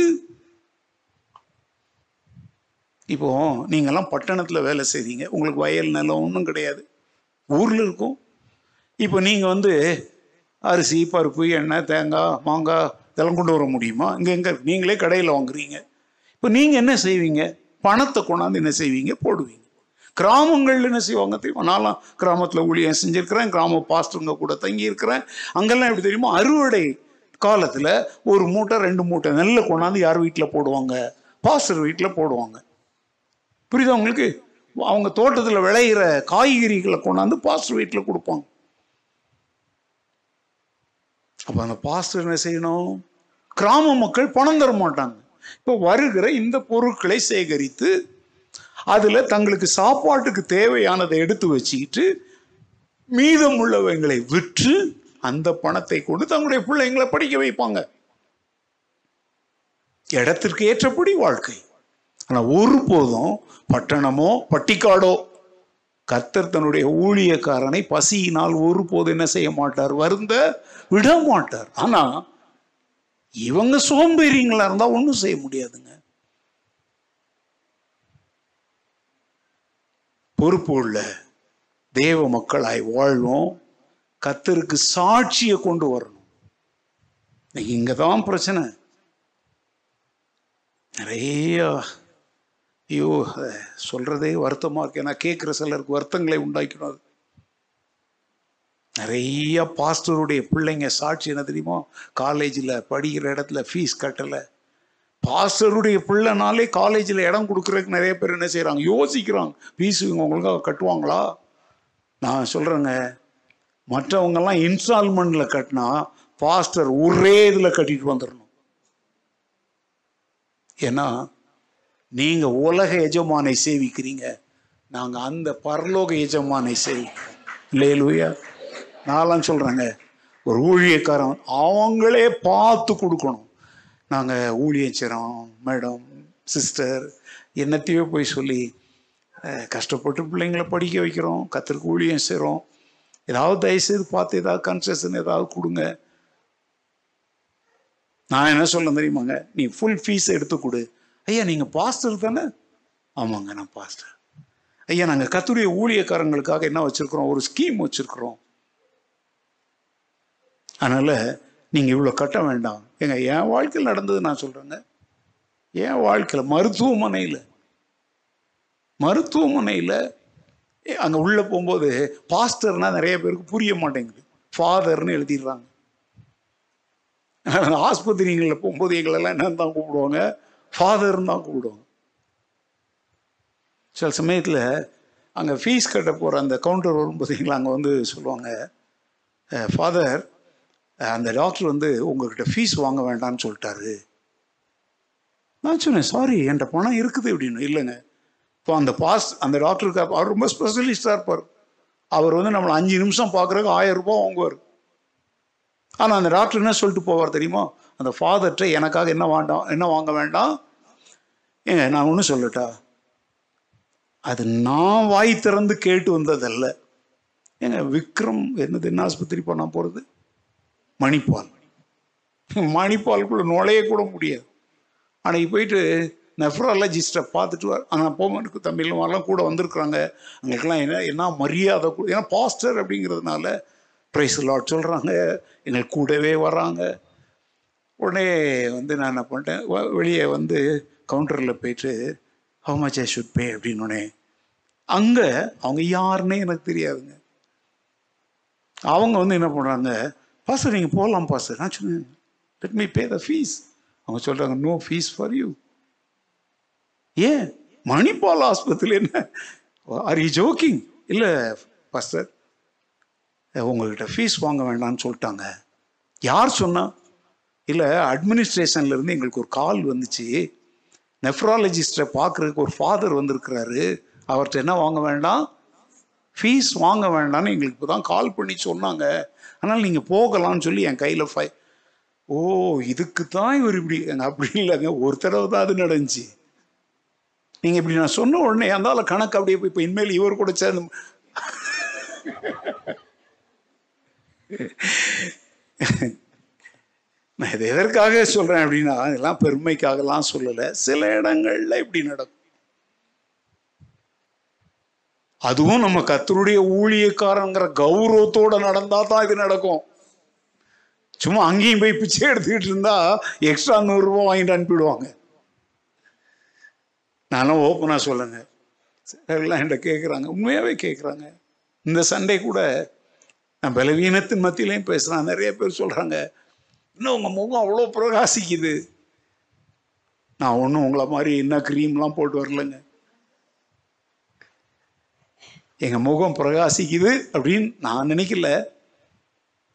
இப்போ நீங்கெல்லாம் பட்டணத்தில் வேலை செய்றீங்க. உங்களுக்கு வயல் நிலம் ஒன்றும் கிடையாது. ஊரில் இருக்கும். இப்போ நீங்கள் வந்து அரிசி பருப்பு எண்ணெய் தேங்காய் மாங்காய் இதெல்லாம் கொண்டு வர முடியுமா? இங்கே எங்கே நீங்களே கடையில் வாங்குறீங்க. இப்போ நீங்கள் என்ன செய்வீங்க? பணத்தை கொண்டாந்து என்ன செய்வீங்க? போடுவீங்க. கிராமங்கள்ல என்ன செய்வாங்க தெரியுமா? நான்லாம் கிராமத்தில் ஊழியம் செஞ்சிருக்கிறேன். கிராம பாஸ்டருங்க கூட தங்கி இருக்கிறேன் அங்கெல்லாம் எப்படி தெரியுமா? அறுவடை காலத்தில் ஒரு மூட்டை ரெண்டு மூட்டை நெல்லை கொண்டாந்து யார் வீட்டில் போடுவாங்க? பாஸ்டர் வீட்டில் போடுவாங்க. புரியுதா உங்களுக்கு? அவங்க தோட்டத்தில் விளையிற காய்கறிகளை கொண்டாந்து பாஸ்டர் வீட்டில் கொடுப்பாங்க. அப்போ அந்த பாஸ்டர் என்ன செய்யணும்? கிராம மக்கள் பணம் தர மாட்டாங்க. இப்போ வருகிற இந்த பொருட்களை சேகரித்து அதில் தங்களுக்கு சாப்பாட்டுக்கு தேவையானதை எடுத்து வச்சுக்கிட்டு மீதம் உள்ளவங்களை விற்று அந்த பணத்தை கொண்டு தங்களுடைய பிள்ளைங்களை படிக்க வைப்பாங்க. இடத்திற்கு ஏற்றபடி வாழ்க்கை. ஆனால் ஒருபோதும் பட்டணமோ பட்டிக்காடோ கர்த்தர் தன்னுடைய ஊழியக்காரனை பசியினால் ஒருபோது என்ன செய்ய மாட்டார்? வருந்த விட மாட்டார். ஆனால் இவங்க சோம்பேறிங்களா இருந்தால் ஒன்றும் செய்ய முடியாதுங்க. பொறுப்பு உள்ள தேவ மக்களாய் வாழ்வோம். கத்தருக்கு சாட்சியை கொண்டு வரணும். இன்னைக்கு தான் பிரச்சனை. நிறைய ஐயோ சொல்கிறதே வருத்தமாக இருக்கு. ஏன்னா கேட்குற சிலருக்கு வருத்தங்களை உண்டாக்கணும் அது. நிறைய பாஸ்டருடைய பிள்ளைங்க சாட்சி என்ன தெரியுமோ? காலேஜில் படிக்கிற இடத்துல ஃபீஸ் கட்டலை. பாஸ்டருடைய பிள்ளைனாலே காலேஜில் இடம் கொடுக்குறதுக்கு நிறைய பேர் என்ன செய்கிறாங்க யோசிக்கிறாங்க. ஃபீஸ் இவங்க ஒழுங்காக கட்டுவாங்களா? நான் சொல்கிறேங்க மற்றவங்கெல்லாம் இன்ஸ்டால்மெண்ட்டில் கட்டினா பாஸ்டர் ஒரே இதில் கட்டிட்டு வந்துடணும் ஏன்னா நீங்கள் உலக எஜமானை சேவிக்கிறீங்க. நாங்கள் அந்த பரலோக எஜமானை சேவிக்கிறோம். இல்லையா? நான்லாம் சொல்கிறேங்க ஒரு ஊழியக்காரன் அவங்களே பார்த்து கொடுக்கணும். நாங்கள் ஊழியம் செய்கிறோம் மேடம் சிஸ்டர் என்னத்தையோ போய் சொல்லி கஷ்டப்பட்டு பிள்ளைங்களை படிக்க வைக்கிறோம் கத்திற்கு ஊழியம் செய்கிறோம் ஏதாவது தயவுசெய்து பார்த்து ஏதாவது கன்செஷன் ஏதாவது கொடுங்க. நான் என்ன சொல்ல தெரியுமாங்க? நீ ஃபுல் ஃபீஸ் எடுத்து கொடு. ஐயா நீங்கள் பாஸ்டர் தானே? ஆமாங்க நான் பாஸ்டர் ஐயா நாங்கள் கத்துடைய ஊழியக்காரங்களுக்காக என்ன வச்சுருக்குறோம்? ஒரு ஸ்கீம் வச்சுருக்குறோம். அதனால் நீங்கள் இவ்வளோ கட்ட வேண்டாம். ஏங்க என் வாழ்க்கையில் நடந்தது நான் சொல்கிறேங்க என் வாழ்க்கையில் மருத்துவமனையில் மருத்துவமனையில் அங்கே உள்ளே போகும்போது பாஸ்டர்னால் நிறைய பேருக்கு புரிய மாட்டேங்குது. ஃபாதர்னு எழுதிடுறாங்க. ஆஸ்பத்திரிகளில் போகும்போது எங்களெல்லாம் என்னன்னு தான் கூப்பிடுவாங்க. ஃபாதர்னு தான் கூப்பிடுவாங்க. சில சமயத்தில் அங்கே ஃபீஸ் கட்ட போகிற அந்த கவுண்டர் வரும் பார்த்தீங்களா அங்கே வந்து சொல்லுவாங்க ஃபாதர் அந்த டாக்டர் வந்து உங்ககிட்ட ஃபீஸ் வாங்க வேண்டாம்னு சொல்லிட்டாரு. நான் சொன்னேன் சாரி என்கிட்ட பணம் இருக்குது அப்படின்னு. இல்லைங்க. இப்போ அந்த பாஸ் அந்த டாக்டருக்கு அவர் ரொம்ப ஸ்பெஷலிஸ்டாக இருப்பார். அவர் வந்து நம்மளை அஞ்சு நிமிஷம் பார்க்குறதுக்கு ஆயிரம் ரூபாய் வாங்குவார். ஆனால் அந்த டாக்டர் என்ன சொல்லிட்டு போவார் தெரியுமா? அந்த ஃபாதர்கிட்ட எனக்காக என்ன வேண்டாம் என்ன வாங்க வேண்டாம்? ஏங்க நான் ஒன்றும் சொல்லட்டா? அது நான் வாய் திறந்து கேட்டு வந்ததல்ல. ஏங்க விக்ரம் என்னது என்ன ஆஸ்பத்திரி பண்ண போகிறது மணிப்பால். மணிப்பாலுக்குள்ளே நுழைய கூட முடியாது. அன்னைக்கு போயிட்டு நெஃப்ராலஜிஸ்ட்டை பார்த்துட்டு வர ஆனால் போமனுக்கு தமிழ் மாதிரிலாம் கூட வந்திருக்கிறாங்க. அவங்களுக்குலாம் என்ன என்ன மரியாதை கூட ஏன்னா பாஸ்டர் அப்படிங்கிறதுனால ப்ரைஸ் லாட் சொல்கிறாங்க எங்களுக்கு கூடவே வராங்க உடனே வந்து நான் என்ன பண்ணிட்டேன் வ- வெளியே வந்து கவுண்டரில் போயிட்டு how much I should pay அப்படின்னோடனே அங்கே அவங்க யாருன்னே எனக்கு தெரியாதுங்க. அவங்க வந்து என்ன பண்ணுறாங்க பாஸ்டர் நீங்கள் போகலாம் பாஸ்டர் நான் சொன்னேன் let me pay the fees அவங்க சொல்கிறாங்க நோ ஃபீஸ் ஃபார் யூ ஏன்? மணிப்பால் ஆஸ்பத்திரியில் என்ன? ஆர் யூ ஜோக்கிங் இல்லை பாஸ்டர் உங்கள்கிட்ட ஃபீஸ் வாங்க வேண்டாம்னு சொல்லிட்டாங்க. யார் சொன்னா? இல்லை அட்மினிஸ்ட்ரேஷன்லேருந்து எங்களுக்கு ஒரு கால் வந்துச்சு. நெஃப்ராலஜிஸ்ட்டை பார்க்குறதுக்கு ஒரு ஃபாதர் வந்திருக்கிறாரு. அவர்கிட்ட என்ன வாங்க வேண்டாம்? ஃபீஸ் வாங்க வேண்டாம்னு எங்களுக்கு இப்போ தான் கால் பண்ணி சொன்னாங்க. அதனால் நீங்கள் போகலாம்னு சொல்லி என் கையில் ஃபை ஓ இதுக்கு தான் இவர் இப்படி அப்படி இல்லைங்க. ஒரு தடவை தான் அது நடந்துச்சு. நீங்கள் இப்படி நான் சொன்ன உடனே அந்தால கணக்கு அப்படியே போய் இப்போ இனிமேல் இவர் கூட சேர்ந்து நான் இது எதற்காக சொல்கிறேன் அப்படின்னா இதெல்லாம் பெருமைக்காகலாம் சொல்லலை. சில இடங்கள்ல இப்படி நடக்கும். அதுவும் நம்ம கத்தருடைய ஊழியக்காரங்கிற கௌரவத்தோட நடந்தா தான் இது நடக்கும். சும்மா அங்கேயும் போய் பிச்சை எடுத்துக்கிட்டு இருந்தா எக்ஸ்ட்ரா நூறுரூவா வாங்கிட்டு அனுப்பிடுவாங்க. நானும் ஓப்பனாக சொல்லுங்க. எல்லாம் என்கிட்ட கேட்குறாங்க உண்மையாகவே கேட்குறாங்க இந்த சண்டே கூட நான் பலவீனத்தின் மத்தியிலையும் பேசுகிறேன் நிறைய பேர் சொல்கிறாங்க இன்னும் உங்கள் முகம் அவ்வளோ பிரகாசிக்குது. நான் ஒன்றும் உங்களை மாதிரி என்ன க்ரீம்லாம் போட்டு வரலங்க. எங்க முகம் பிரகாசிக்குது அப்படின்னு நான் நினைக்கல.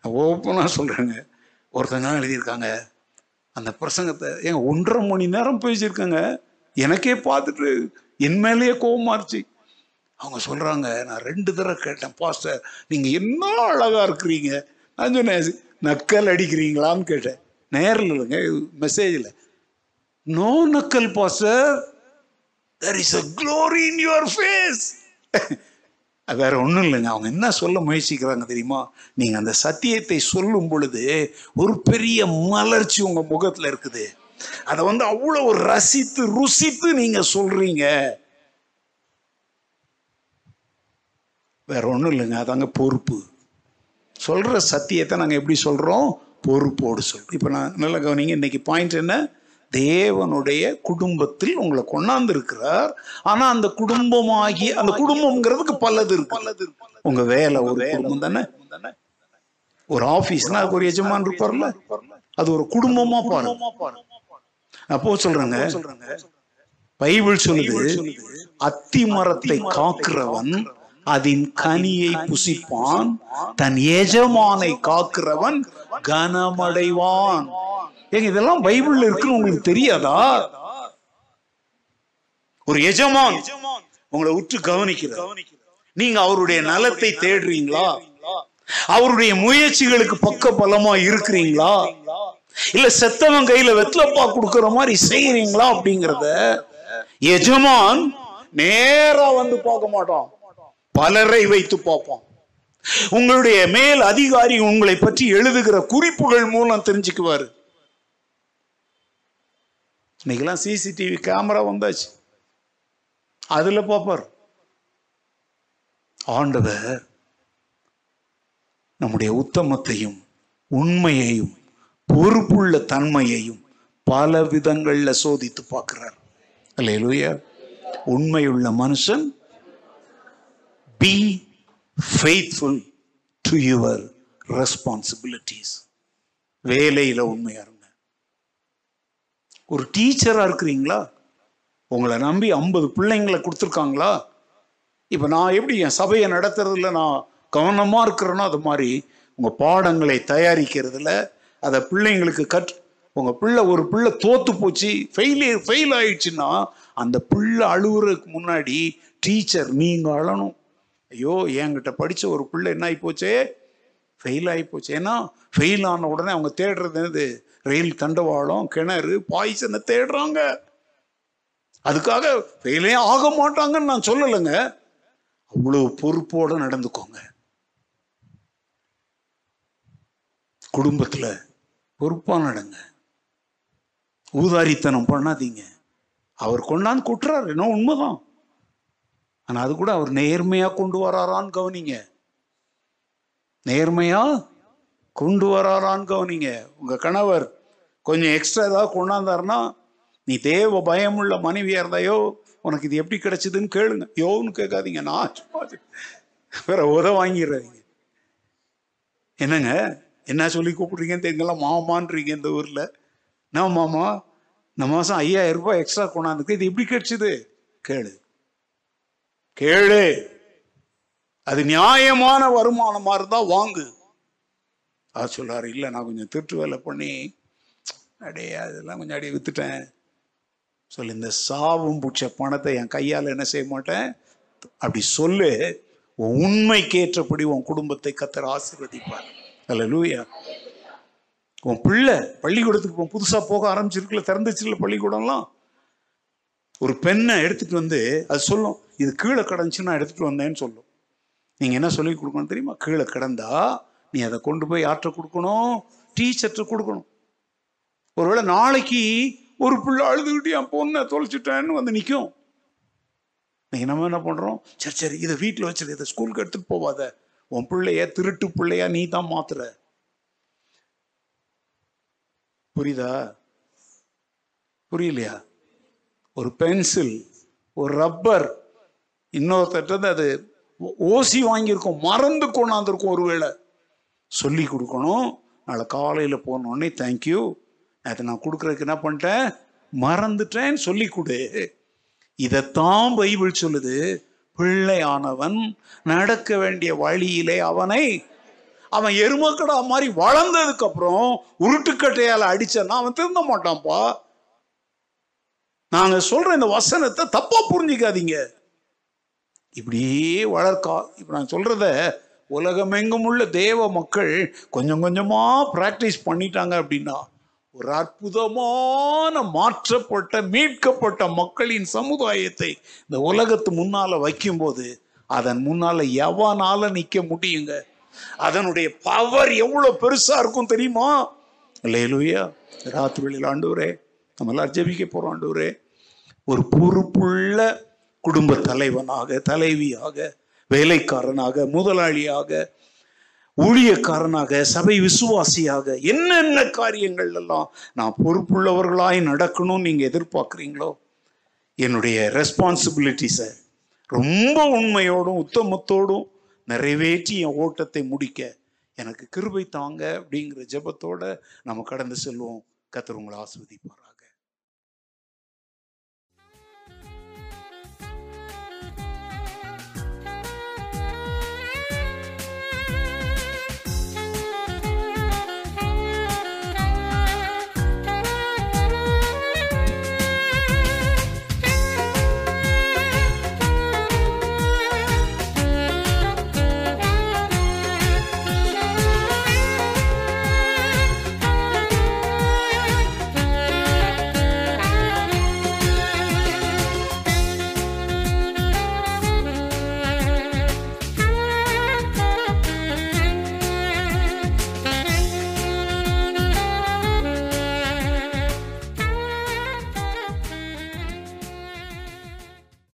ஓப்பனாக சொல்றேங்க. ஒருத்தங்க எழுதியிருக்காங்க. அந்த பிரசங்கத்தை ஏங்க ஒன்றரை மணி நேரம் பேசியிருக்கேங்க. எனக்கே பார்த்துட்டு என் மேலேயே கோவமாருச்சு அவங்க சொல்றாங்க நான் ரெண்டு தடவை கேட்டேன் பாஸ்டர் நீங்க என்ன அழகா இருக்கிறீங்க? நான் சொன்னேன் நக்கல் அடிக்கிறீங்களான்னு கேட்டேன். நேரில் இல்லைங்க மெசேஜில். நோ நக்கல் pastor. There is a glory in your face அது வேற ஒன்றும் இல்லைங்க. அவங்க என்ன சொல்ல முயற்சிக்கிறாங்க தெரியுமா? நீங்கள் அந்த சத்தியத்தை சொல்லும் பொழுது ஒரு பெரிய மலர்ச்சி உங்கள் முகத்தில் இருக்குது. அதை வந்து அவ்வளவு ரசித்து ருசித்து நீங்கள் சொல்கிறீங்க வேற ஒன்றும் இல்லைங்க. அதாங்க பொறுப்பு. சொல்கிற சத்தியத்தை நாங்கள் எப்படி சொல்கிறோம் பொறுப்போடு சொல்கிறோம் இப்போ நான் நல்ல கவனிங்க இன்னைக்கு பாயிண்ட் என்ன? தேவனுடைய குடும்பத்தில் உங்களை கொண்டாந்து இருக்கிறார் ஆனா அந்த குடும்பமாகி அந்த குடும்பம்ங்கிறதுக்கு பலது இருக்கு. பலது உங்க வேலை ஒரு குடும்பம் தானே? ஒரு ஆபீஸ்னா அதுக்கு ஒரு எஜமான் இருப்பார்ல? அது ஒரு குடும்பமா பாருங்க அப்போ சொல்றேங்க பைபிள் சொல்லுது அத்தி மரத்தை காக்கிறவன் அதன் கனியை புசிப்பான் தன் எஜமானை காக்கிறவன் கனமடைவான். ஏங்க இதெல்லாம் பைபிள்ல இருக்குன்னு உங்களுக்கு தெரியாதா? ஒரு எஜமான் உங்களை உற்று கவனிக்கிறார். நீங்க அவருடைய நலத்தை தேடுறீங்களா? அவருடைய முயற்சிகளுக்கு பக்க பலமா இருக்கிறீங்களா? இல்ல செத்தவன் கையில வெத்தலப்பா கொடுக்கற மாதிரி செய்யறீங்களா அப்படிங்கறத எஜமான் நேரா வந்து பார்க்க மாட்டோம் பலரை வைத்து பார்ப்போம் உங்களுடைய மேல் அதிகாரி உங்களை பற்றி எழுதுகிற குறிப்புகள் மூலம் தெரிஞ்சுக்குவாரு. இன்னைக்கெல்லாம் சிசிடிவி கேமரா வந்தாச்சு. அதில் பார்ப்பார் ஆண்டவர் நம்முடைய உத்தமத்தையும் உண்மையையும் பொறுப்புள்ள தன்மையையும் பல விதங்களில் சோதித்து பார்க்கிறார். அல்லேலூயா. உண்மையுள்ள மனுஷன் be faithful to your responsibilities வேலையில் உண்மையாக ஒரு டீச்சராக இருக்கிறீங்களா? உங்களை நம்பி ஐம்பது பிள்ளைங்களை கொடுத்துருக்காங்களா? இப்போ நான் எப்படி என் சபையை நடத்துறதுல நான் கவனமாக இருக்கிறேனோ அது மாதிரி உங்கள் பாடங்களை தயாரிக்கிறதுல அதை பிள்ளைங்களுக்கு கற் உங்கள் பிள்ளை ஒரு பிள்ளை தோத்து போச்சு ஃபெயில் ஃபெயில் ஆயிடுச்சுன்னா அந்த பிள்ளை அழுகுறதுக்கு முன்னாடி டீச்சர் நீங்கள் அழணும். ஐயோ என்கிட்ட படித்த ஒரு பிள்ளை என்ன ஆகி போச்சே ஃபெயில் ஆகி போச்சு ஏன்னா ஃபெயில் ஆன உடனே அவங்க தேடுறது என்னது? ரயில் தண்டவாளம் கிணறு பாய்ச்சனை தேடுறாங்க. அதுக்காக ஃபெயிலே ஆக மாட்டாங்கன்னு நான் சொல்லலைங்க. அவ்வளவு பொறுப்போடு நடந்துக்கோங்க. குடும்பத்தில் பொறுப்பாக நடங்க. ஊதாரித்தனம் பண்ணாதீங்க. அவர் கொண்டாந்து கொட்டுறாரு என்ன உண்மைதான். ஆனால் அது கூட அவர் நேர்மையாக கொண்டு வராரான்னு கவனிங்க. நேர்மையாக கொண்டு வராரான்னு கவனிங்க. உங்கள் கணவர் கொஞ்சம் எக்ஸ்ட்ரா ஏதாவது கொண்டாந்தாருன்னா நீ தேவ பயமுள்ள மனைவியா இருந்தாயோ உனக்கு இது எப்படி கிடைச்சதுன்னு கேளுங்க. யோன்னு கேட்காதீங்க. நான் சும்மா வேற உத வாங்கிடுறீங்க என்னங்க? என்ன சொல்லி கூப்பிடுறீங்கன்னு தெரியுங்களா மாமான்றீங்க இந்த ஊர்ல. நான் மாமா? இந்த மாசம் ஐயாயிரம் ரூபாய் எக்ஸ்ட்ரா கொண்டாந்துருக்கு. இது எப்படி கிடைச்சது? கேளு. கேளு. அது நியாயமான வருமானமா இருந்தா வாங்கு. அது சொல்றாரு. இல்லை நான் கொஞ்சம் திருட்டு வேலை பண்ணி அடே அதெல்லாம் கொஞ்சம் அடியே வித்துட்டேன். சொல்லி இந்த சாவும் பிடிச்ச பணத்தை என் கையால் என்ன செய்ய மாட்டேன்? அப்படி சொல்லு உன் உண்மைக்கு உன் குடும்பத்தை கத்தர் ஆசீர்வதிப்பார். அல்ல லூயா உன் பிள்ளை பள்ளிக்கூடத்துக்கு இப்போ புதுசாக போக ஆரம்பிச்சிருக்குல்ல திறந்துச்சுல பள்ளிக்கூடம்லாம். ஒரு பெண்ணை எடுத்துட்டு வந்து அது சொல்லும் இது கீழே கிடந்துச்சு நான் எடுத்துட்டு வந்தேன்னு சொல்லும். நீங்கள் என்ன சொல்லி கொடுக்கணும் தெரியுமா? கீழே கிடந்தா நீ அதை கொண்டு போய் யார்கிட்ட கொடுக்கணும்? டீச்சர்கிட்ட கொடுக்கணும். ஒருவேளை நாளைக்கு ஒரு பிள்ளை அழுதுகிட்டு என் பொண்ணை தொலைச்சிட்டேன்னு வந்து நிற்கும் நீங்கள் நம்ம என்ன பண்ணுறோம் சரி சரி இதை வீட்டில் வச்சிரு இதை ஸ்கூலுக்கு எடுத்துட்டு போவாத. உன் பிள்ளைய திருட்டு பிள்ளையா நீ தான் மாத்துற. புரியுதா? புரியலையா? ஒரு பென்சில் ஒரு ரப்பர் இன்னொருத்தட்டது அது ஓ- ஓசி வாங்கியிருக்கோம் மறந்து கொண்டாந்துருக்கோம் ஒருவேளை. சொல்லி கொடுக்கணும். நாளை காலையில் போனோடனே தேங்க்யூ அதை நான் கொடுக்குறதுக்கு என்ன பண்ணிட்டேன்? மறந்துட்டேன்னு சொல்லி கொடு இதைத்தான் பைபிள் சொல்லுது. பிள்ளையானவன் நடக்க வேண்டிய வழியிலே அவனை அவன் எருமக்கடா மாதிரி வளர்ந்ததுக்கு அப்புறம் உருட்டுக்கட்டையால அடிச்சன்னா அவன் திருந்த மாட்டான்ப்பா. நாங்க சொல்ற இந்த வசனத்தை தப்பா புரிஞ்சுக்காதீங்க. இப்படியே வளர்க்கா. இப்ப நான் சொல்றத உலகமெங்கும் உள்ள தேவ மக்கள் கொஞ்சம் கொஞ்சமா பிராக்டிஸ் பண்ணிட்டாங்க அப்படின்னா ஒரு அற்புதமான மாற்றப்பட்ட மீட்கப்பட்ட மக்களின் சமுதாயத்தை இந்த உலகத்து முன்னால வைக்கும்போது அதன் முன்னால எவனால நிக்க முடியுங்க? அதனுடைய பவர் எவ்வளவு பெருசா இருக்கும் தெரியுமா? இல்லையிலுயா ராத்திரிகளில் ஆண்டவரே நம்ம எல்லாம் ஜெபிக்க போறோம் ஆண்டவரே. ஒரு பொறுப்புள்ள குடும்ப தலைவனாக தலைவியாக வேலைக்காரனாக முதலாளியாக ஊழியக்காரனாக சபை விசுவாசியாக என்னென்ன காரியங்கள் எல்லாம் நான் பொறுப்புள்ளவர்களாய் நடக்கணும்னு நீங்கள் எதிர்பார்க்குறீங்களோ என்னுடைய ரெஸ்பான்சிபிலிட்டிஸை ரொம்ப உண்மையோடும் உத்தமத்தோடும் நிறைவேற்றி என் ஓட்டத்தை முடிக்க எனக்கு கிருபை தாங்க அப்படிங்கிற ஜெபத்தோட நம்ம கடந்து செல்வோம். கத்தர் உங்களை ஆஸ்வதிப்பார்